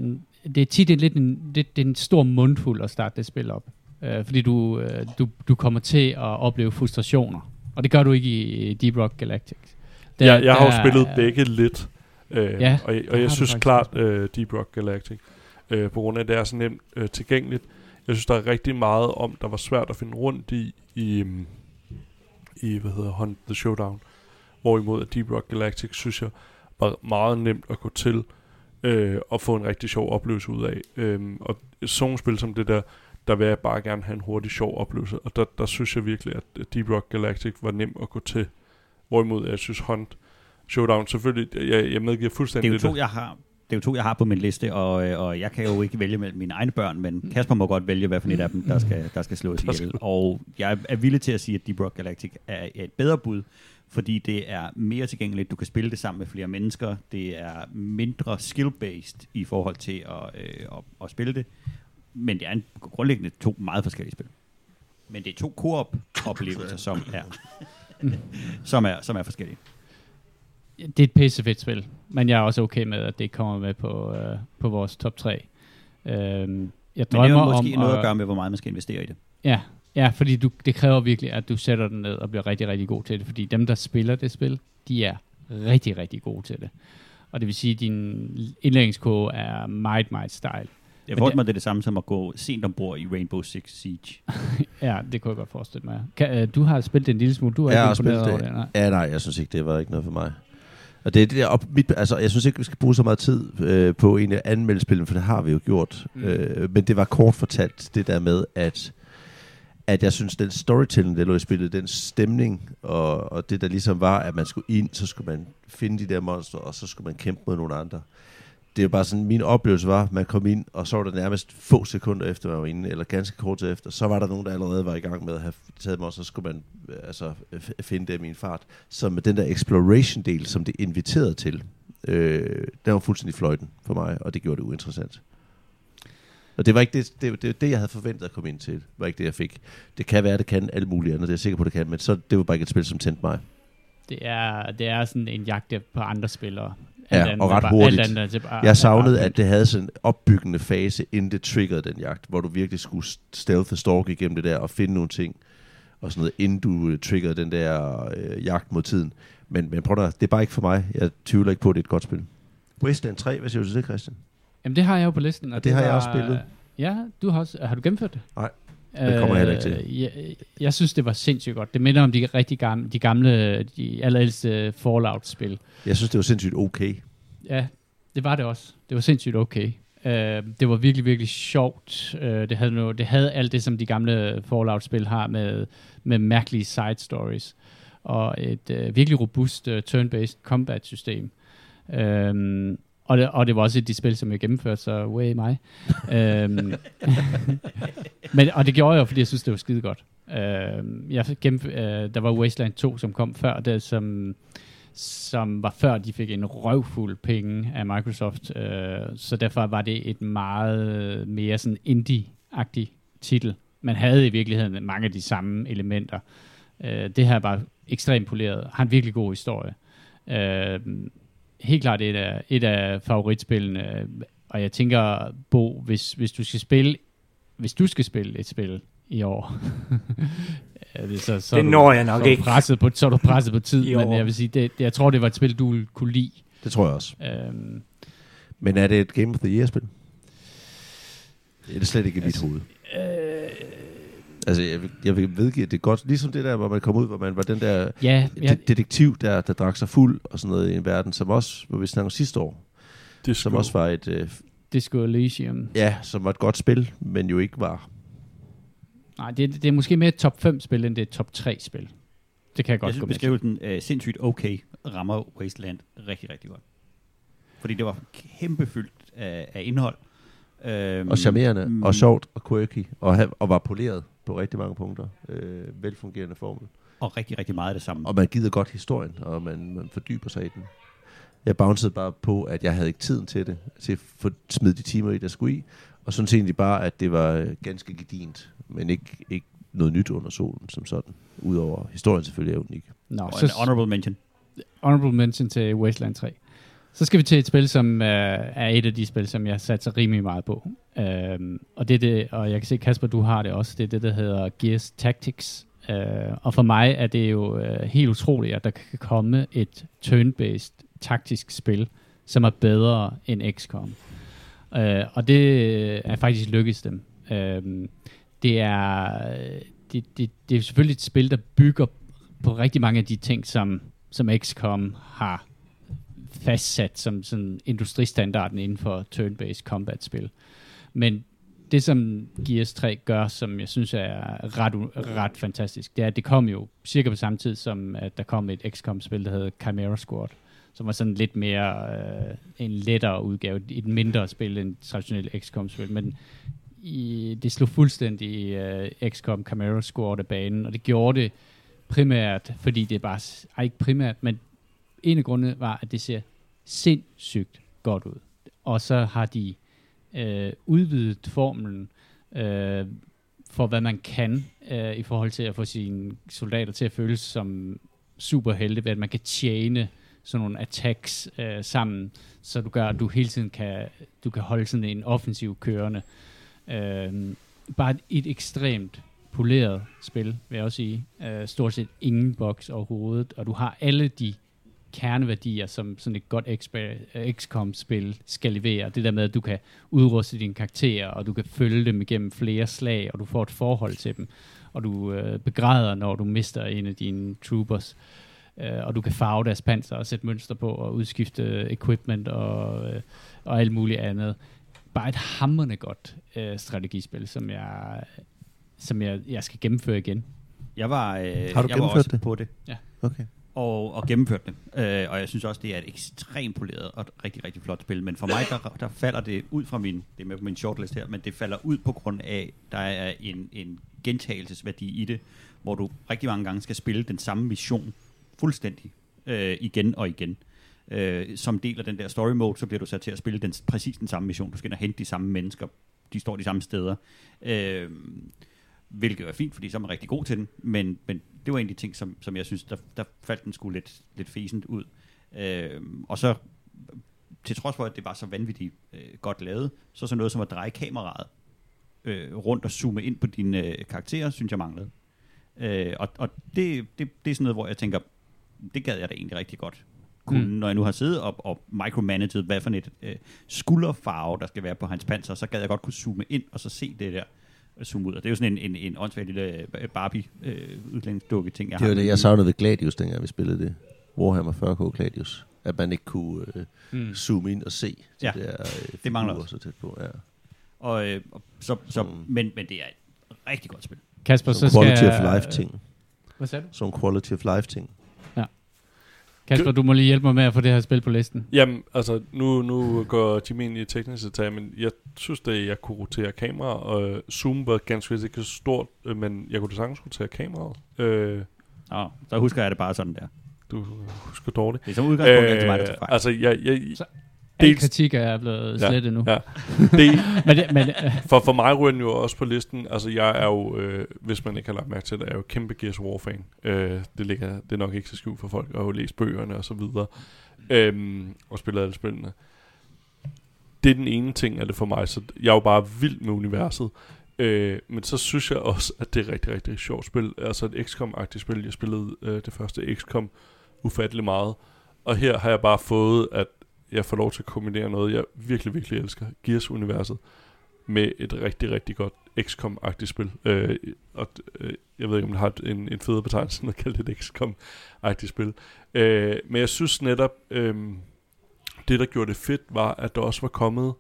det er tit en, lidt en, det, det er en stor mundfuld at starte det spil op. Øh, fordi du, øh, du, du kommer til at opleve frustrationer. Og det gør du ikke i Deep Rock Galactic. Der, ja, jeg har jo spillet begge lidt. Øh, ja, og, og jeg synes klart uh, Deep Rock Galactic, øh, på grund af at det er så nemt øh, tilgængeligt. Jeg synes, der er rigtig meget om, der var svært at finde rundt i, i, i hvad hedder Hunt the Showdown. Hvorimod at Deep Rock Galactic, synes jeg, var meget nemt at gå til øh, og få en rigtig sjov oplevelse ud af. Øh, og sådan nogle spil som det der, der vil jeg bare gerne have en hurtig sjov oplevelse. Og der, der synes jeg virkelig, at Deep Rock Galactic var nem at gå til. Hvorimod jeg synes Hunt Showdown selvfølgelig, jeg, jeg medgiver fuldstændig det. Er jo to, jeg har, det er jo to, jeg har på min liste, og, øh, og jeg kan jo ikke vælge mellem mine egne børn, men Kasper må godt vælge, hvad for et af dem, der skal, der skal slås ihjel. Og jeg er villig til at sige, at Deep Rock Galactic er et bedre bud, fordi det er mere tilgængeligt. Du kan spille det sammen med flere mennesker. Det er mindre skill-based i forhold til at, øh, at, at spille det. Men det er en, grundlæggende to meget forskellige spil. Men det er to koop-oplevelser, som er, som er, som er forskellige. Det er et pisse fedt spil, men jeg er også okay med, at det kommer med på, øh, på vores top 3. Øh, jeg men det har måske om, noget at gøre med, hvor meget man skal investere i det. Ja, ja fordi du, det kræver virkelig, at du sætter den ned og bliver rigtig, rigtig god til det. Fordi dem, der spiller det spil, de er rigtig, rigtig gode til det. Og det vil sige, at din indlæringskode er meget, meget style. Jeg forestiller mig, det er det samme som at gå sent ombord i Rainbow Six Siege. ja, det kunne jeg godt forestille mig. Kan, uh, du har spillet det en lille smule. Du er jeg ikke imponeret over det. Nej. Ja, nej, jeg synes ikke, det var ikke noget for mig. Og det er det der, op, mit, altså, jeg synes ikke, vi skal bruge så meget tid øh, på en anmelde spillet, for det har vi jo gjort. Mm. Øh, men det var kort fortalt det der med, at at jeg synes, den storytelling, der lå i spillet, den stemning, og, og det der ligesom var, at man skulle ind, så skulle man finde de der monster, og så skulle man kæmpe mod nogle andre det er bare sådan, min oplevelse var, at man kom ind, og så var der nærmest få sekunder efter, man var inde, eller ganske kort efter, så var der nogen, der allerede var i gang med at have taget mig, og så skulle man øh, altså, finde dem i en fart. Så med den der exploration-del, som det inviterede til, øh, den var fuldstændig fløjten for mig, og det gjorde det uinteressant. Og det var ikke det, det, det, det, jeg havde forventet at komme ind til. Det var ikke det, jeg fik. Det kan være, det kan alt muligt andet, det er jeg sikker på, det kan, men så, det var bare ikke et spil, som tændte mig. Det er, det er sådan en jagt på andre spillere. Ja, og ret bare, hurtigt. Andet, det bare, jeg savnede, at det havde sådan en opbyggende fase, inden det triggerede den jagt, hvor du virkelig skulle stealth stalk igennem det der, og finde nogle ting, og sådan noget, inden du uh, triggerede den der uh, jagt mod tiden. Men, men prøv at, det er bare ikke for mig. Jeg tvivler ikke på, at det er et godt spil. Wasteland 3, hvad siger du til det, Christian? Jamen, det har jeg jo på listen. Og det, det har var, jeg også spillet. Ja, du har også. Har du gennemført det? Nej. Det kommer jeg heller ikke til. Øh, jeg, jeg synes, det var sindssygt godt. Det minder om de rigtig gamle, de gamle, de allerældste Fallout-spil. Jeg synes, det var sindssygt okay. Ja, det var det også. Det var sindssygt okay. Uh, det var virkelig, virkelig sjovt. Uh, det, havde no, det havde alt det, som de gamle Fallout-spil har med, med mærkelige side stories. Og et uh, virkelig robust uh, turn-based combat-system. Uh, og det, og det var også et de spil, som jeg gennemførte, så way mig. øhm, men, og det gjorde jeg fordi jeg synes, det var skide godt. Øhm, jeg gennemf- øh, der var Wasteland 2, som kom før det, som, som var før de fik en røvfuld penge af Microsoft. Øh, så derfor var det et meget mere sådan indie-agtig titel. Man havde i virkeligheden mange af de samme elementer. Øh, det her var ekstremt poleret. Har en virkelig god historie. Øh, helt klart et af, et af favoritspillene. Og jeg tænker, Bo, hvis, hvis du skal spille hvis du skal spille et spil i år, det, så, så det når du, jeg nok så ikke. Presset på, så er du presset på tid, men jeg vil sige, det, jeg tror, det var et spil, du kunne lide. Det tror jeg også. Øhm, men er det et Game of the Year-spil? Det er det slet ikke i altså, mit hoved. Øh, Altså, jeg, jeg vil vedgive, at det er godt. Ligesom det der, hvor man kom ud, hvor man var den der ja, ja. De- detektiv, der, der drak sig fuld og sådan noget i en verden, som også, hvor vi snakkede sidste år, Disco. som også var et... Uh, Disco Elysium. Ja, som var et godt spil, men jo ikke var... Nej, det, det er måske mere et top 5 spil, end det er et top 3 spil. Det kan jeg godt jeg synes, beskrivelsen uh, sindssygt okay rammer Wasteland rigtig, rigtig godt. Fordi det var kæmpe fyldt af, af indhold. Øhm, og charmerende, mm, og sjovt, og quirky, og, og var poleret på rigtig mange punkter. Øh, velfungerende formel. Og rigtig, rigtig meget af det samme. Og man gider godt historien, og man, man fordyber sig i den. Jeg bouncede bare på, at jeg havde ikke tiden til det, til at få smidt de timer i, der skulle i. Og sådan egentlig bare, at det var ganske gedint, men ikke, ikke noget nyt under solen som sådan. Udover historien selvfølgelig er unik. Nå, så honorable mention. Honorable mention til Wasteland 3 så skal vi til et spil, som øh, er et af de spil, som jeg satser rimelig meget på. Øhm, og det er det, og jeg kan se, Kasper, du har det også. Det er det, der hedder Gears Tactics. Øh, og for mig er det jo øh, helt utroligt, at der kan komme et turn-based taktisk spil, som er bedre end XCOM. Øh, og det øh, er faktisk lykkedes dem. Øh, det er øh, det, det, det er selvfølgelig et spil, der bygger på rigtig mange af de ting, som, som XCOM har fastsat som sådan industristandarden inden for turn-based combat-spil. Men det, som Gears 3 gør, som jeg synes er ret, ret fantastisk, det er, at det kom jo cirka på samme tid, som at der kom et XCOM-spil, der hedder Chimera Squad, som var sådan lidt mere øh, en lettere udgave, et mindre spil end traditionelt XCOM-spil, men i, det slog fuldstændig øh, XCOM Chimera Squad af banen, og det gjorde det primært, fordi det er bare, ej ikke primært, men en af grundene var, at det ser sindssygt godt ud. Og så har de øh, udvidet formelen øh, for, hvad man kan øh, i forhold til at få sine soldater til at føles som superhelte, ved at man kan tjene sådan nogle attacks øh, sammen, så du gør, at du hele tiden kan, du kan holde sådan en offensiv kørende. Øh, bare et, et ekstremt poleret spil, vil jeg også sige. Øh, stort set ingen boks overhovedet, og du har alle de kerneværdier, som sådan et godt XCOM-spil skal levere. Det der med, at du kan udruste dine karakterer, og du kan følge dem igennem flere slag, og du får et forhold til dem, og du øh, begræder, når du mister en af dine troopers, øh, og du kan farve deres panser og sætte mønster på, og udskifte equipment og, øh, og alt muligt andet. Bare et hammerende godt øh, strategispil, som jeg, som jeg, jeg skal gennemføre igen. Jeg var, øh, Har du jeg var også det? på det. Ja. Okay og, og gennemført det. Øh, og jeg synes også, det er et ekstremt poleret og rigtig, rigtig flot spil. Men for mig, der, der falder det ud fra min, det er med på min shortlist her, men det falder ud på grund af, der er en, en gentagelsesværdi i det, hvor du rigtig mange gange skal spille den samme mission fuldstændig øh, igen og igen. Øh, som del af den der story mode, så bliver du sat til at spille den, præcis den samme mission. Du skal ind og hente de samme mennesker. De står de samme steder. Øh, hvilket er fint, fordi så er man rigtig god til den, men, men det var en af de ting, som, som jeg synes, der, der faldt den skulle lidt, lidt fæsent ud. Øh, og så, til trods for, at det var så vanvittigt øh, godt lavet, så så noget som at dreje kameraet øh, rundt og zoome ind på dine øh, karakterer, synes jeg manglede. Øh, og og det, det, det er sådan noget, hvor jeg tænker, det gad jeg da egentlig rigtig godt kunne, mm. når jeg nu har siddet og, og micromanaged, hvad for et øh, skulderfarve, der skal være på hans panser, så gad jeg godt kunne zoome ind og så se det der zoome ud. Og det er jo sådan en, en, en åndssvagt lille øh, Barbie-udlændingsdukke øh, ting, jeg det har. Det var det, jeg savnede ved Gladius, dengang vi spillede det. Warhammer 40k Gladius. At man ikke kunne øh, mm. zoome ind og se ja. de der øh, det mangler også. så tæt på. Ja. Og, øh, så, så, mm. men, men det er et rigtig godt spil. Kasper, så skal quality of life ting. Hvad sagde du? Som quality of life ting. Kasper, du må lige hjælpe mig med at få det her spil på listen. Jamen, altså, nu, nu går Jimmy ind i teknisk detalje, men jeg synes, at jeg kunne rotere kamera, og zoom var ganske vist ikke så stort, øh, men jeg kunne da sagtens rotere kameraet. Øh, ja, så husker jeg det bare sådan der. Du husker dårligt. Det er som udgangspunkt øh, til mig, der tager Altså, jeg, jeg, så Al kritik er blevet slettet ja, nu. Ja. Det, men det, men, for, for mig ryger den jo også på listen. Altså, jeg er jo, øh, hvis man ikke har lagt mærke til det, er jo kæmpe Gears War-fan. Øh, det, ligger, det er nok ikke så skjult for folk, at har jo læst bøgerne og så videre. Øhm, og spillet alle spillene. Det er den ene ting af det for mig, så jeg er jo bare vild med universet. Øh, men så synes jeg også, at det er rigtig, rigtig, rigtig sjovt spil. Altså et XCOM-agtigt spil. Jeg spillede øh, det første XCOM ufattelig meget. Og her har jeg bare fået, at jeg får lov til at kombinere noget, jeg virkelig, virkelig elsker, Gears-universet, med et rigtig, rigtig godt XCOM-agtigt spil. Øh, og øh, jeg ved ikke, om det har en, en federe betegnelse, end at kalde det et XCOM-agtigt spil. Øh, men jeg synes netop, øh, det der gjorde det fedt, var, at der også var kommet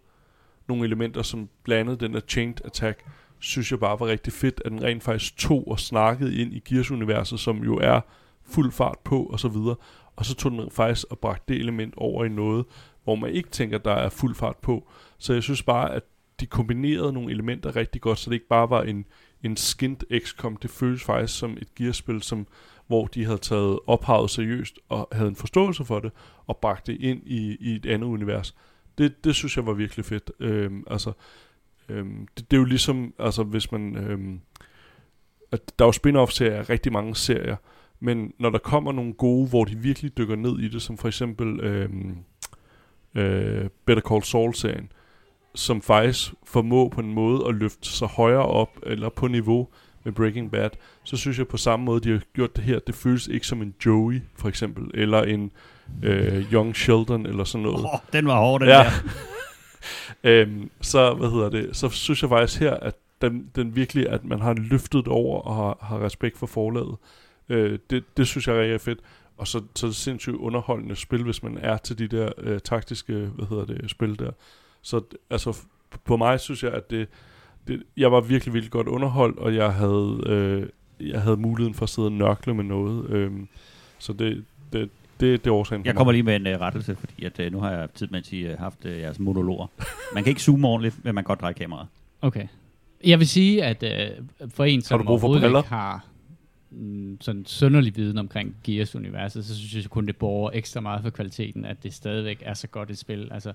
nogle elementer, som blandede den der chained attack, synes jeg bare var rigtig fedt, at den rent faktisk tog og snakkede ind i Gears-universet, som jo er fuld fart på og så videre, og så tog den faktisk og bragte det element over i noget, hvor man ikke tænker, der er fuld fart på. Så jeg synes bare, at de kombinerede nogle elementer rigtig godt, så det ikke bare var en, en skint XCOM. Det føles faktisk som et gearspil, som, hvor de havde taget ophavet seriøst og havde en forståelse for det, og bragt det ind i, i et andet univers. Det, det synes jeg var virkelig fedt. Øhm, altså, øhm, det, det er jo ligesom, altså hvis man... Øhm, at der er jo spin-off-serier rigtig mange serier, men når der kommer nogle gode, hvor de virkelig dykker ned i det, som for eksempel øhm, øh, Better Call Saul-serien, som faktisk formå på en måde at løfte sig højere op, eller på niveau med Breaking Bad, så synes jeg på samme måde, de har gjort det her, det føles ikke som en Joey, for eksempel, eller en øh, Young Sheldon, eller sådan noget. Oh, den var hård, den Ja. der. øhm, så, hvad hedder det, så synes jeg faktisk her, at den, den virkelig, at man har løftet over og har, har respekt for forlaget. Øh, det, det synes jeg er rigtig fedt. Og så, så er det sindssygt underholdende spil, hvis man er til de der øh, taktiske, hvad hedder det, spil der. Så altså, på mig synes jeg, at det, det, jeg var virkelig, virkelig godt underholdt, og jeg havde, øh, jeg havde muligheden for at sidde og nørkle med noget. Øh, så det, det, det, det er årsagen Jeg kommer lige med en uh, rettelse, fordi at, uh, nu har jeg tid, I har uh, haft uh, jeres monologer. Man kan ikke zoome ordentligt, men man kan godt dreje kameraet. Okay. Jeg vil sige, at øh, for en, som du brug for overhovedet briller? ikke har Mm, sådan sønderlig viden omkring Gears-universet, så synes jeg kun, det borger ekstra meget for kvaliteten, at det stadigvæk er så godt et spil. Altså,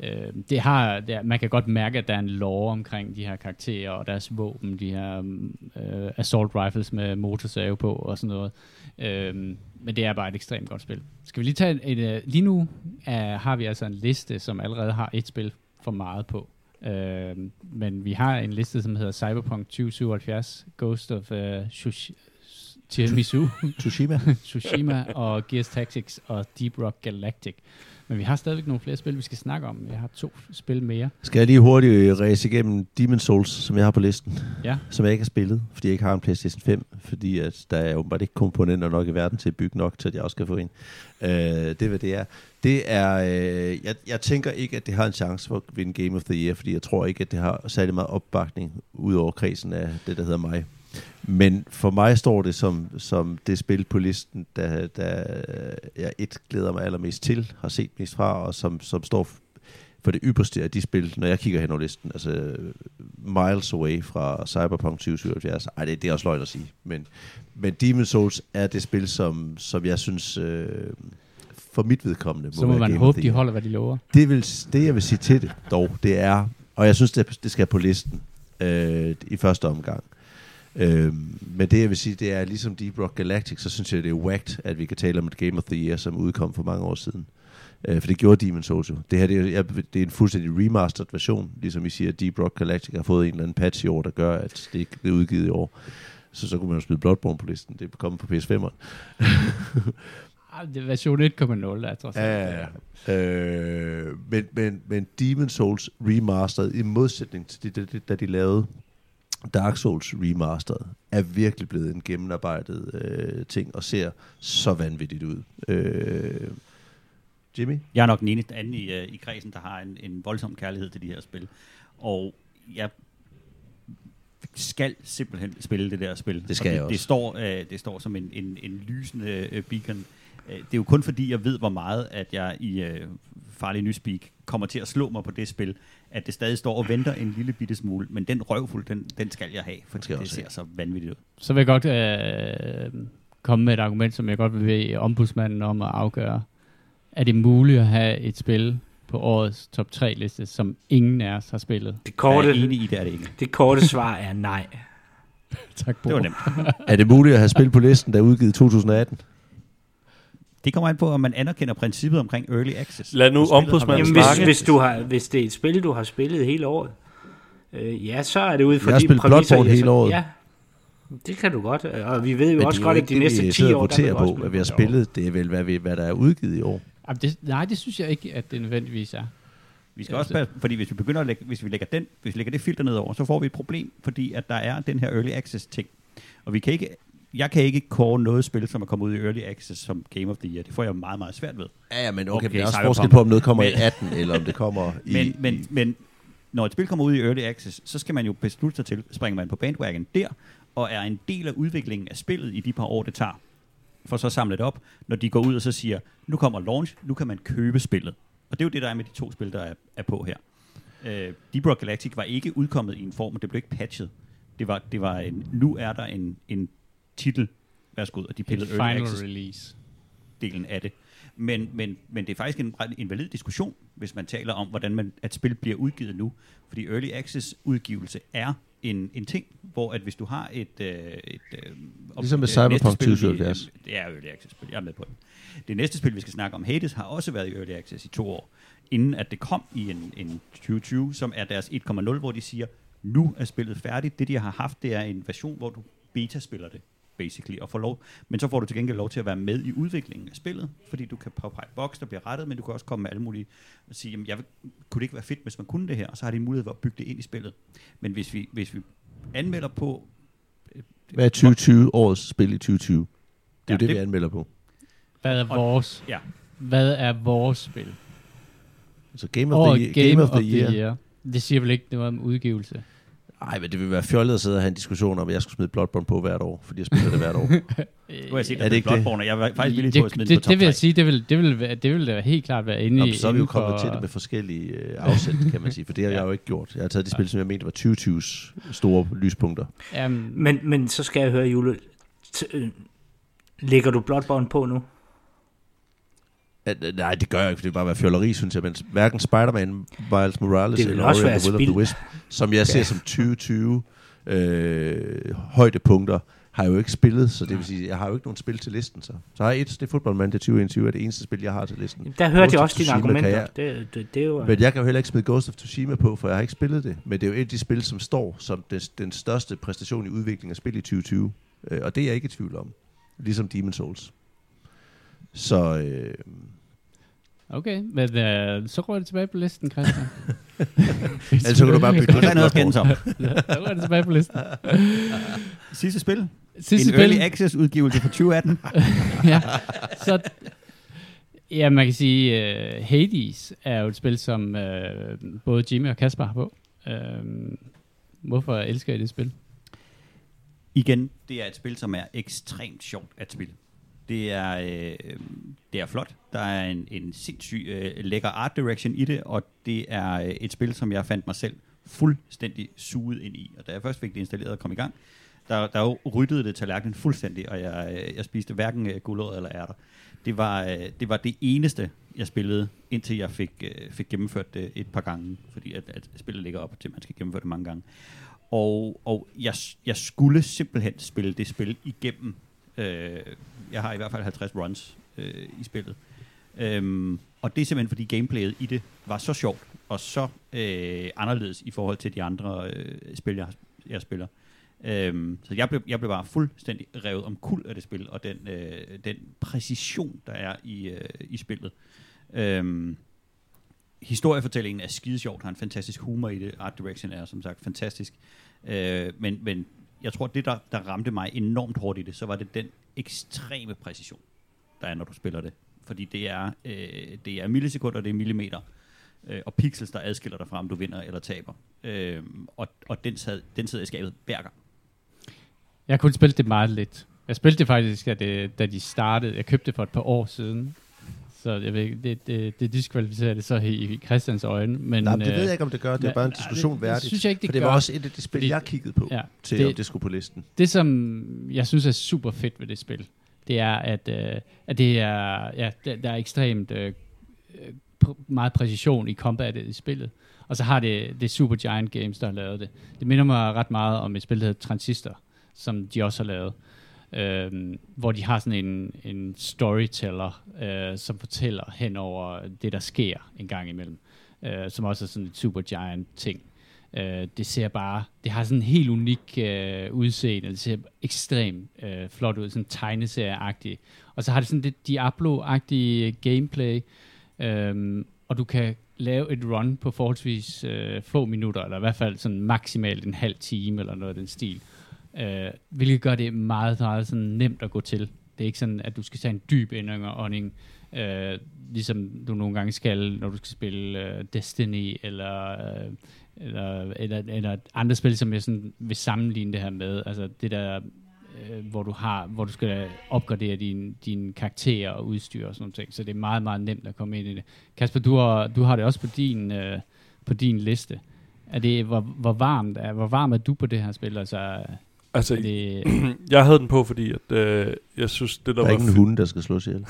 øh, det har, det er, man kan godt mærke, at der er en lore omkring de her karakterer og deres våben, de her øh, assault rifles med motorsave på og sådan noget. Øh, men det er bare et ekstremt godt spil. Skal vi lige tage et... øh, lige nu er, har vi altså en liste, som allerede har et spil for meget på. Øh, men vi har en liste, som hedder Cyberpunk 2077, Ghost of uh, Shush- Tiramisu, Tsushima. Tsushima og Gears Tactics og Deep Rock Galactic. Men vi har stadigvæk nogle flere spil, vi skal snakke om. Jeg har to spil mere. Skal jeg lige hurtigt ræse igennem Demon Souls, som jeg har på listen, Ja. som jeg ikke har spillet, fordi jeg ikke har en PlayStation 5, fordi at der er åbenbart ikke komponenter nok i verden til at bygge nok til, at jeg også kan få en. Øh, det er, hvad det er. Det er, øh, jeg, jeg tænker ikke, at det har en chance for at vinde Game of the Year, fordi jeg tror ikke, at det har særlig meget opbakning ud over kredsen af det, der hedder mig. Men for mig står det som, som det spil på listen, der, der jeg et glæder mig allermest til, har set mest fra, og som, som står for det ypperste af de spil, når jeg kigger hen over listen, altså miles away fra Cyberpunk 2077. Ej, det, det er også løgn at sige. Men, men Demon's Souls er det spil, som, som jeg synes, øh, for mit vedkommende, Så må man håbe, de holder, hvad de lover. Det, vil, det, jeg vil sige til det, dog, det er, og jeg synes, det, det skal på listen øh, i første omgang. Øh, men det, jeg vil sige, det er, ligesom Deep Rock Galactic, så synes jeg, det er whacked, at vi kan tale om et Game of the Year, som udkom for mange år siden. Øh, for det gjorde Demon's Souls jo. Det her det er, det er en fuldstændig remastered version, ligesom I siger, Deep Rock Galactic har fået en eller anden patch i år, der gør, at det ikke er udgivet i år. Så så kunne man jo smide Bloodborne på listen. Det er kommet på PS5'eren. Ah, det er version 1.0, er trods alt. Ja, ja. Øh, men, men, men Demon Souls Remastered, i modsætning til det, det, det, da de lavede Dark Souls Remastered, er virkelig blevet en gennemarbejdet øh, ting, og ser så vanvittigt ud. Øh, Jimmy? Jeg er nok den eneste anden i, uh, i kredsen, der har en, en voldsom kærlighed til de her spil. Og jeg skal simpelthen spille det der spil. Det skal Og jeg det, også. Det står, uh, det står som en, en, en lysende uh, beacon. Uh, det er jo kun fordi, jeg ved, hvor meget, at jeg i uh, farlig nyspeak kommer til at slå mig på det spil, at det stadig står og venter en lille bitte smule. Men den røvfuld, den, den skal jeg have, for det også ser så vanvittigt ud. Så vil jeg godt øh, komme med et argument, som jeg godt vil bede ombudsmanden om at afgøre. Er det muligt at have et spil på årets top 3 liste, som ingen af os har spillet? Det Jeg korte, er enig i, det er det ikke. det korte svar er nej. Tak, Det var nemt. Er det muligt at have spil på listen, der er udgivet i 2018? Det kommer an på, om man anerkender princippet omkring early access. Lad nu spillet har ombudsmanden Jamen, hvis, snakke. hvis, du har, hvis det er et spil, du har spillet hele året, øh, ja, så er det ud fra Jeg har de spillet præmisser, jeg hele så- året. Ja, det kan du godt. Og vi ved jo Men også det er godt, jo at de næste det, vi 10 sidder år, der også på, hvad vi har spillet. Det er vel, hvad, vi, hvad der er udgivet i år. Jamen, det, nej, det synes jeg ikke, at det nødvendigvis er. Vi skal også passe, fordi hvis vi begynder at lægge, hvis vi lægger den, hvis vi lægger det filter ned over, så får vi et problem, fordi at der er den her early access ting. Og vi kan ikke, jeg kan ikke kåre noget spil, som er kommet ud i early access som Game of the Year. Det får jeg meget, meget svært ved. Ja, ja, men okay, Okay, okay der er også forskel på, om noget kommer i Men- 18, eller om det kommer i... Men, men, men når et spil kommer ud i early access, så skal man jo beslutte sig til, springer man på bandwagon der, og er en del af udviklingen af spillet i de par år, det tager. For så samle det op, når de går ud og så siger, nu kommer launch, nu kan man købe spillet. Og det er jo det, der er med de to spil, der er, er på her. Uh, Deep Rock Galactic var ikke udkommet i en form, og det blev ikke patchet. Det var, det var en, nu er der en, en titel, værsgo, og de pillede early final access. release. delen af det. Men, men, men det er faktisk en, en valid diskussion, hvis man taler om, hvordan man, at spil bliver udgivet nu. Fordi Early Access udgivelse er en, en ting, hvor at hvis du har et... Øh, et øh, ligesom med Cyberpunk 2077. Det er Early Access spil, jeg er med på det. Det næste spil, vi skal snakke om, Hades, har også været i Early Access i to år, inden at det kom i en, en 2020, som er deres 1.0, hvor de siger, nu er spillet færdigt. Det, de har haft, det er en version, hvor du beta-spiller det basically, og får lov, men så får du til gengæld lov til at være med i udviklingen af spillet, fordi du kan påpege boks, der bliver rettet, men du kan også komme med alle mulige og sige, jamen, jeg vil, kunne det ikke være fedt, hvis man kunne det her, og så har de mulighed for at bygge det ind i spillet. Men hvis vi, hvis vi anmelder på... Øh, Hvad er 2020 årets spil i 2020? Det er ja, jo det, det, vi anmelder på. Hvad er vores? Ja. Hvad er vores spil? Så Game of, the, Game, Game of, the, year. year. Det siger vel ikke noget om udgivelse? Nej, men det vil være fjollet at sidde og have en diskussion om, at jeg skulle smide Bloodborne på hvert år, fordi jeg spiller det hvert år. Du har set, er det ikke Bloodborne, jeg er faktisk villig til at smide det, det, det vil jeg sige, det vil, det vil, være, det vil da helt klart være inde i... Så er vi jo kommet for... til det med forskellige øh, afsæt, kan man sige, for det har ja. jeg jo ikke gjort. Jeg har taget de spil, som jeg mente var 2020's store lyspunkter. Um, men, men så skal jeg høre, Jule, øh, lægger du Bloodborne på nu? At, øh, nej, det gør jeg ikke, for det er bare være fjolleri, synes jeg. Men hverken Spider-Man, Miles Morales eller Ori the Will of the Wisp, som jeg ser som 2020 øh, højdepunkter, har jeg jo ikke spillet, så det vil sige, jeg har jo ikke nogen spil til listen. Så, så har jeg et, det er Football Man til 2021, er det eneste spil, jeg har til listen. Der hørte jeg også dine argumenter. Jeg, det, det, det jo, men jeg kan jo heller ikke smide Ghost of Tsushima på, for jeg har ikke spillet det. Men det er jo et af de spil, som står som det, den største præstation i udviklingen af spil i 2020. Øh, og det er jeg ikke i tvivl om. Ligesom Demon's Souls. Så... Øh, okay, men øh, så rører det tilbage på listen, Christian. Ellers så kan du bare bytte det. Der er noget at skændes om. så rører det tilbage på listen. Sidste spil. Sidste en spil. early access udgivelse fra 2018. ja, så Ja, man kan sige, uh, Hades er jo et spil, som uh, både Jimmy og Kasper har på. Uh, hvorfor elsker I det spil? Igen, det er et spil, som er ekstremt sjovt at spille. Det er, øh, det er flot. Der er en, en sindssyg øh, lækker art direction i det, og det er øh, et spil, som jeg fandt mig selv fuldstændig suget ind i. Og da jeg først fik det installeret og kom i gang, der, der jo ryddede det tallerkenen fuldstændig, og jeg, øh, jeg spiste hverken øh, gulerod eller ærter. Det var, øh, det var det eneste, jeg spillede, indtil jeg fik, øh, fik gennemført det et par gange, fordi at, at spillet ligger op til, man skal gennemføre det mange gange. Og, og jeg, jeg skulle simpelthen spille det spil igennem Øh, jeg har i hvert fald 50 runs øh, i spillet. Øhm, og det er simpelthen fordi gameplayet i det var så sjovt og så øh, anderledes i forhold til de andre øh, spil, jeg, jeg spiller. Øhm, så jeg blev, jeg blev bare fuldstændig revet om kul af det spil, og den, øh, den præcision, der er i, øh, i spillet. Øhm, historiefortællingen er skide sjovt, har en fantastisk humor i det, art direction er som sagt fantastisk, øh, men, men jeg tror, det, der, der ramte mig enormt hårdt i det, så var det den ekstreme præcision, der er, når du spiller det. Fordi det er, øh, det er millisekunder, det er millimeter, øh, og pixels, der adskiller dig fra, om du vinder eller taber. Øh, og og den, sad, den sidder i skabet hver gang. Jeg kunne spille det meget lidt. Jeg spillede det faktisk, da, det, da de startede. Jeg købte det for et par år siden, så jeg ved, det, det, det diskvalificerer det så i, i Christians øjne. Men, Nej, men det ved jeg ikke, om det gør. Det er bare en diskussion det, værdigt. Det synes jeg ikke, det For det var også et af de spil, jeg kiggede på, ja, til det, om det skulle på listen. Det, som jeg synes er super fedt ved det spil, det er, at, uh, at det er, ja, der, der er ekstremt uh, meget præcision i combatet i spillet. Og så har det, det Super Giant Games, der har lavet det. Det minder mig ret meget om et spil, der hedder Transistor, som de også har lavet øh, øh, hvor de har sådan en, en storyteller, øh, som fortæller hen over det, der sker en gang imellem, øh, som også er sådan et super giant ting. Øh, det ser bare, det har sådan en helt unik øh, udseende, det ser ekstremt øh, flot ud, sådan tegneserieagtigt. Og så har det sådan det Diablo-agtige gameplay, øh, og du kan lave et run på forholdsvis øh, få minutter, eller i hvert fald sådan maksimalt en halv time, eller noget af den stil. Øh, øh, hvilket gør det meget, meget sådan nemt at gå til. Det er ikke sådan, at du skal tage en dyb indånding, øh, ligesom du nogle gange skal, når du skal spille øh, Destiny, eller, øh, eller, eller, eller andre spil, som jeg sådan vil sammenligne det her med. Altså det der, øh, hvor du har, hvor du skal opgradere din, din karakterer og udstyr og sådan noget. Så det er meget, meget nemt at komme ind i det. Kasper, du har, du har det også på din, øh, på din liste. Er det, hvor, hvor, varmt er, hvor varm er du på det her spil? Altså, Altså, det... jeg havde den på, fordi at, øh, jeg synes, det der, der er var... ingen hunde, der skal slås ihjel.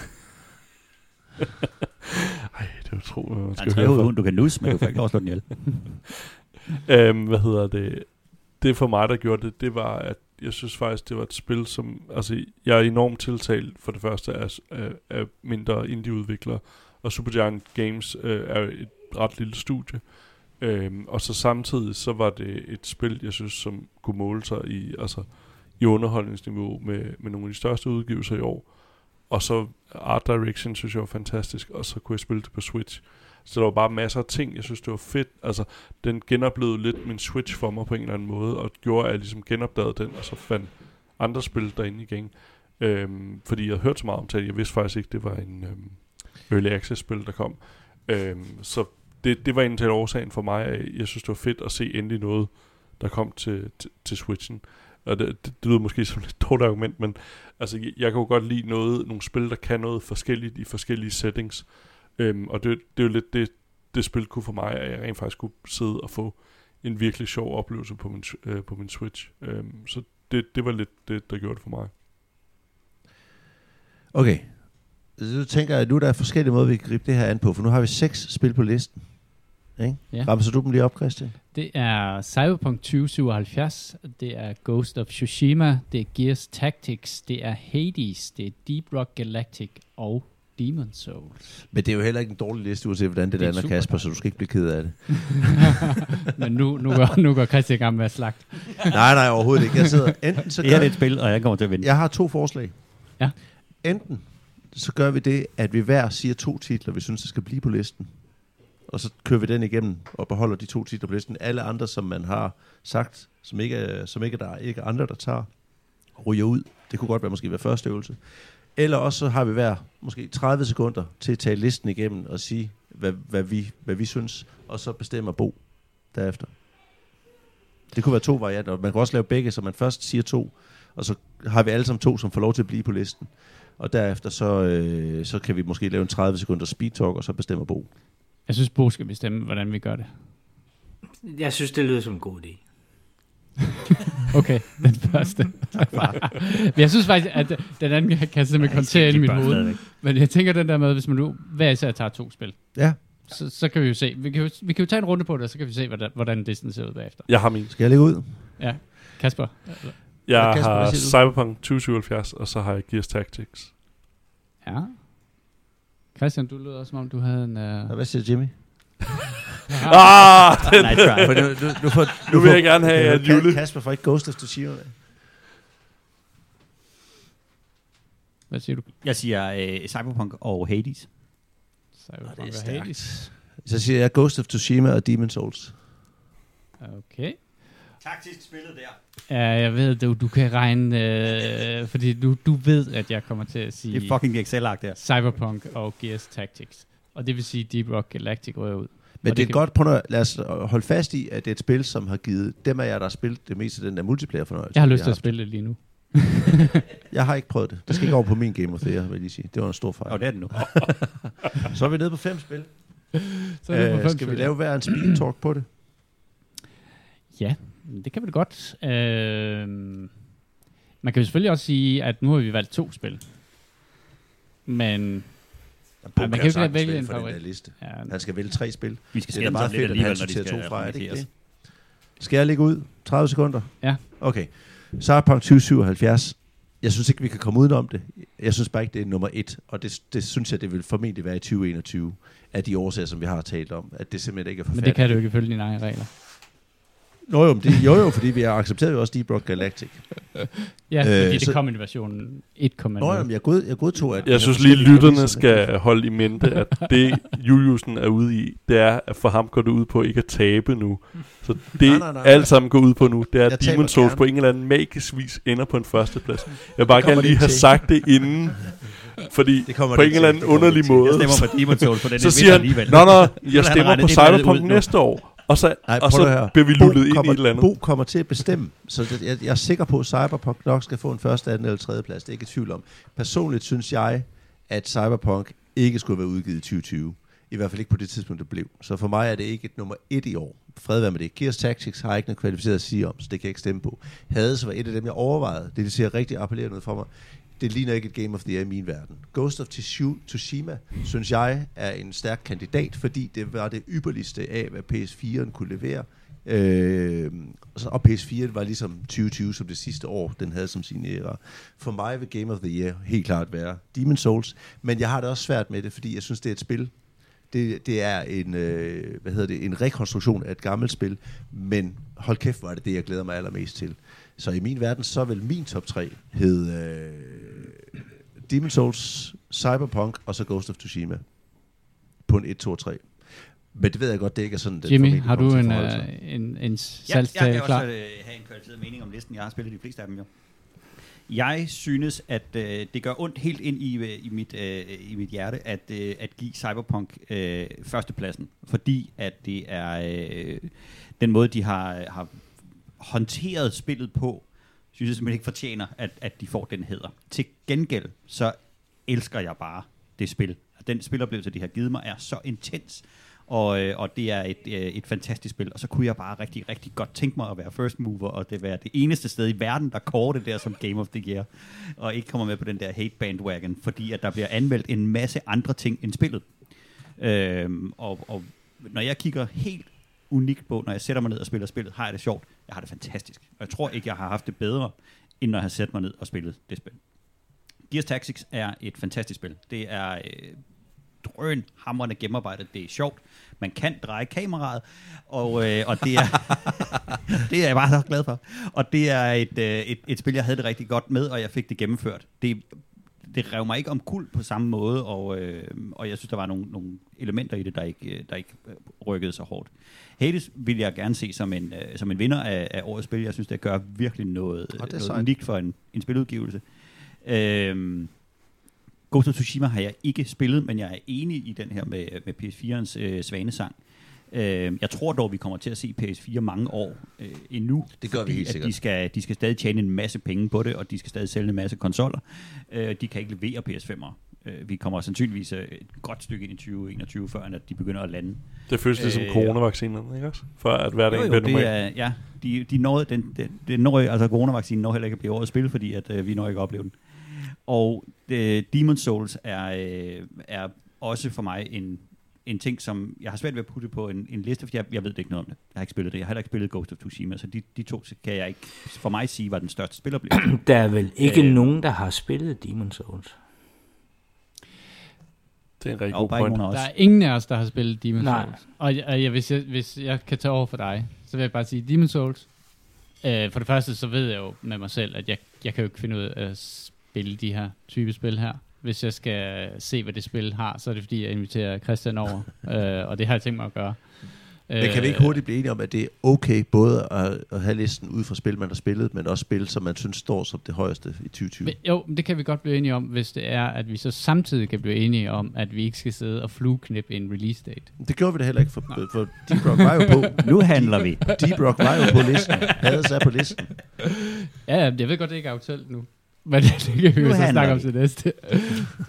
Ej, det er utroligt, man skal er høre for. hund, du kan nus, men du kan ikke slå den ihjel. øhm, hvad hedder det? Det for mig, der gjorde det, det var, at jeg synes faktisk, det var et spil, som... Altså, jeg er enormt tiltalt for det første af, af, af mindre indie-udviklere, og Supergiant Games øh, er et ret lille studie. Øhm, og så samtidig, så var det et spil, jeg synes, som kunne måle sig i, altså, i underholdningsniveau med, med nogle af de største udgivelser i år. Og så Art Direction synes jeg var fantastisk, og så kunne jeg spille det på Switch. Så der var bare masser af ting, jeg synes, det var fedt. Altså, den genoplevede lidt min Switch for mig på en eller anden måde, og gjorde, at jeg ligesom genopdagede den, og så fandt andre spil derinde igen. Øhm, fordi jeg havde hørt så meget om det, jeg vidste faktisk ikke, det var en øhm, Early Access-spil, der kom. Øhm, så det, det var en til årsagen for mig, at jeg synes, det var fedt at se endelig noget, der kom til, til, til Switchen. Og det, det, det lyder måske som et dårligt argument, men altså, jeg, jeg kan jo godt lide noget, nogle spil, der kan noget forskelligt i forskellige settings. Øhm, og det, det er jo lidt det, det spil kunne for mig, at jeg rent faktisk kunne sidde og få en virkelig sjov oplevelse på min, øh, på min Switch. Øhm, så det, det var lidt det, der gjorde det for mig. Okay. Så du tænker, at nu der er forskellige måder, vi kan gribe det her an på, for nu har vi seks spil på listen. Ikke? Ja. Ramser du dem lige op, Christian? Det er Cyberpunk 2077, det er Ghost of Tsushima, det er Gears Tactics, det er Hades, det er Deep Rock Galactic og Demon Souls. Men det er jo heller ikke en dårlig liste, uanset hvordan det, Det er lander, Kasper, så du skal ikke blive ked af det. Men nu, nu, går, nu går Christian i gang med at slagte. nej, nej, overhovedet ikke. Jeg sidder, enten så gør, er et spil, og jeg kommer til at vinde. jeg har to forslag. Ja. Enten så gør vi det, at vi hver siger to titler, vi synes, der skal blive på listen. Og så kører vi den igennem og beholder de to titler på listen. Alle andre, som man har sagt, som ikke, som ikke er der ikke andre, der tager, ryger ud. Det kunne godt være måske være første øvelse. Eller også så har vi hver måske 30 sekunder til at tage listen igennem og sige, hvad, hvad, vi, hvad vi synes, og så bestemmer Bo derefter. Det kunne være to varianter. Man kan også lave begge, så man først siger to, og så har vi alle sammen to, som får lov til at blive på listen. Og derefter så, øh, så kan vi måske lave en 30 sekunder speed talk, og så bestemmer Bo. Jeg synes, Bo skal bestemme, hvordan vi gør det. Jeg synes, det lyder som en god idé. Okay, den første. Men jeg synes faktisk, at den anden kan jeg simpelthen kontere ind i mit hoved. Men jeg tænker den der med, hvis man nu hver især tager to spil, Ja, så, så kan vi jo se. Vi kan jo, vi kan jo tage en runde på det, og så kan vi se, hvordan, hvordan listen ser ud bagefter. Jeg har min. skal jeg lægge ud? Ja, Kasper. Jeg Kasper, har Cyberpunk 2077, og så har jeg Gears Tactics. Ja. Christian, du lød også som om, du havde en... Og Uh... hvad siger Jimmy? ah, den, Nice try. For nu, nu, nu, får, nu vil jeg gerne have, at Jule... Kasper får ikke Ghost of Tsushima. Hvad siger du? Jeg siger øh, Cyberpunk og Hades. Cyberpunk det er og stærkt. Hades. Så siger jeg Ghost of Tsushima og Demon Souls. Okay. Taktisk spillet der. Ja, jeg ved, du, du kan regne, øh, fordi du, du ved, at jeg kommer til at sige Det er fucking Excel-agt der. Cyberpunk og Gears Tactics. Og det vil sige, Deep Rock Galactic rører ud. Men Og det, det er godt, prøv at, lad os holde fast i, at det er et spil, som har givet dem af jer, der har spillet det meste af den der multiplayer fornøjelse. Jeg har vi lyst til at spille det lige nu. Jeg har ikke prøvet det. Det skal ikke over på min Game of the Year, vil jeg lige sige. Det var en stor fejl. Og det er det nu. Så er vi nede på fem spil. Så er det på Øh, fem skal vi spil. lave hver en speed talk på det? Ja, det kan vi da godt. Øh, man kan jo selvfølgelig også sige, at nu har vi valgt to spil. Men Bo man kan jo ikke vælge en for den favorit. der liste. ja, Han skal vælge tre spil. Vi skal Det er lidt fedt, at han alligevel, når de sorterer skal to fra, er det ikke det? Skal jeg lægge ud? 30 sekunder? Ja. Okay. Cyberpunk 2077. Jeg synes ikke, vi kan komme udenom det. Jeg synes bare ikke, det er nummer et. Og det, det synes jeg, det vil formentlig være i 2021 af de årsager, som vi har talt om. At det simpelthen ikke er men forfærdeligt. det kan du jo ikke følge dine egne regler. Nå, jo, men det, jo, jo, fordi vi har accepteret jo også Deep Rock Galactic. Ja, Øh, fordi det så- kom i versionen 1,0. Nå, jamen, jeg, god, jeg godtog, at... Jeg synes lige, lytterne skal holde i mente, at det Juliusen er ude i, det er, at for ham går det ud på ikke at tabe nu. Så det Nej, nej, nej, alt sammen går ud på nu, det er, Jeg at Demon Souls gerne. på en eller anden magisk vis ender på en førsteplads. Jeg bare gerne lige have til. sagt det inden, fordi Det kommer på en eller anden underlig måde, Jeg stemmer på Demon Souls, for den så er siger han, nå, nå, jeg stemmer på Cyberpunk næste år. Og så, Nej, og så bliver vi lullet ind kommer, i et eller andet. Bo kommer til at bestemme, så det, jeg, jeg er sikker på, at Cyberpunk nok skal få en første, anden eller tredje plads. Det er ikke i tvivl om. Personligt synes jeg, at Cyberpunk ikke skulle være udgivet i 2020. I hvert fald ikke på det tidspunkt, det blev. Så for mig er det ikke et nummer et i år. Fred være med det. Gears Tactics har jeg ikke noget kvalificeret at sige om, så det kan jeg ikke stemme på. Hades var et af dem, jeg overvejede. Det vil sige rigtig appellerende for mig det ligner ikke et Game of the Year i min verden. Ghost of Tsushima, synes jeg, er en stærk kandidat, fordi det var det ypperligste af, hvad PS4'en kunne levere. Øh, og PS4 var ligesom 2020 som det sidste år, den havde som sin æra. For mig vil Game of the Year helt klart være Demon Souls, men jeg har det også svært med det, fordi jeg synes, det er et spil, det, det er en, øh, hvad hedder det, en rekonstruktion af et gammelt spil, men hold kæft, hvor er det det, jeg glæder mig allermest til. Så i min verden, så vil min top 3 hedde øh, Demon Souls, Cyberpunk og så Ghost of Tsushima på en 1, 2 og 3. Men det ved jeg godt, det ikke er sådan, det Jimmy, har du en, uh, en, en salgstale ja, jeg klar? Jeg kan også uh, have en kvalificeret mening om listen. Jeg har spillet de fleste af dem jo. Jeg synes, at uh, det gør ondt helt ind i, uh, i, mit, uh, i mit hjerte, at, uh, at give Cyberpunk uh, førstepladsen. Fordi at det er uh, den måde, de har, har håndteret spillet på, synes jeg simpelthen ikke fortjener, at, at de får den hedder. Til gengæld, så elsker jeg bare det spil. Den spiloplevelse, de har givet mig, er så intens, og, øh, og det er et, øh, et fantastisk spil. Og så kunne jeg bare rigtig, rigtig godt tænke mig at være first mover, og det være det eneste sted i verden, der kårer det der som Game of the Year, og ikke kommer med på den der hate bandwagon, fordi at der bliver anmeldt en masse andre ting end spillet. Øhm, og, og når jeg kigger helt unikt på, når jeg sætter mig ned og spiller spillet, har jeg det sjovt. Jeg har det fantastisk. Og jeg tror ikke, jeg har haft det bedre, end når jeg har sat mig ned og spillet det spil. Gears Tactics er et fantastisk spil. Det er øh, drøn hamrende gennemarbejdet. Det er sjovt. Man kan dreje kameraet, og, øh, og det, er, det er jeg bare så glad for. Og det er et, øh, et, et spil, jeg havde det rigtig godt med, og jeg fik det gennemført. Det, det rev mig ikke om kul på samme måde, og, øh, og jeg synes, der var nogle, nogle elementer i det, der ikke, øh, der ikke øh, rykkede så hårdt. Hades vil jeg gerne se som en, øh, som en vinder af, af årets spil. Jeg synes, det gør virkelig noget, noget unikt for en, en spiludgivelse. Øh, Ghost of Tsushima har jeg ikke spillet, men jeg er enig i den her med, med PS4'ens øh, svanesang. Øh, jeg tror dog, vi kommer til at se PS4 mange år øh, endnu. Det gør vi helt sikkert. De skal, de skal stadig tjene en masse penge på det, og de skal stadig sælge en masse konsoller. Øh, de kan ikke levere PS5'ere. Øh, vi kommer sandsynligvis øh, et godt stykke ind i 2021, før at de begynder at lande. Det føles lidt som øh, coronavaccinerne, ikke også? For at hverdagen bliver normal. Er, ja, de, de når, den, den, den når, altså coronavaccinen når heller ikke at blive årets spil, fordi at, øh, vi når ikke at opleve den. Og øh, Demon Souls er, øh, er også for mig en, en ting, som jeg har svært ved at putte på en, en liste, for jeg, jeg ved ikke noget om det. Jeg har ikke spillet det. Jeg har heller ikke spillet Ghost of Tsushima, så de, de to kan jeg ikke for mig sige var den største spiloplevelse. Der er vel ikke øh, nogen, der har spillet Demon Souls? Det er en rigtig god point. Der er ingen af os, der har spillet Demon Nej. Souls. Og, og jeg, hvis, jeg, hvis jeg kan tage over for dig, så vil jeg bare sige, Demon Souls, øh, for det første, så ved jeg jo med mig selv, at jeg, jeg kan jo ikke finde ud af at spille de her type spil her. Hvis jeg skal se, hvad det spil har, så er det fordi, jeg inviterer Christian over, øh, og det har jeg tænkt mig at gøre. Men kan vi ikke hurtigt blive enige om, at det er okay både at, at have listen ud fra spil, man har spillet, men også spil, som man synes står som det højeste i 2020? Men, jo, det kan vi godt blive enige om, hvis det er, at vi så samtidig kan blive enige om, at vi ikke skal sidde og flueknippe en release date. Det gjorde vi da heller ikke, for, for Deep Rock var jo på. nu handler vi. Deep Rock var jo på listen. Hades er på listen. Ja, jeg ved godt, det ikke er aktuelt nu. Men det kan vi jo så snakke om til næste.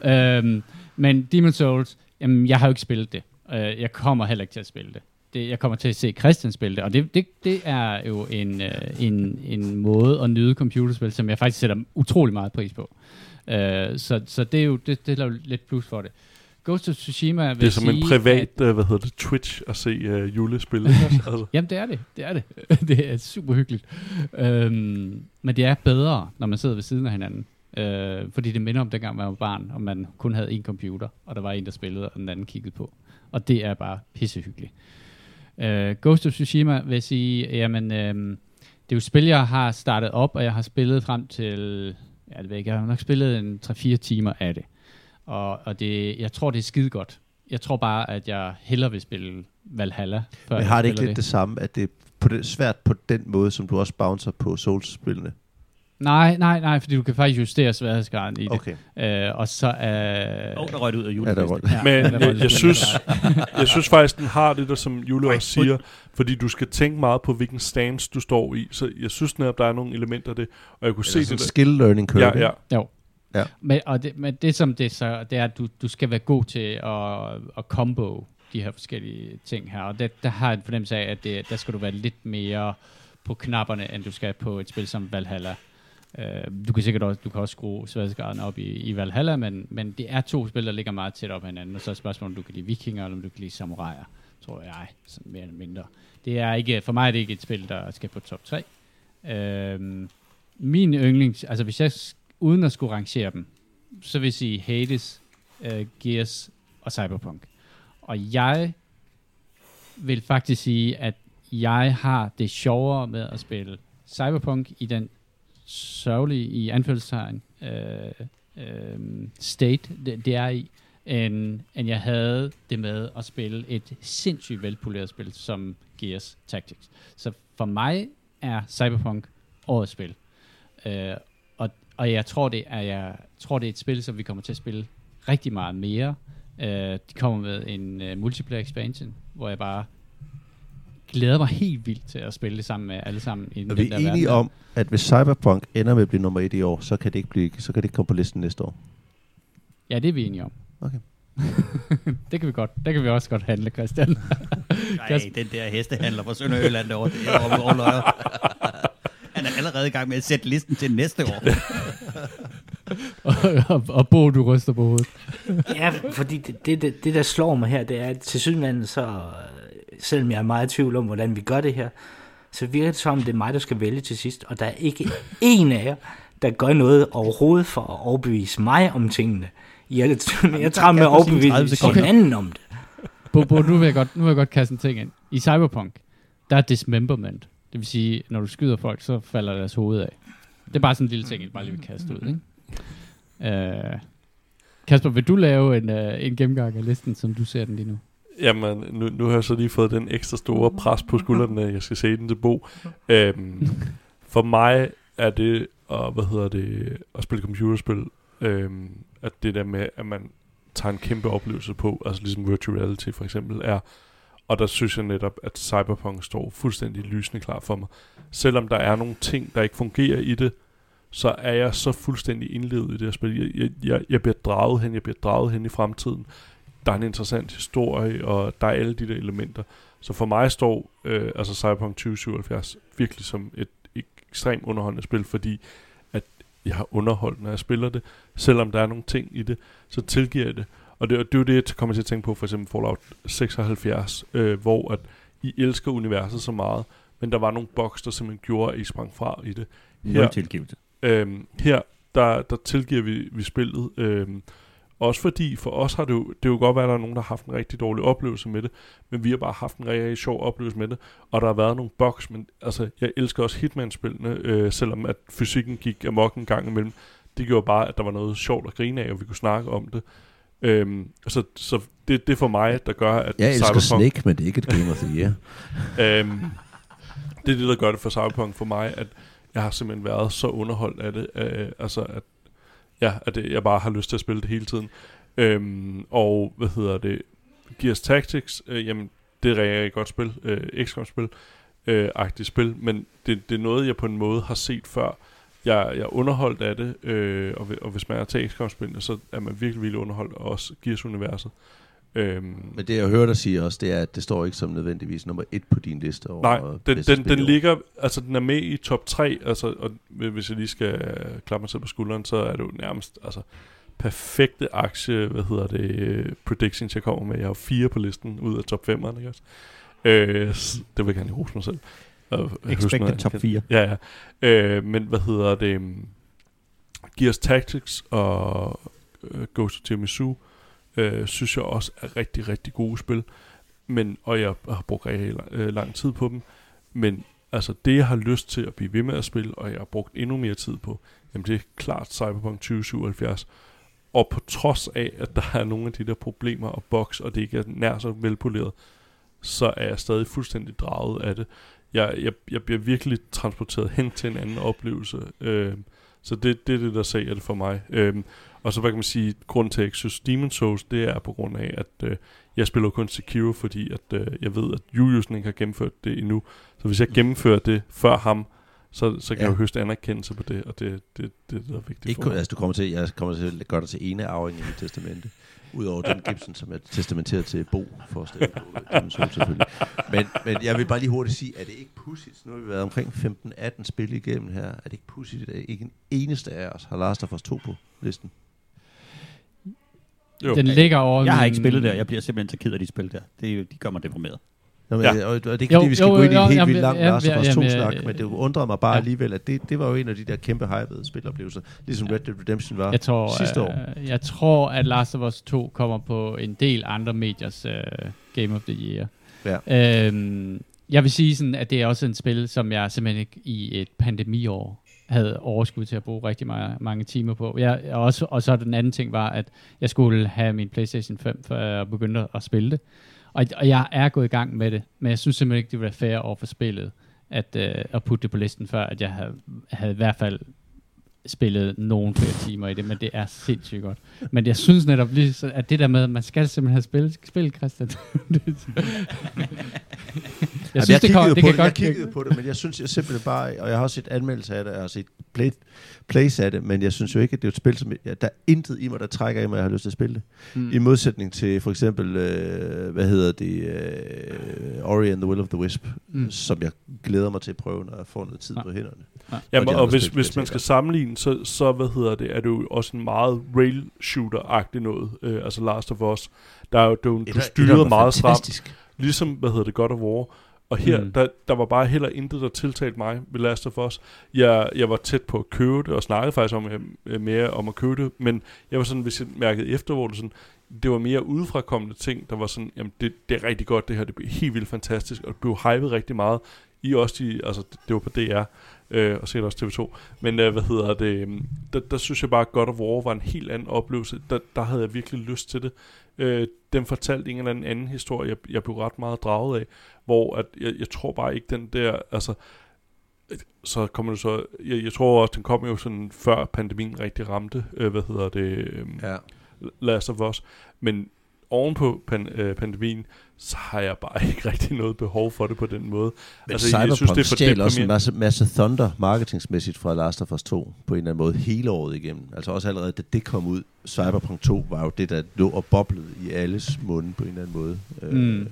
øhm, men Demon Souls, jamen, jeg har jo ikke spillet det. Uh, jeg kommer heller ikke til at spille det. Det. Jeg kommer til at se Christian spille det, og det, det, det er jo en, uh, en, en måde at nyde computerspil, som jeg faktisk sætter utrolig meget pris på. Uh, så, så det er jo det, det er jo lidt plus for det. Ghost of Tsushima Det er som en privat, at, uh, hvad hedder det, Twitch at se uh, julespil. altså. Jamen det er det, det er det. det er super hyggeligt. Øhm, men det er bedre, når man sidder ved siden af hinanden. Øh, fordi det minder om dengang man var barn, og man kun havde en computer, og der var en, der spillede, og den anden kiggede på. Og det er bare pissehyggeligt. Øh, Ghost of Tsushima vil sige, jamen, øh, det er jo spil, jeg har startet op, og jeg har spillet frem til, ja, det ved ikke, jeg har nok spillet en 3-4 timer af det. Og, og det, jeg tror, det er skide godt. Jeg tror bare, at jeg hellere vil spille Valhalla. Før Men har det ikke lidt det. det samme, at det er på det, svært på den måde, som du også bouncer på Souls-spillene? Nej, nej, nej, fordi du kan faktisk justere sværhedsgraden i det. Okay. Øh, og så er... Uh, oh, der røg ud af julefesten. Ja, Men jeg, jeg, synes, jeg synes faktisk, den har det der, som Jule også siger, fordi du skal tænke meget på, hvilken stance du står i. Så jeg synes netop, der er nogle elementer af det, og jeg kunne se det der. skill learning curve. Ja, ja. Jo. Ja. Men, og det, men det som det så, det er, at du, du skal være god til at, at combo de her forskellige ting her. Og det, der har jeg en fornemmelse af, at det, der skal du være lidt mere på knapperne, end du skal på et spil som Valhalla. Øh, du kan sikkert også, du kan også skrue sværhedsgraden op i, i Valhalla, men, men det er to spil, der ligger meget tæt op hinanden, og så er spørgsmålet, om du kan lide vikinger, eller om du kan lide samuraier, tror jeg, sådan mere eller mindre. Det er ikke, for mig er det ikke et spil, der skal på top 3. Uh, øh, min yndlings, altså hvis jeg, uden at skulle rangere dem, så vil jeg sige Hades, uh, Gears og Cyberpunk. Og jeg vil faktisk sige, at jeg har det sjovere med at spille Cyberpunk i den sørgelige, i anfølgelsestegn, øh, øh, state, det, det er i, end, end jeg havde det med at spille et sindssygt velpoleret spil som Gears Tactics. Så for mig er Cyberpunk årets spil. Øh, og, og jeg tror det er jeg tror det er et spil som vi kommer til at spille rigtig meget mere. Øh, de kommer med en uh, multiplayer expansion, hvor jeg bare glæder mig helt vildt til at spille det sammen med alle sammen. I Er den vi der enige verden. om, at hvis Cyberpunk ender med at blive nummer et i år, så kan det ikke, blive, så kan det ikke komme på listen næste år? Ja, det er vi enige om. Okay. det kan vi godt. Det kan vi også godt handle, Christian. Nej, den der hestehandler fra Sønderjylland derovre, det er over, over. Han er allerede i gang med at sætte listen til næste år. og, og, og Bo, du ryster på hovedet. Ja, fordi det, det, det, det der slår mig her, det er, at til synligheden så, selvom jeg er meget i tvivl om, hvordan vi gør det her, så virker det som, om det er mig, der skal vælge til sidst, og der er ikke en af jer, der gør noget overhovedet for at overbevise mig om tingene. Jeg, jeg tager med at kan du sige 30 overbevise hinanden om det. Bo, Bo, nu vil jeg godt, nu vil jeg godt kaste en ting ind. I Cyberpunk, der er dismemberment. Det vil sige, når du skyder folk, så falder deres hoved af. Det er bare sådan en lille ting, jeg bare lige vil kaste ud, ikke? Uh, Kasper, vil du lave en, uh, en gennemgang af listen, som du ser den lige nu? Jamen, nu, nu har jeg så lige fået den ekstra store pres på skuldrene, at jeg skal se den til Bo. Øhm, for mig er det, og hvad hedder det, at spille computerspil, øhm, at det der med, at man tager en kæmpe oplevelse på, altså ligesom virtual reality for eksempel er, og der synes jeg netop, at Cyberpunk står fuldstændig lysende klar for mig. Selvom der er nogle ting, der ikke fungerer i det, så er jeg så fuldstændig indlevet i det her spil. Jeg, jeg, jeg bliver draget hen, jeg bliver draget hen i fremtiden der er en interessant historie, og der er alle de der elementer. Så for mig står øh, altså Cyberpunk 2077 virkelig som et ekstremt underholdende spil, fordi at jeg har underholdt, når jeg spiller det. Selvom der er nogle ting i det, så tilgiver jeg det. Og det, og det er jo det, jeg kommer til at tænke på, for eksempel Fallout 76, øh, hvor at I elsker universet så meget, men der var nogle bugs, der simpelthen gjorde, at I sprang fra i det. Nul tilgivelse. Øhm, her, der, der tilgiver vi, vi spillet. Øhm, også fordi for os har det jo, det jo godt været, at der er nogen, der har haft en rigtig dårlig oplevelse med det, men vi har bare haft en rigtig sjov oplevelse med det, og der har været nogle bugs, men altså, jeg elsker også Hitman-spillene, øh, selvom at fysikken gik amok en gang imellem. Det gjorde bare, at der var noget sjovt at grine af, og vi kunne snakke om det. Øhm, så så det, det er for mig, der gør, at Jeg elsker Cyberpunk, Snake, men det er ikke et Game of the Year. Øhm, det er det, der gør det for Cyberpunk for mig, at jeg har simpelthen været så underholdt af det, øh, altså at, ja, at det, jeg bare har lyst til at spille det hele tiden. Øhm, og hvad hedder det? Gears Tactics, øh, jamen det er et rigtig godt spil, øh, XCOM-spil, øh, agtigt spil, men det, det er noget, jeg på en måde har set før. Jeg, jeg er underholdt af det, øh, og, og hvis man er til XCOM-spillene, så er man virkelig, virkelig underholdt, og også Gears-universet. Øhm, Men det jeg hører dig sige også, det er, at det står ikke som nødvendigvis nummer et på din liste over Nej, den, den, den ligger, altså den er med i top 3, altså, og hvis jeg lige skal klappe mig selv på skulderen, så er det jo nærmest, altså, perfekte aktie, hvad hedder det, øh, predictions, jeg kommer med. Jeg har jo fire på listen ud af top 5'erne, ikke også? Øh, det vil jeg gerne rose mig selv. Og Expected noget, top jeg kan- 4. Ja, ja. Øh, men hvad hedder det? Gears Tactics og øh, Ghost of Tsushima øh, øh, synes jeg også er rigtig, rigtig gode spil. Men, og jeg har brugt rigtig lang, øh, lang tid på dem. Men altså det, jeg har lyst til at blive ved med at spille, og jeg har brugt endnu mere tid på, jamen det er klart Cyberpunk 2077. Og på trods af, at der er nogle af de der problemer og boks, og det ikke er nær så velpoleret, så er jeg stadig fuldstændig draget af det. Jeg, jeg, jeg bliver virkelig transporteret hen til en anden oplevelse. Øh, så det, det er det, der sælger det for mig. Øh, og så hvad kan man sige, grund til, at jeg ikke synes Demon's Souls, det er på grund af, at øh, jeg spiller kun Sekiro, fordi at, øh, jeg ved, at Juliusen ikke har gennemført det endnu. Så hvis jeg gennemfører det før ham, så, så kan Ja. jeg jo høste anerkendelse på det, og det, det, det, det er vigtigt Ikke for mig. altså, du kommer til, jeg kommer til at gøre dig til ene arving i mit testamente. Udover den Gibson, som er testamenteret til Bo, for at stemme på Demon's Souls selvfølgelig. Men, men jeg vil bare lige hurtigt sige, er det ikke pudsigt, nu har vi været omkring 15-18 spil igennem her, er det ikke pudsigt, at ikke en eneste af os har Last of Us 2 på listen? Jo. Den ligger over Jeg har ikke spillet der. Jeg bliver simpelthen så ked af de spil der. Det, de gør mig deprimeret. Nå, men, Ja. ja. og, det er ikke Jo, fordi, vi skal jo, gå ind i en helt jamen, vildt lang ja, Last of ja, Us jamen, 2-snak, øh, men det undrede mig bare ja. alligevel, at det, det var jo en af de der kæmpe hypede spiloplevelser, ligesom Red Dead Redemption var Jeg tror, sidste år. øh, jeg tror, at Last of Us 2 kommer på en del andre mediers øh, Game of the Year. Ja. Øhm, jeg vil sige sådan, at det er også en spil, som jeg simpelthen ikke i et pandemiår havde overskud til at bruge rigtig mange, mange timer på. Jeg, og, også, og så den anden ting var, at jeg skulle have min PlayStation 5, før jeg begyndte at spille det. Og, og jeg er gået i gang med det, men jeg synes simpelthen ikke, det ville være fair over for spillet, at, øh, at putte det på listen, før at jeg havde, havde i hvert fald spillet nogle flere timer i det, men det er sindssygt godt. Men jeg synes netop lige, så, at det der med, at man skal simpelthen have spillet, spil, Christian. Det- jeg Jamen, synes, jeg det, kiggede kan, det på kan det, jeg godt kiggede på det, men jeg synes jeg simpelthen bare, og jeg har også set anmeldelser af det, og jeg har set play, plays af det, men jeg synes jo ikke, at det er et spil, som, ja, der er intet i mig, der trækker i mig, at jeg har lyst til at spille det. Mm. I modsætning til for eksempel, øh, hvad hedder det, øh, Ori and the Will of the Wisp, Mm. som jeg glæder mig til at prøve, når jeg får noget tid Ja. på hænderne. Jamen, og de og, andre hvis, spil, hvis jeg man skal sammenligne, så, så hvad hedder det, er det jo også en meget rail shooter-agtig noget, øh, altså Last of Us. Der er jo, du, du styrer meget stramt, ligesom, hvad hedder det, God of War. Og her, Mm. der, der var bare heller intet, der tiltalte mig ved Last of Us. Jeg, jeg var tæt på at købe det, og snakkede faktisk om, øh, mere om at købe det, men jeg var sådan, hvis jeg mærkede efter, hvor det sådan, det var mere udefrakommende ting, der var sådan, jamen det, det er rigtig godt det her, det blev helt vildt fantastisk, og det blev hypet rigtig meget. I også de, altså det, det var på DR, øh, og sikkert også TV2. Men øh, hvad hedder det, øhm, der, der synes jeg bare, at God of War var en helt anden oplevelse. Der, der havde jeg virkelig lyst til det. Øh, den fortalte en eller anden anden historie, jeg, jeg blev ret meget draget af, hvor at jeg, jeg tror bare ikke den der, altså, øh, så kommer det så, jeg, jeg tror også, den kom jo sådan før pandemien rigtig ramte, øh, hvad hedder det, øh, Ja. Last of Us, men oven på pan, øh, pandemien, så har jeg bare ikke rigtig noget behov for det på den måde. Men Altså, altså, jeg Cyberpunk synes, det er for stjal også en masse, masse thunder marketingsmæssigt fra Last of Us 2 på en eller anden måde hele året igennem. Altså også allerede da det kom ud, Cyberpunk 2 var jo det, der lå og boblede i alles munde på en eller anden måde. Mm. Øh,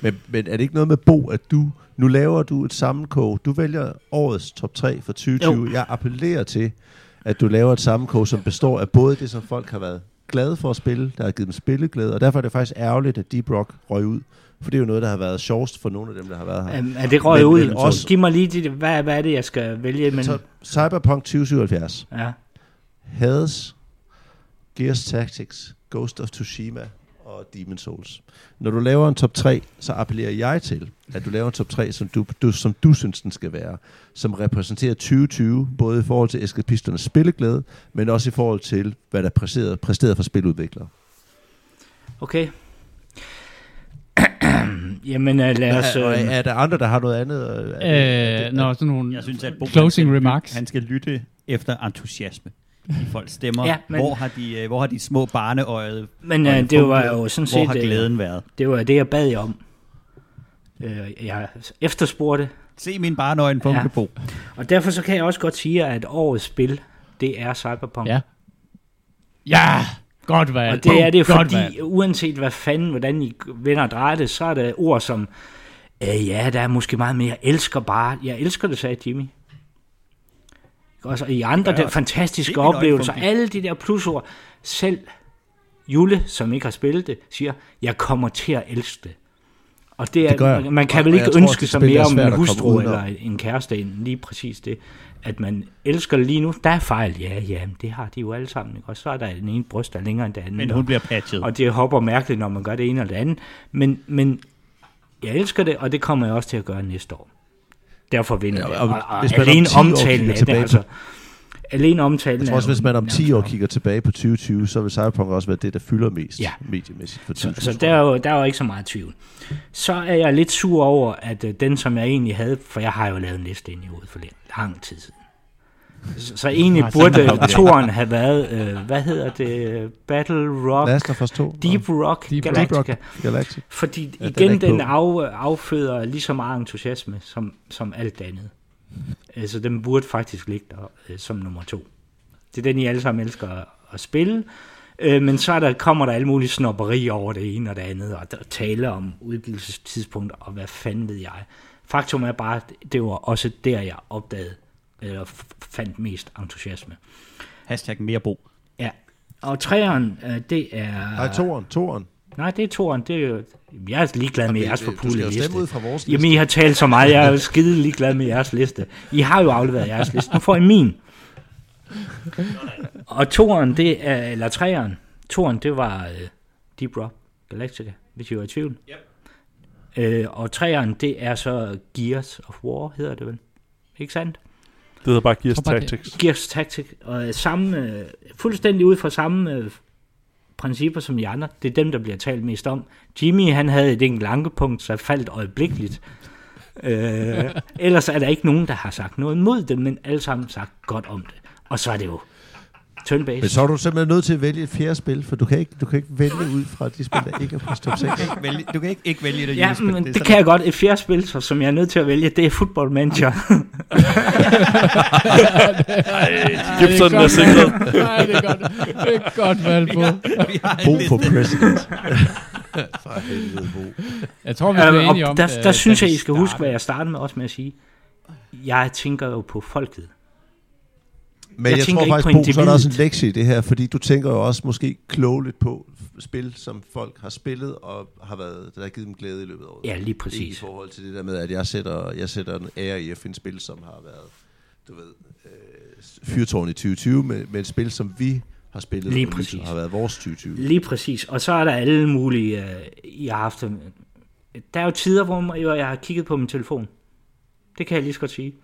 men, men er det ikke noget med Bo, at du, nu laver du et sammenkog, du vælger årets top 3 for 2020. Jo. Jeg appellerer til, at du laver et sammenkog, som består af både det, som folk har været glade for at spille, der har givet dem spilleglæde, og derfor er det faktisk ærgerligt, at Deep Rock røg ud. For det er jo noget, der har været sjovest for nogle af dem, der har været her. Um, er det røg Men- ud? men også- Giv mig lige, det, hvad, hvad er det, jeg skal vælge? Så Cyberpunk 2077, Ja. Hades, Gears Tactics, Ghost of Tsushima og Demon Souls. Når du laver en top 3, så appellerer jeg til, at du laver en top 3, som du, du, som du synes, den skal være. Som repræsenterer 2020, både i forhold til eskapisternes spilleglæde, men også i forhold til, hvad der er præsteret, præsteret for spiludviklere. Okay. Jamen, uh, lad os... Er, Uh, er der andre, der har noget andet? øh, det- Øh, når sådan nogle Jeg synes, at Bo, closing han skal, remarks. Han skal lytte efter entusiasme i folks stemmer. Ja, men- hvor, har de, øh, hvor har de små barneøjet men en det var jo sådan Hvor set... har øh, glæden været? Det var det, jeg bad jer om. Uh, jeg efterspurgte, Se min barneøjen funke, Ja. Og derfor så kan jeg også godt sige, at årets spil, det er Cyberpunk. Ja. Ja, godt valg. Og det er det, Godt fordi valg. uanset hvad fanden, hvordan I vender og drejer det, så er der ord som, øh, ja, der er måske meget mere, jeg elsker bare, jeg elsker det, sagde Jimmy. Også i andre Ja, der fantastiske er oplevelser, alle de der plusord, selv Jule, som ikke har spillet det, siger, jeg kommer til at elske det. Og det er, Det gør jeg. man, kan Og- vel ikke tror, ønske sig er mere om en hustru eller en kæreste end lige præcis det, at man elsker det lige nu. Der er fejl, ja, ja, det har de jo alle sammen. Ikke? Og så er der den ene bryst, der er længere end det andet. Men og- hun bliver patchet. og det hopper mærkeligt, når man gør det ene eller det andet. Men, men jeg elsker det, og det kommer jeg også til at gøre næste år. Derfor vinder Ja, og Og, og, hvis man om alene 10 år omtalen af det, altså. Alene omtalen Jeg tror også, hvis man om 10 år kigger tilbage på 2020, så vil Cyberpunk også være det, der fylder mest Ja. mediemæssigt for Så, 2020. så der, er jo, der er jo ikke så meget tvivl. Så er jeg lidt sur over, at uh, den, som jeg egentlig havde, for jeg har jo lavet en liste ind i hovedet for lidt, lang tid siden. Så, så egentlig Nej, burde toren have været, øh, hvad hedder det, Battle Rock, Last of Us 2. Deep Rock Deep. Galactica. Rock Galactic. Fordi Ja, den igen, den, på. af, afføder lige så meget entusiasme som, som alt andet. Øh, så den burde faktisk ligge der øh, som nummer to. Det er den, I alle sammen elsker at, at spille. Øh, men så er der, kommer der alle mulige snopperi over det ene og det andet, og der tale om udgivelsestidspunkt, og hvad fanden ved jeg. Faktum er bare, det var også der, jeg opdagede, eller fandt mest entusiasme. Hashtag mere bo. Ja, og træeren, øh, det er... Nej, toeren, toeren. Nej, det er toeren. Det er jo, jeg er ligeglad med jeres Du skal forpulede liste. stemme ud fra vores liste. Jamen, I har talt så meget. Jeg er jo skide ligeglad med jeres liste. I har jo afleveret jeres liste. Nu får I min. Og toeren, det er, eller treeren, toeren, det var uh, Deep Rock Galactica, hvis I var i tvivl. Yep. Uh, og treeren, det er så Gears of War, hedder det vel. Ikke sandt? Det hedder bare Gears bare, det- Tactics. Gears Tactic, og øh, samme, øh, fuldstændig ud fra samme øh, principper som de andre. Det er dem, der bliver talt mest om. Jimmy, han havde et enkelt ankepunkt, så faldt øjeblikkeligt. øh, ellers er der ikke nogen, der har sagt noget mod det, men alle sammen sagt godt om det. Og så er det jo turn Men så er du simpelthen nødt til at vælge et fjerde spil, for du kan ikke, du kan ikke vælge ud fra de spil, der ikke er på top 6. Ikke vælge, du kan ikke, ikke vælge det. Ja, Jens, men er det sådan- kan jeg godt. Et fjerde spil, så, som jeg er nødt til at vælge, det er Football Manager. Gibson er sikret. Nej, det er godt. Det er godt valg på. Bo for president. for helvede, Bo. Jeg tror, vi bliver Øh, enige om der, det, der da synes jeg, I skal huske, hvad jeg startede med også med at sige. Jeg tænker jo på folket. Men Jeg jeg, tror faktisk, på Bo, så er der også en lektie i det her, fordi du tænker jo også måske klogeligt på spil, som folk har spillet og har været, der har givet dem glæde i løbet af året. Ja, lige Ikke i præcis. forhold til det der med, at jeg sætter, jeg sætter en ære i at finde spil, som har været, du ved, øh, fyrtårn i 2020, med, med et spil, som vi har spillet, Lige og præcis. har været vores 2020. Lige præcis. Og så er der alle mulige... Øh, jeg har haft... øh, Der er jo tider, hvor jeg har kigget på min telefon. Det kan jeg lige så godt sige.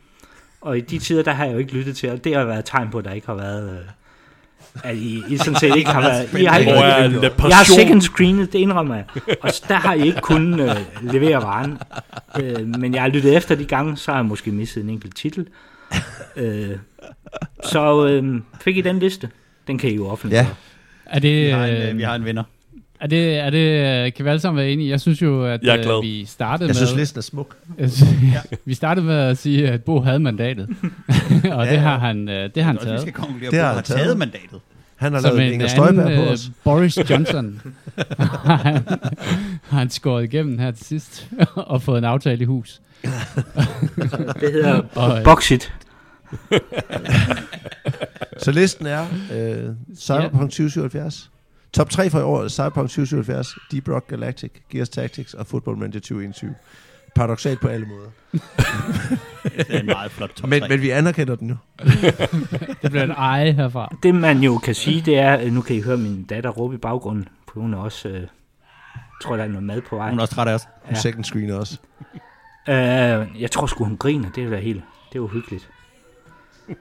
Og i de tider, der har jeg jo ikke lyttet til, og det har været et tegn på, at der ikke har været... Øh, at I, I sådan set ikke har været... I har ikke, alle jeg har second screenet, det indrømmer jeg. Og der har I ikke kunnet øh, levere varen. Øh, men jeg har lyttet efter de gange, så har jeg måske misset en enkelt titel. Øh, så øh, fik I den liste. Den kan I jo offentliggøre. Ja. Er det, Vi har, en, øh, vi har en vinder. Er det, er det, kan vi alle sammen være enige? Jeg synes jo, at Jeg er øh, vi startede Jeg synes, med... listen er smuk. Vi startede med at sige, at Bo havde mandatet. og Ja, det ja. har han, øh, det har han Også, vi taget. skal konkludere Det på, har at han taget taget. mandatet. Han har lavet en Inger Støjberg anden på øh, os. Boris Johnson har han, har han skåret igennem her til sidst og fået en aftale i hus. Det hedder Og, øh, Boxit. Så listen er øh, Cyberpunk 2077. Top 3 for i år er Cyberpunk 2077, Deep Rock Galactic, Gears Tactics og Football Manager 2021. Paradoxalt på alle måder. Det er en meget flot top Men, 3. men vi anerkender den jo. det bliver et eje herfra. Det man jo kan sige, det er, nu kan I høre min datter råbe i baggrunden, for hun er også, øh, tror der er noget mad på vej. Hun er også træt af os. Ja. Second screen også. Øh, jeg tror sgu hun griner, det er da helt, det er jo hyggeligt. Der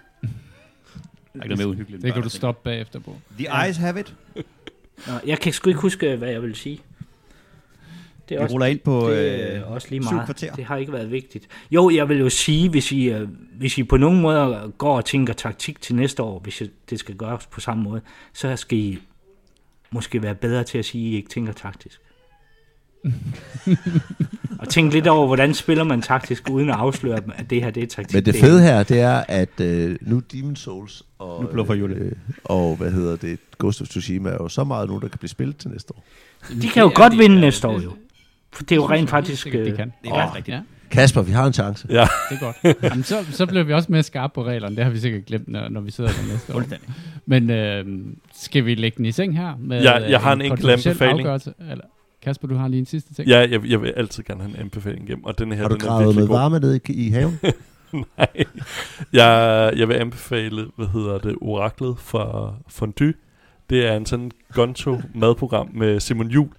er ikke noget mere uhyggeligt. Det kan du stoppe bagefter, Bo. The eyes have it. Nå, jeg kan sgu ikke huske, hvad jeg vil sige. Det Vi ruller ind på det øh, er også lige meget. kvarter. Det har ikke været vigtigt. Jo, jeg vil jo sige, hvis I, øh, hvis I på nogen måde går og tænker taktik til næste år, hvis det skal gøres på samme måde, så skal I måske være bedre til at sige, at I ikke tænker taktisk. og tænk lidt over, hvordan spiller man taktisk, uden at afsløre, at det her det er taktik. Men det fede her, det er, at øh, nu Demon Souls og, Nu bluffer Jule. øh, og hvad hedder det, Ghost of Tsushima er jo så meget nu, der kan blive spillet til næste år. De kan jo Det godt de, vinde øh, næste år det- jo. For det er jo rent faktisk... helt sikkert, de øh, kan. Det er faktisk rigtigt. Ja, Kasper, vi har en chance. Ja, det er godt. Jamen, så, så bliver vi også mere skarpe på reglerne. Det har vi sikkert glemt, når, når vi sidder der næste år. Men øh, skal vi lægge den i seng her? Med, Ja, jeg øh, har en enkelt kontroversiel anbefaling. afgørelse? Eller, Kasper, du har lige en sidste ting. ja jeg, jeg vil altid gerne have en anbefaling igennem, og den her Har du den er gravet virkelig noget god. varme ned i, i haven? Nej. Jeg, jeg vil anbefale, hvad hedder det, Oraklet fra Fondue. Det er en sådan gonto madprogram med Simon Jul.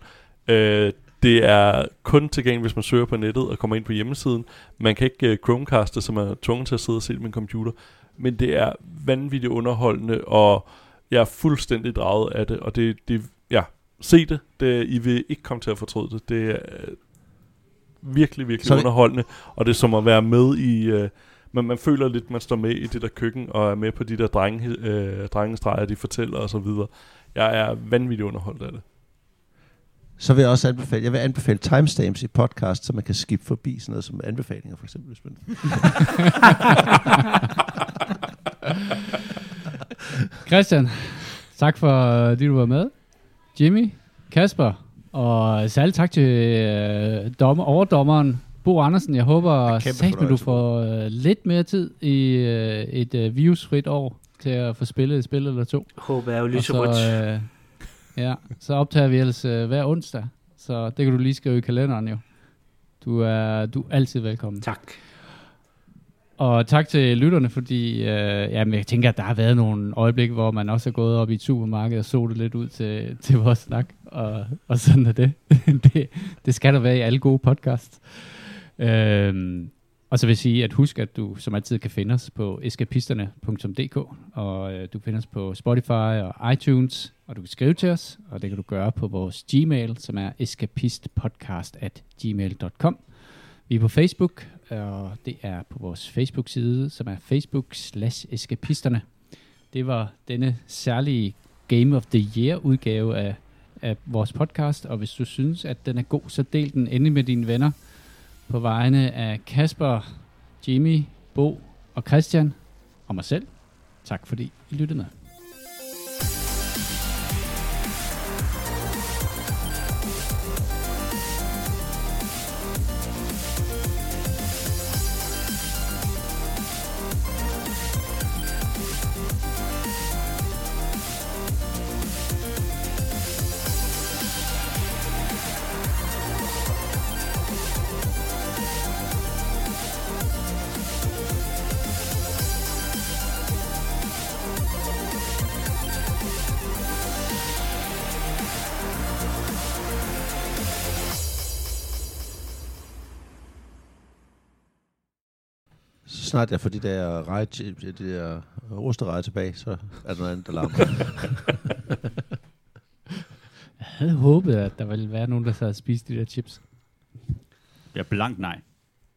Øh, det er kun tilgængeligt, hvis man søger på nettet og kommer ind på hjemmesiden. Man kan ikke uh, Chromecaste, så man er tvunget til at sidde og se det med en computer. Men det er vanvittigt underholdende, og jeg er fuldstændig draget af det. Og det, det se det. det. I vil ikke komme til at fortryde det. Det er øh, virkelig, virkelig Så det- underholdende. Og det er som at være med i... Øh, men man føler lidt, man står med i det der køkken, og er med på de der drenge, øh, drengestreger, de fortæller og så videre. Jeg er vanvittigt underholdt af det. Så vil jeg også anbefale, jeg vil anbefale timestamps i podcast, så man kan skip forbi sådan noget som anbefalinger, for eksempel. Hvis man Christian, tak for, at du var med. Jimmy, Kasper, og særligt tak til øh, dommer, overdommeren Bo Andersen. Jeg håber sagt, at du får øh, lidt mere tid i øh, et øh, virusfrit år til at få spillet et spil eller to. Håbet er jo lyserødt. så, øh, ja, så optager vi ellers øh, hver onsdag. Så det kan du lige skrive i kalenderen jo. Du er, du er altid velkommen. Tak. Og tak til lytterne, fordi øh, jamen, jeg tænker, at der har været nogle øjeblikke, hvor man også er gået op i et supermarked og solet lidt ud til, til vores snak. Og, og sådan er det. det. Det skal der være i alle gode podcasts. Øhm, og så vil jeg sige, at husk, at du som altid kan finde os på eskapisterne.dk, og øh, du finder os på Spotify og iTunes, og du kan skrive til os, og det kan du gøre på vores Gmail, som er eskapistpodcast at gmail.com. Vi er på Facebook, og det er på vores Facebook-side, som er facebook slash eskapisterne. Det var denne særlige Game of the Year udgave af, af vores podcast, og hvis du synes, at den er god, så del den endelig med dine venner på vegne af Kasper, Jimmy, Bo og Christian og mig selv. Tak fordi I lyttede med. Snart jeg får de der, rej, de der osterejer tilbage, så er der noget andet, der larmer. Jeg havde håbet, at der ville være nogen, der sad og spiste de der chips. Er blank nej.